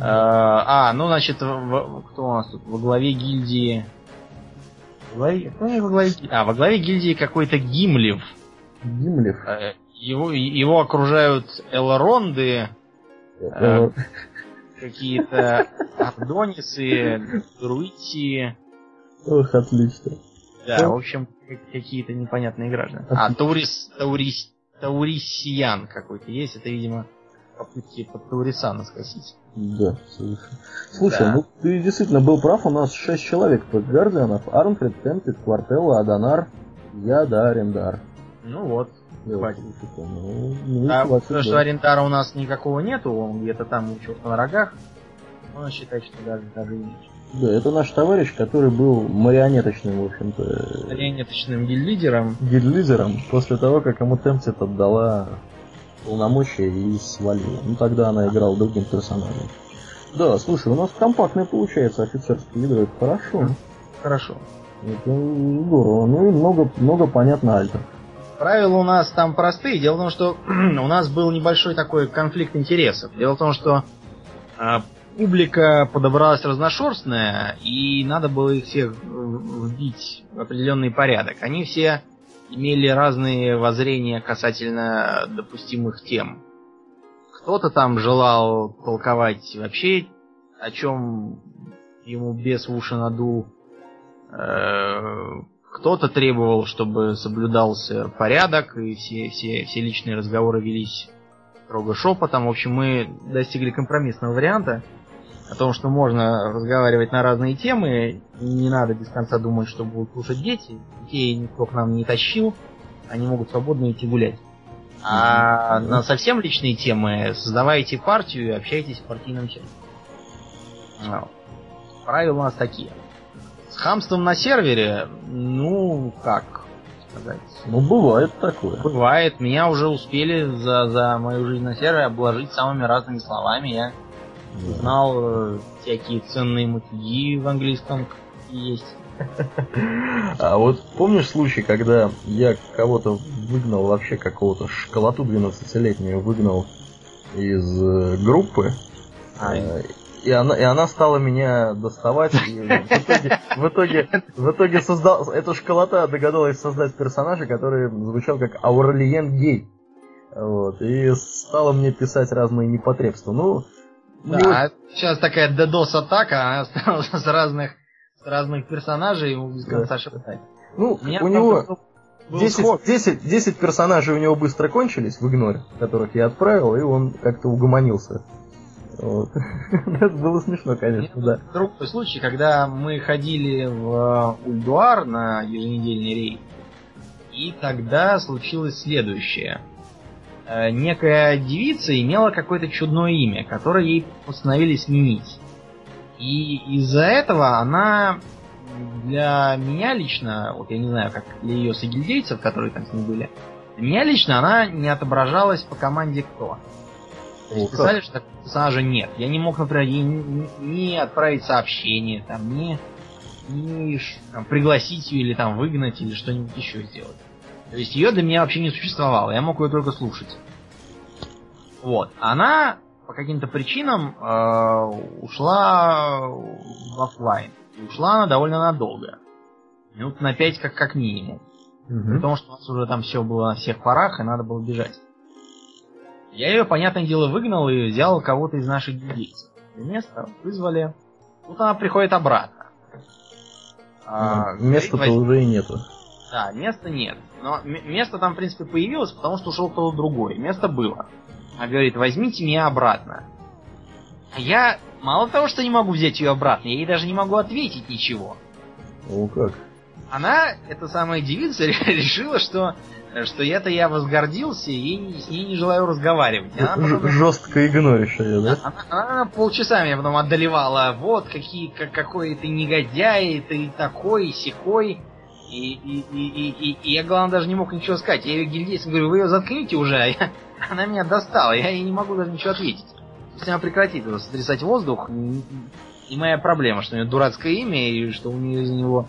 А, ну, значит, в- кто у нас тут? Во главе гильдии... Главе- кто них во главе? А, во главе гильдии какой-то Гимлев. Гимлев. Э, Его, его окружают Элронды, Э, какие-то Ардонисы, Друити. Ох, отлично. Да, в общем, как- какие-то непонятные граждане. А, Таурис, Таурис, Таурисиян какой-то есть. Это, видимо, попытки под Таурисана скосить. Да, совершенно. Слушай, Да. ну ты действительно был прав, у нас шесть человек под Гардианов. Арнфред, Темпит, Квартелла, Адонар, я, да, Арендар. Ну вот. Я Хватит. ну, ну, А хватит, то, что да. Арентара у нас никакого нету, он где-то там учился на рогах, можно считать, что даже, даже и меньше. Да, это наш товарищ, который был марионеточным, в общем-то, Марионеточным гильдлидером. гильдлизером после того, как ему Темптит отдала полномочия и свалила. Ну, тогда она играла другим персонажем. Да, слушай, у нас компактное получается офицерское ядро, это хорошо. Хорошо. Это здорово. Ну и много, много понятно альтов. Правила у нас там простые. Дело в том, что у нас был небольшой такой конфликт интересов. Дело в том, что а, публика подобралась разношерстная, и надо было их всех вбить в определенный порядок. Они все имели разные воззрения касательно допустимых тем. Кто-то там желал толковать вообще, о чем ему бес в уши надул. Э, Кто-то требовал, чтобы соблюдался порядок, и все, все, все личные разговоры велись строго шепотом. В общем, мы достигли компромиссного варианта о том, что можно разговаривать на разные темы, и не надо без конца думать, что будут слушать дети. Детей никто к нам не тащил, они могут свободно идти гулять. А на совсем личные темы создавайте партию и общайтесь в партийном чате. А, Правила у нас такие. С хамством на сервере, ну, как сказать, Ну, бывает такое. бывает. Меня уже успели за, за мою жизнь на сервере обложить самыми разными словами. Я Да. знал э, всякие ценные матюги в английском есть. А вот помнишь случай, когда я кого-то выгнал, вообще какого-то школоту 12-летнюю выгнал из э, группы, А, э, и она, и она стала меня доставать, и в итоге, в итоге, в итоге создал, эта школота догадалась создать персонажа, который звучал как Аурлиен Гей. Вот, и стала мне писать разные непотребства. Ну, мне вот- Да, сейчас такая DDoS-атака, она стала с разных, с разных персонажей ему без конца шептать. ну, меня у него был- был 10, сход. 10, 10 персонажей у него быстро кончились в игноре, которых я отправил, и он как-то угомонился. Вот. Это было смешно, конечно, да. Другой случай, когда мы ходили в Ульдуар на еженедельный рейд, и тогда случилось следующее. Э, Некая девица имела какое-то чудное имя, которое ей постановили сменить. И из-за этого она для меня лично, вот я не знаю, как для ее сагильдейцев, которые там с ней были, для меня лично она не отображалась по команде кто. О, писали, что такого персонажа нет. Я не мог, например, ей ни отправить сообщение, там, ни ш- там, пригласить ее или там выгнать или что-нибудь еще сделать. То есть ее для меня вообще не существовало, я мог ее только слушать. Вот. Она по каким-то причинам э, ушла в офлайн. И ушла она довольно надолго. Минут на пять как, как минимум. Мгм. Потому что у нас уже там все было на всех парах, и надо было бежать. Я ее, понятное дело, выгнал и взял кого-то из наших гильдейцев. Место вызвали. Тут она приходит обратно. А, Ну, Места-то уже и нету. Да, места нет. Но место там, в принципе, появилось, потому что ушел кто-то другой. Место было. Она говорит, возьмите меня обратно. А я мало того, что не могу взять ее обратно, я ей даже не могу ответить ничего. О, как. она, эта самая девица, решила, что что я-то я возгордился и с ней не желаю разговаривать. Она потом... Жестко игноришь ее, да? Она, она полчаса меня потом одолевала. Вот, какие, как, какой ты негодяй, ты такой, секой. И, и, и, и, и, я, главное, даже не мог ничего сказать. Я ее гильдейцам говорю, вы ее заткните уже, а я, она меня достала, я ей не могу даже ничего ответить. Пусть она прекратит его сотрясать воздух, и моя проблема, что у нее дурацкое имя, и что у нее из-за него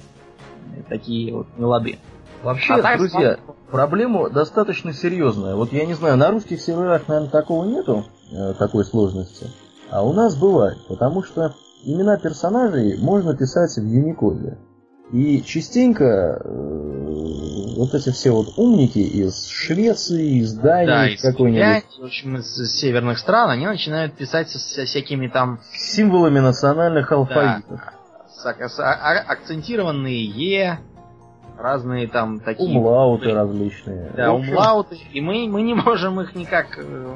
такие вот нелады. Вообще, а друзья, так, проблема достаточно серьезная. Вот я не знаю, на русских серверах, наверное, такого нету, э, такой сложности. А у нас бывает, потому что имена персонажей можно писать в Unicode. И частенько э, вот эти все вот умники из Швеции, из Дании, да, из какой-нибудь. В общем, из северных стран, они начинают писать со всякими там... Символами национальных алфавитов. Да, а, акцентированные Е, разные там такие... Умлауты различные. Да, общем... умлауты, и мы, мы не можем их никак, э,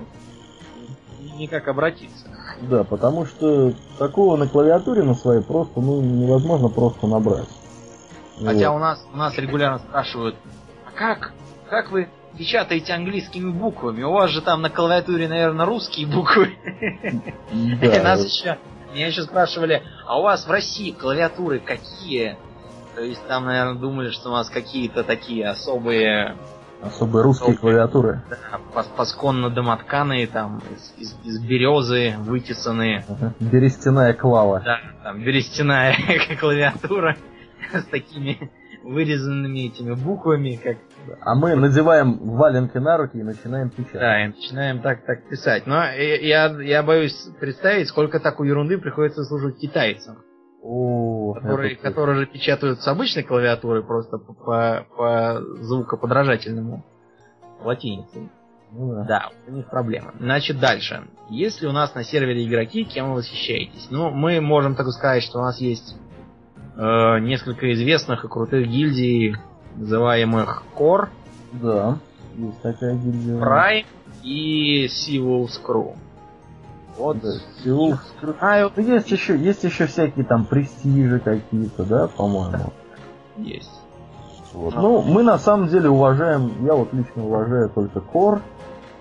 никак обратиться. Да, потому что такого на клавиатуре на своей просто ну, невозможно просто набрать. Хотя у нас у нас регулярно спрашивают, а как, как вы печатаете английскими буквами? У вас же там на клавиатуре, наверное, русские буквы. Да. Нас еще, меня еще спрашивали, а у вас в России клавиатуры какие? То есть там, наверное, думали, что у нас какие-то такие особые... Особые русские особые, клавиатуры. Да, пасконно-домотканые, там, из, из, из березы вытесанные. Берестяная клава. Да, там, берестяная клавиатура с такими вырезанными этими буквами, как... А мы надеваем валенки на руки и начинаем писать. Да, и начинаем так, так писать. Но я, я боюсь представить, сколько такой ерунды приходится служить китайцам. О, которые, которые же печатают с обычной клавиатуры просто по, по, по звукоподражательному латинице. Ну, да. да, у них проблема. Значит, дальше. Если у нас на сервере игроки, кем вы восхищаетесь? Ну, мы можем так сказать, что у нас есть э, несколько известных и крутых гильдий, называемых Core. Да, есть такая гильдия. Prime и Civil Screw. Вот, да, Сеул. А, вот есть еще, есть еще всякие там престижи какие-то, да, по-моему. Есть. Вот. Ну, мы на самом деле уважаем, я вот лично уважаю только Кор.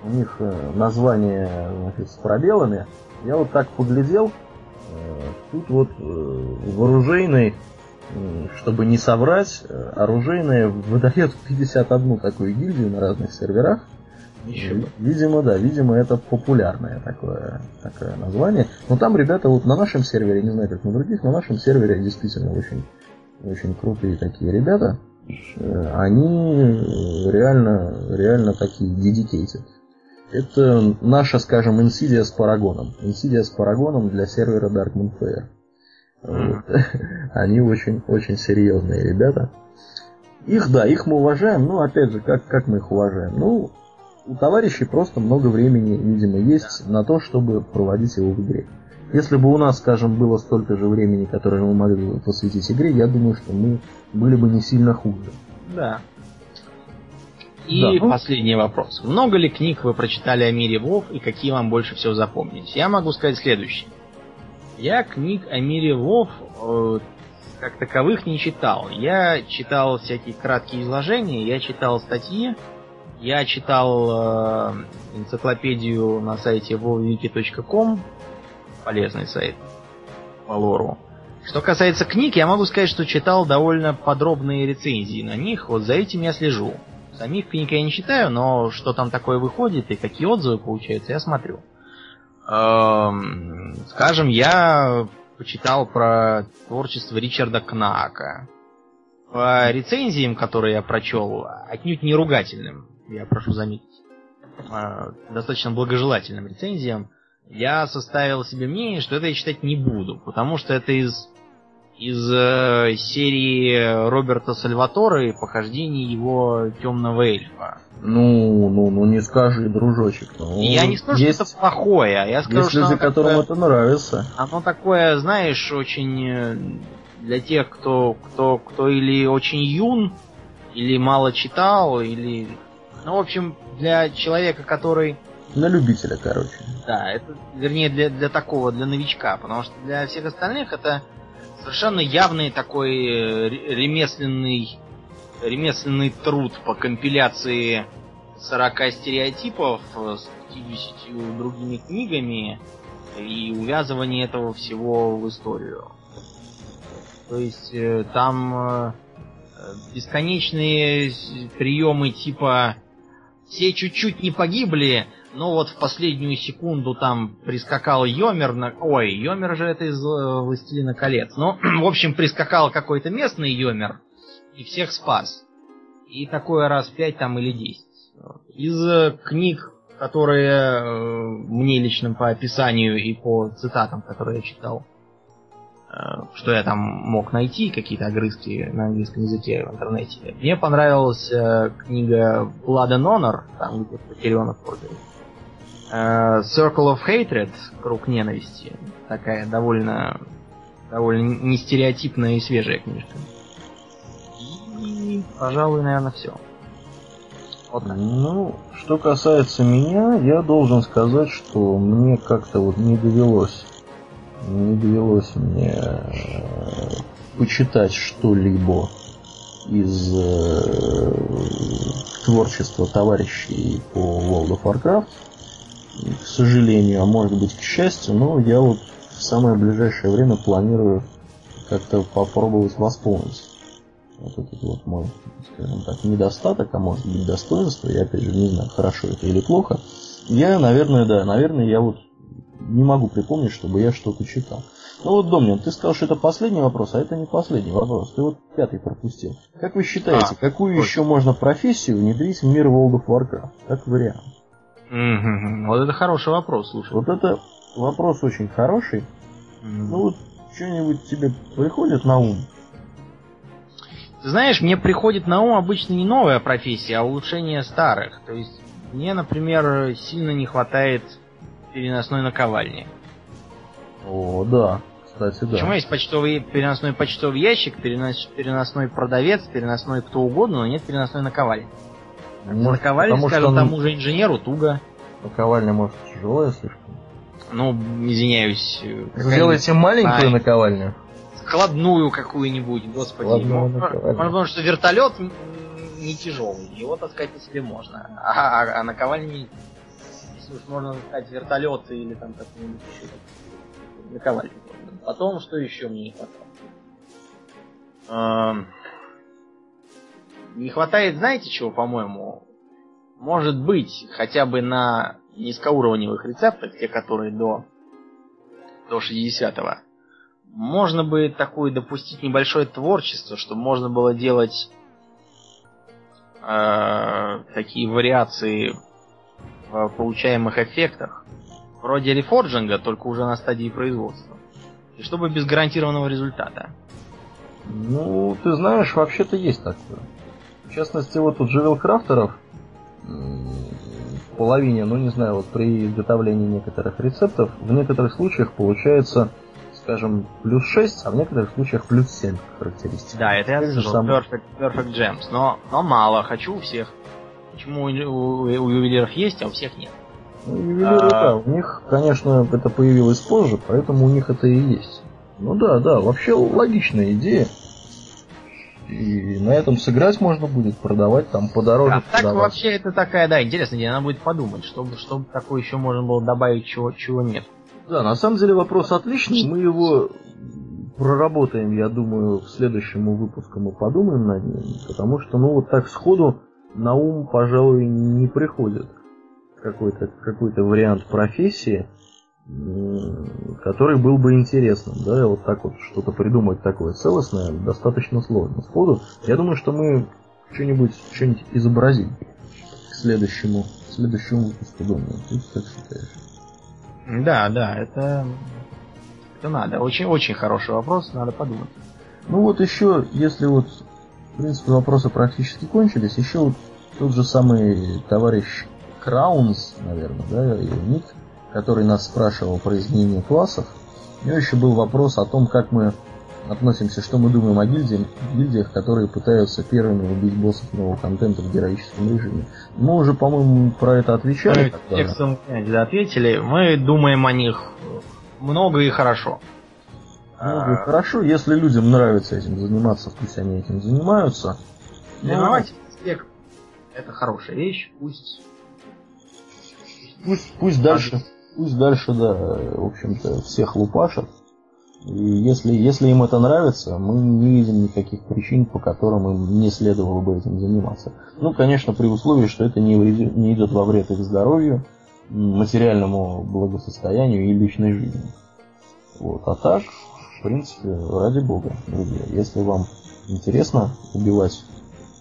У них э, название значит, с пробелами. Я вот так поглядел. Э, тут вот э, вооружейный, чтобы не соврать, оружейное выдает 51 такую гильдию на разных серверах. Еще бы. Видимо, да, видимо, это популярное такое, такое название. Но там ребята вот на нашем сервере, не знаю, как на других, на нашем сервере действительно очень, очень крутые такие ребята. Э, они реально, реально такие dedicated. Это наша, скажем, Insidia с Парагоном. Insidia с Парагоном для сервера Dark Moonfire. Вот. Они очень, очень серьезные ребята. Их, да, их мы уважаем, но опять же, как, как мы их уважаем? Ну, у товарищей просто много времени, видимо, есть на то, чтобы проводить его в игре. Если бы у нас, скажем, было столько же времени, которое мы могли бы посвятить игре, я думаю, что мы были бы не сильно хуже. Да. И да, ну... последний вопрос. Много ли книг вы прочитали о мире Вов и какие вам больше всего запомнились? Я могу сказать следующее. Я книг о мире Вов э, как таковых не читал. Я читал всякие краткие изложения, я читал статьи, я читал э, энциклопедию на сайте www.wiki.com, полезный сайт по лору. Что касается книг, я могу сказать, что читал довольно подробные рецензии на них, вот за этим я слежу. Самих книг я не читаю, но что там такое выходит и какие отзывы получаются, я смотрю. Эм, скажем, я почитал про творчество Ричарда Кнака. По рецензиям, которые я прочел, отнюдь не ругательным я прошу заметить, а, достаточно благожелательным рецензиям, я составил себе мнение, что это я читать не буду, потому что это из из э, серии Роберта Сальватора и похождений его темного эльфа. Ну, ну, ну не скажи, дружочек. Ну, я не скажу, есть, что это плохое, а я скажу, есть что люди, которым такое, это нравится. Оно такое, знаешь, очень э, для тех, кто, кто, кто или очень юн, или мало читал, или ну, в общем, для человека, который... На любителя, короче. Да, это, вернее, для, для такого, для новичка, потому что для всех остальных это совершенно явный такой э, ремесленный ремесленный труд по компиляции 40 стереотипов с 50 другими книгами и увязывание этого всего в историю. То есть э, там э, бесконечные приемы типа все чуть-чуть не погибли, но вот в последнюю секунду там прискакал Йомер на... Ой, Йомер же это из э, Властелина колец. Ну, в общем, прискакал какой-то местный Йомер и всех спас. И такое раз пять там или десять. Из книг которые э, мне лично по описанию и по цитатам, которые я читал, э, что я там мог найти, какие-то огрызки на английском языке в интернете. Мне понравилась э, книга Blood and Honor, там где Потеренок вроде. Circle of Hatred, Круг ненависти. Такая довольно довольно нестереотипная и свежая книжка. И, пожалуй, наверное, все. Вот Ну, что касается меня, я должен сказать, что мне как-то вот не довелось, не довелось мне э, почитать что-либо из э, творчества товарищей по World of Warcraft. К сожалению, а может быть к счастью, но я вот в самое ближайшее время планирую как-то попробовать восполнить вот этот вот мой, скажем так, недостаток, а может быть достоинство, я опять же не знаю, хорошо это или плохо. Я, наверное, да, наверное, я вот не могу припомнить, чтобы я что-то читал. Ну вот, Домнин, ты сказал, что это последний вопрос, а это не последний вопрос. Ты вот пятый пропустил. Как вы считаете, а, какую вот. еще можно профессию внедрить в мир World of Warcraft? Как вариант. Mm-hmm. Вот это хороший вопрос, слушай. Вот это вопрос очень хороший. Mm-hmm. Ну вот что-нибудь тебе приходит на ум? Ты знаешь, мне приходит на ум обычно не новая профессия, а улучшение старых. То есть мне, например, сильно не хватает переносной наковальни. О, да. Кстати, да. Почему есть почтовый, переносной почтовый ящик, перенос, переносной продавец, переносной кто угодно, но нет переносной наковальни? Может, наковальня, скажем, он... тому же инженеру туго. Наковальня, может, тяжелая слишком? Ну, извиняюсь. Сделайте маленькую а, наковальню складную какую-нибудь, господи. Потому что вертолет не тяжелый, его таскать на себе можно. А, а, а наковальни, если уж можно таскать вертолет или там какую-нибудь еще наковальню. Потом, что еще мне не хватает? Не хватает, знаете чего, по-моему? Может быть, хотя бы на низкоуровневых рецептах, те, которые до, до 60-го, можно бы такое допустить небольшое творчество, чтобы можно было делать э, такие вариации в получаемых эффектах, вроде рефорджинга, только уже на стадии производства. И чтобы без гарантированного результата. Ну, ты знаешь, вообще-то есть такое. В частности, вот у Джевел Крафтеров в половине, ну не знаю, вот при изготовлении некоторых рецептов, в некоторых случаях получается скажем, плюс 6, а в некоторых случаях плюс 7 характеристик. Да, это я слышал, сам... Perfect, Perfect Gems, но, но мало, хочу у всех. Почему у, у, у ювелиров есть, а у всех нет? Ну, ювелиры, а... да, у них, конечно, это появилось позже, поэтому у них это и есть. Ну да, да, вообще логичная идея. И на этом сыграть можно будет, продавать там подороже. А так вообще это такая, да, интересная идея. Надо будет подумать, чтобы, чтобы такое еще можно было добавить, чего, чего нет. Да, на самом деле вопрос отличный. Мы его проработаем, я думаю, в следующем выпуске мы подумаем над ним, потому что, ну, вот так сходу на ум, пожалуй, не приходит какой-то какой вариант профессии, который был бы интересным, да, вот так вот что-то придумать такое целостное достаточно сложно. Сходу, я думаю, что мы что-нибудь что-нибудь изобразим к следующему, к следующему выпуску, думаю. Ты как считаешь? Да, да, это, это надо. Очень, очень хороший вопрос, надо подумать. Ну вот еще, если вот, в принципе, вопросы практически кончились, еще вот тот же самый товарищ Краунс, наверное, да, или ник, который нас спрашивал про изменение классов, у него еще был вопрос о том, как мы относимся, что мы думаем о гильдиях, гильдиях, которые пытаются первыми убить боссов нового контента в героическом режиме. Мы уже, по-моему, про это отвечали. Мы текстом ответили. Мы думаем о них много и хорошо. Ну, а... хорошо, если людям нравится этим заниматься, пусть они этим занимаются. Тренировать но... это хорошая вещь, пусть... Пусть, пусть дальше, пусть дальше, да, в общем-то, всех лупашат. И если, если им это нравится, мы не видим никаких причин, по которым им не следовало бы этим заниматься. Ну, конечно, при условии, что это не, вредит, не идет во вред их здоровью, материальному благосостоянию и личной жизни. Вот. А так, в принципе, ради бога, друзья, если вам интересно убивать,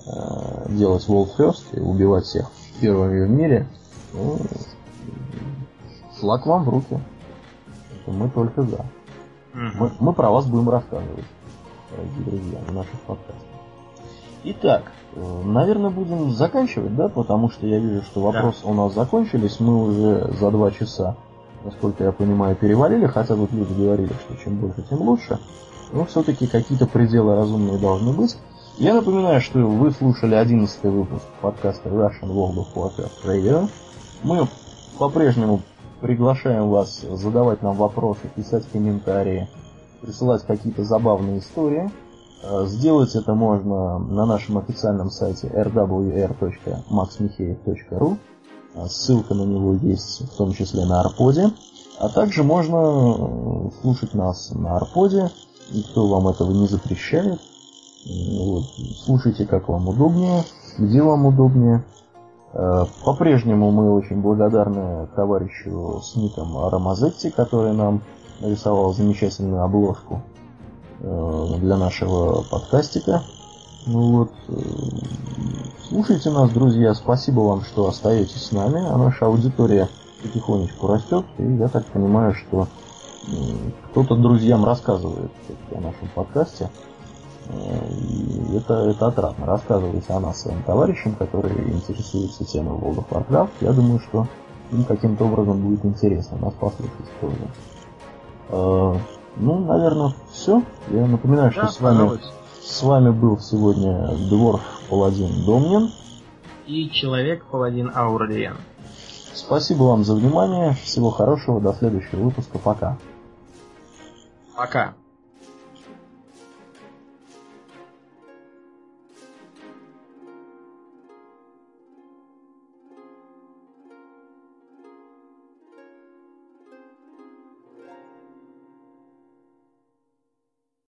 э, делать World First и убивать всех первыми в мире, ну, флаг вам в руки. Мы только за. Мы, мы про вас будем рассказывать, дорогие друзья, в наших подкастах. Итак, э, наверное, будем заканчивать, да, потому что я вижу, что вопросы да. у нас закончились, мы уже за два часа, насколько я понимаю, перевалили, хотя вот люди говорили, что чем больше, тем лучше. Но все-таки какие-то пределы разумные должны быть. Я напоминаю, что вы слушали 11 выпуск подкаста Russian World of Warcraft Radio. Мы по-прежнему Приглашаем вас задавать нам вопросы, писать комментарии, присылать какие-то забавные истории. Э, сделать это можно на нашем официальном сайте rwr.maxmicheev.ru. Э, ссылка на него есть в том числе на Арподе. А также можно э, слушать нас на Арподе. Никто вам этого не запрещает. Вот. Слушайте, как вам удобнее, где вам удобнее. Э, по-прежнему мы очень благодарны товарищу с ником Рамазетти, который нам нарисовал замечательную обложку э, для нашего подкастика. Ну вот, э, слушайте нас, друзья, спасибо вам, что остаетесь с нами, а наша аудитория потихонечку растет, и я так понимаю, что кто-то друзьям рассказывает о нашем подкасте. И это, это отрадно. Рассказывайте о нас своим товарищам, которые интересуются темой World of Warcraft. Я думаю, что им каким-то образом будет интересно нас послушать тоже. Э, ну, наверное, все. Я напоминаю, да, что с вами, с вами был сегодня Дворф Паладин Домнин и Человек Паладин Аурлиен. Спасибо вам за внимание. Всего хорошего. До следующего выпуска. Пока. Пока.